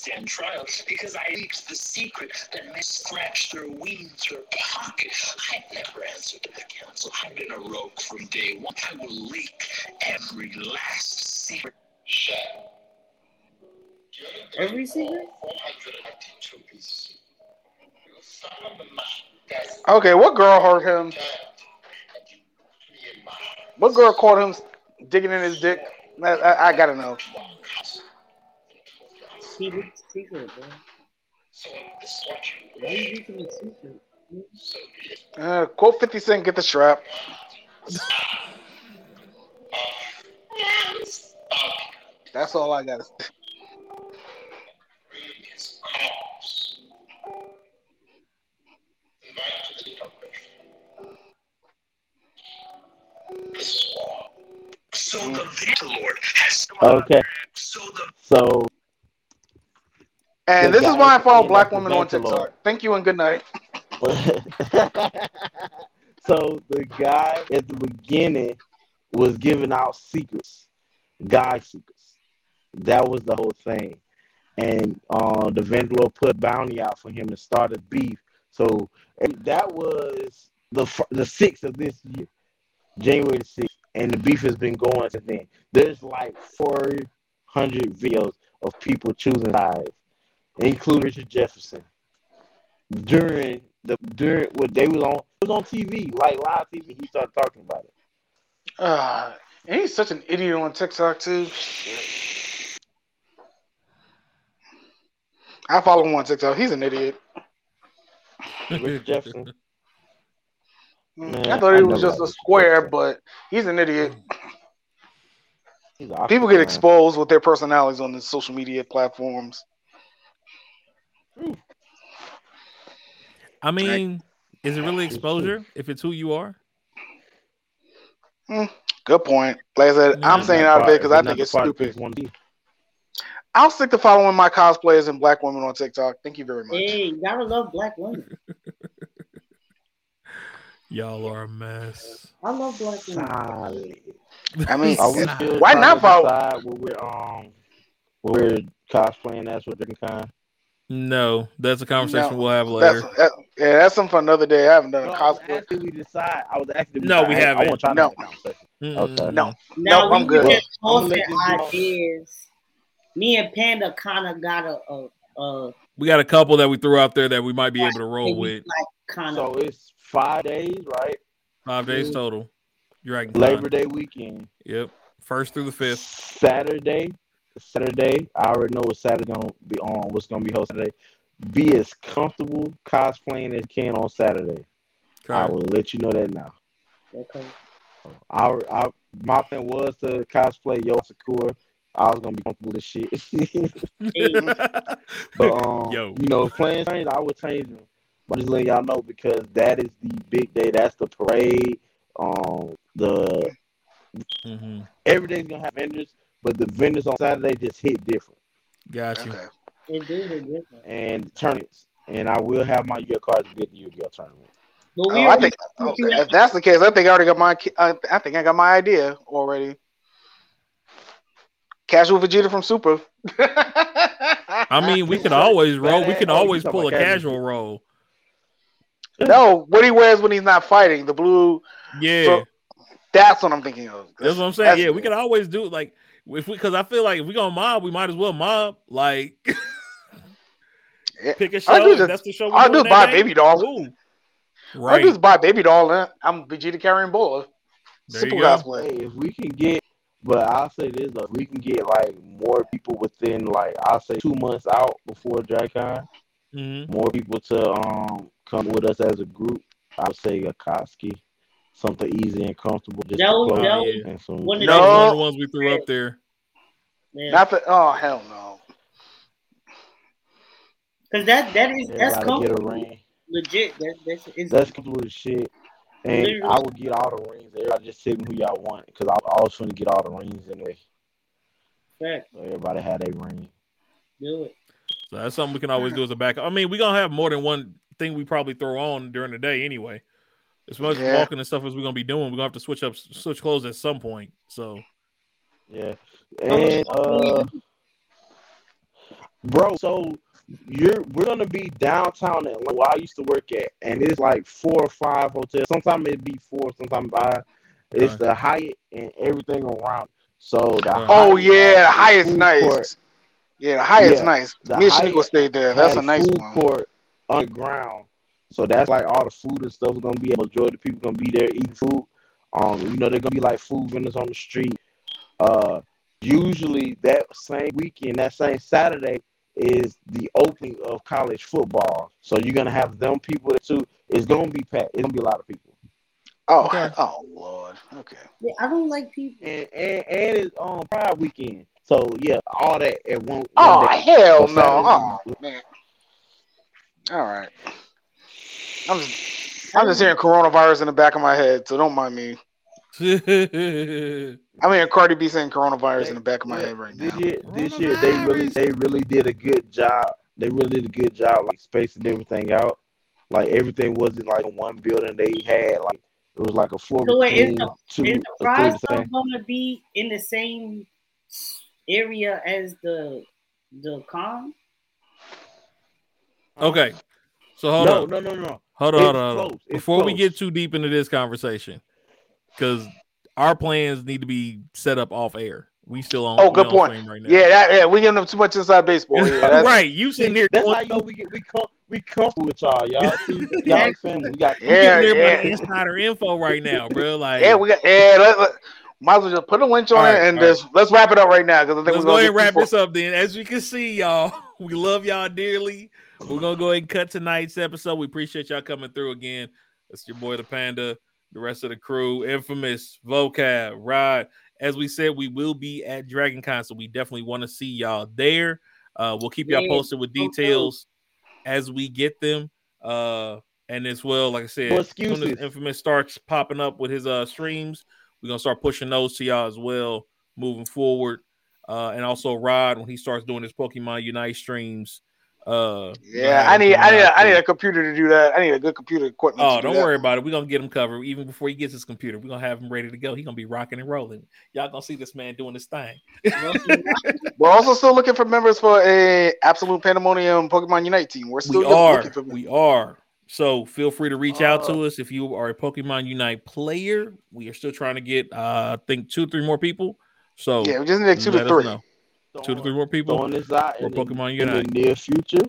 Speaker 2: Okay.
Speaker 8: I stand trial because I leaked the secret that may scratch their wings or pocket. I never answered to the council. I've been a rogue from day one. I will leak every last secret. Shut.
Speaker 3: every secret?
Speaker 8: 492 BC. You found the map. That's
Speaker 2: Okay, what girl hurt him? What girl caught him digging in his dick? I, I, I gotta know.
Speaker 3: Secret, secret, bro.
Speaker 8: So this is what you
Speaker 3: Why you leaking the secret?
Speaker 8: so it.
Speaker 2: Uh, quote 50 Cent, get the strap. That's all I got.
Speaker 8: His cause. Invite to the celebration. This is war. So the victor Lord has
Speaker 4: Okay,
Speaker 8: so the
Speaker 4: so
Speaker 2: And this is why I follow black women on TikTok. Thank you and good night.
Speaker 4: so the guy at the beginning was giving out secrets, guy secrets. That was the whole thing. And uh, the vendor put bounty out for him to start a beef. So that was the the sixth of this year, January the sixth, and the beef has been going since then. There's like four hundred videos of people choosing sides, including Richard Jefferson during the during what they was on was on TV, like live TV. He started talking about it.
Speaker 2: Uh, and he's such an idiot on TikTok too. I follow him on TikTok. He's an idiot.
Speaker 4: Richard Jefferson.
Speaker 2: Mm,
Speaker 4: Man,
Speaker 2: I thought he
Speaker 4: I
Speaker 2: was just a square, but he's an idiot.
Speaker 4: He's
Speaker 2: People get
Speaker 4: man.
Speaker 2: exposed with their personalities on the social media platforms.
Speaker 1: I mean, is it really exposure if it's who you are?
Speaker 2: Good point. Like I said,
Speaker 1: Yeah.
Speaker 2: I'm saying it out there because I think it's stupid.
Speaker 4: stupid.
Speaker 2: I'll stick to following my cosplayers and black women on TikTok. Thank you very much.
Speaker 3: Hey, you gotta love black women.
Speaker 1: Y'all are a mess.
Speaker 3: I love black women.
Speaker 4: Solid.
Speaker 2: I mean,
Speaker 4: Are we
Speaker 1: Solid.
Speaker 4: still
Speaker 2: Why not
Speaker 4: to
Speaker 2: follow-
Speaker 4: decide we're um what we're cosplaying as for different kind?
Speaker 1: No, that's a conversation
Speaker 2: No,
Speaker 1: we'll have
Speaker 2: that's
Speaker 1: later.
Speaker 2: that, yeah, that's something for another day. I haven't done a
Speaker 4: No, I was
Speaker 2: cosplay.
Speaker 4: asking we decide. I was asking.
Speaker 1: No, we haven't.
Speaker 4: I want to try
Speaker 2: No.
Speaker 4: a. Okay.
Speaker 2: No.
Speaker 3: Now
Speaker 2: No, I'm
Speaker 3: we
Speaker 2: good.
Speaker 3: just
Speaker 4: I'm gonna
Speaker 3: posted
Speaker 4: let you do-
Speaker 3: ideas. Me and Panda kind of got a, a, a
Speaker 1: We got a couple that we threw out there that we might be able to roll with.
Speaker 3: like kind
Speaker 4: So
Speaker 3: of.
Speaker 4: it's five days, right?
Speaker 1: Five days mm-hmm. total. You're right.
Speaker 4: Labor Day weekend.
Speaker 1: Yep. First through the fifth.
Speaker 4: Saturday, Saturday. I already know what Saturday gonna be on. What's gonna be hosted today. Be as comfortable cosplaying as you can on Saturday. I will let you know that now.
Speaker 3: Okay.
Speaker 4: I, I my plan was to cosplay Yo Sakura. I was gonna be comfortable as shit. but um,
Speaker 1: Yo.
Speaker 4: you know, if plans change, I would change them. But just letting y'all know because that is the big day. That's the parade. Um, the
Speaker 1: mm-hmm.
Speaker 4: every day's gonna have vendors, but the vendors on Saturday just hit different.
Speaker 1: Gotcha. you.
Speaker 2: Okay.
Speaker 3: It do it different.
Speaker 4: and tournaments. And I will have my year cards to get the Yu-Gi-Oh tournament.
Speaker 3: But we
Speaker 2: Oh, I think oh, if that's the case, I think I already got my. I, I think I got my idea already. Casual Vegeta from Super.
Speaker 1: I mean, we can always roll. We can
Speaker 4: Oh,
Speaker 1: always pull a
Speaker 4: casual.
Speaker 1: casual roll.
Speaker 2: no, what he wears when he's not fighting, the blue.
Speaker 1: Yeah,
Speaker 2: So- That's what I'm thinking of.
Speaker 1: that's what I'm saying. Yeah, we can always do like if we because I feel like if we gonna mob, we might as well mob. Like Pick a show.
Speaker 2: I do
Speaker 1: if
Speaker 2: just-
Speaker 1: that's the show.
Speaker 2: I do just buy
Speaker 1: that
Speaker 2: baby doll.
Speaker 1: cool.
Speaker 2: I
Speaker 1: Right.
Speaker 2: just buy baby doll. And I'm Vegeta carrying
Speaker 1: Bulla.
Speaker 2: Simple
Speaker 1: go.
Speaker 2: cosplay.
Speaker 4: Hey, if we can get, but I'll say this though, if we can get like more people within like I'll say two months out before DragCon,
Speaker 1: Mhm.
Speaker 4: more people to um come with us as a group. I would say Akatsuki, something easy and comfortable. Just
Speaker 3: That
Speaker 4: to
Speaker 3: was- that
Speaker 1: was
Speaker 4: and some,
Speaker 3: one of
Speaker 1: That was
Speaker 2: No.
Speaker 1: one of the ones we threw up there.
Speaker 3: Yeah.
Speaker 2: Not the oh hell no.
Speaker 3: Because that that is that's
Speaker 4: everybody get
Speaker 3: comfortable. legit. That, that's it's,
Speaker 4: That's comfortable as shit. And
Speaker 3: Literally.
Speaker 4: I would get all the rings. Everybody just tell me who y'all want because I, I was trying to get all the rings anyway.
Speaker 3: fact.
Speaker 4: So everybody had a ring.
Speaker 3: Do it.
Speaker 1: So that's something we can always do as a backup. I mean, we're gonna have more than one thing we probably throw on during the day anyway. As much
Speaker 2: Yeah.
Speaker 1: walking and stuff as we're gonna be doing, we're gonna have to switch up switch clothes at some point. So
Speaker 4: Yeah. And uh bro, so you're we're gonna be downtown Atlanta where I used to work at, and it's like four or five hotels. Sometimes it'd be four, sometimes five. It's
Speaker 1: Okay.
Speaker 4: the Hyatt and everything around. So the
Speaker 1: Uh-huh.
Speaker 2: Oh yeah, the
Speaker 4: has
Speaker 2: Hyatt's nice.
Speaker 4: court-
Speaker 2: Yeah, the Hyatt's
Speaker 4: Yeah,
Speaker 2: nice.
Speaker 4: the
Speaker 2: Me and
Speaker 4: Hyatt
Speaker 2: Shaniqua stayed there. That's a nice
Speaker 4: food
Speaker 2: one.
Speaker 4: court underground. So that's like all the food and stuff is gonna be. A majority of people gonna be there eating food. Um, you know they're gonna be like food vendors on the street. Uh, usually that same weekend, that same Saturday is the opening of college football. So you're gonna have them people there too. It's gonna be packed. It's gonna be a lot of people.
Speaker 2: Oh,
Speaker 1: Okay.
Speaker 2: oh Lord. Okay.
Speaker 3: Yeah, I don't like people.
Speaker 4: And and, and it's on Pride weekend. So yeah, all that at one.
Speaker 2: Oh
Speaker 4: one day.
Speaker 2: hell no. Oh man. All right. I'm just I'm just hearing coronavirus in the back of my head, so don't mind me. I'm hearing Cardi B saying coronavirus in the back of my
Speaker 4: Yeah,
Speaker 2: head right
Speaker 4: this
Speaker 2: now.
Speaker 4: year, this year they really they really did a good job. They really did a good job, like spacing everything out. Like everything wasn't like one building. They had like it was like a floor
Speaker 3: So wait, is the-
Speaker 4: two.
Speaker 3: Is the
Speaker 4: or
Speaker 3: prize still gonna be in the same area as the the con?
Speaker 1: Okay. So hold
Speaker 4: no,
Speaker 1: on.
Speaker 4: no, no, no.
Speaker 1: Hold on, hold on. hold on.
Speaker 4: close.
Speaker 1: Before we get too deep into this conversation, because our plans need to be set up off air. We still on.
Speaker 2: Oh, good
Speaker 1: on
Speaker 2: point.
Speaker 1: Right now.
Speaker 2: Yeah, that yeah, we giving them too much inside baseball. Yeah, that's,
Speaker 1: right. You sitting here.
Speaker 4: That's
Speaker 1: going-
Speaker 4: how you know we get we come we comfortable with y'all, y'all. See, y'all family. We got
Speaker 1: you
Speaker 2: Yeah,
Speaker 1: giving everybody
Speaker 2: yeah.
Speaker 1: insider info right now, bro. Like,
Speaker 2: Yeah, we got yeah. Let, let- might as well just put a winch on
Speaker 1: All
Speaker 2: it and
Speaker 1: all right.
Speaker 2: just let's wrap it up right now because I think
Speaker 1: let's
Speaker 2: we're
Speaker 1: go
Speaker 2: gonna
Speaker 1: ahead and wrap this up. Then, as you can see, y'all, we love y'all dearly. We're gonna go ahead and cut tonight's episode. We appreciate y'all coming through again. That's your boy the Panda, the rest of the crew, infamous vocab, Rod. As we said, we will be at Dragon Con, so we definitely want to see y'all there. Uh, we'll keep y'all posted with details as we get them. Uh, and as well, like I said, as soon as. Infamous starts popping up with his uh streams, we're gonna start pushing those to y'all as well moving forward. Uh, and also Rod when he starts doing his Pokemon Unite streams. Uh,
Speaker 2: Yeah, I need I need a, I need a computer to do that. I need a good computer equipment.
Speaker 1: Oh,
Speaker 2: to do
Speaker 1: don't
Speaker 2: that.
Speaker 1: worry about it. We're gonna get him covered even before he gets his computer. We're gonna have him ready to go. He's gonna be rocking and rolling. Y'all gonna see this man doing this thing.
Speaker 2: We're also still looking for members for a Absolute Pandemonium Pokemon Unite team. We're still
Speaker 1: we
Speaker 2: looking
Speaker 1: are.
Speaker 2: for
Speaker 1: We are. So feel free to reach out
Speaker 2: Uh,
Speaker 1: to us if you are a Pokemon Unite player. We are still trying to get, uh, I think, two, three more people. So
Speaker 2: yeah, we just need like two to three.
Speaker 1: know. Two to three more people.
Speaker 4: throwing this out
Speaker 1: for
Speaker 4: in the,
Speaker 1: Pokemon
Speaker 4: in the near future.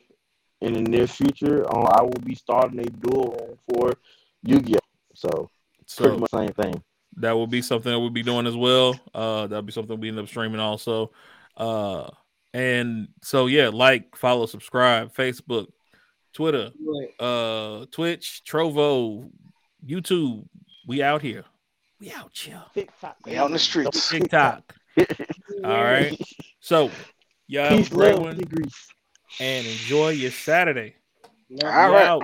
Speaker 4: In the near future, um, I will be starting a duel room for Yu-Gi-Oh. So pretty much same thing.
Speaker 1: that will be something that we'll be doing as well. Uh, that'll be something we end up streaming also. Uh, and so yeah, like, follow, subscribe, Facebook, Twitter,
Speaker 3: Right.
Speaker 1: uh, Twitch, Trovo, YouTube. We out here. We out here.
Speaker 4: TikTok.
Speaker 2: We out in the streets.
Speaker 1: TikTok. All right. So y'all have a
Speaker 4: Peace,
Speaker 1: great
Speaker 4: love,
Speaker 1: one
Speaker 4: and
Speaker 1: and enjoy your Saturday.
Speaker 3: Love
Speaker 2: All
Speaker 1: We
Speaker 2: right.
Speaker 1: out.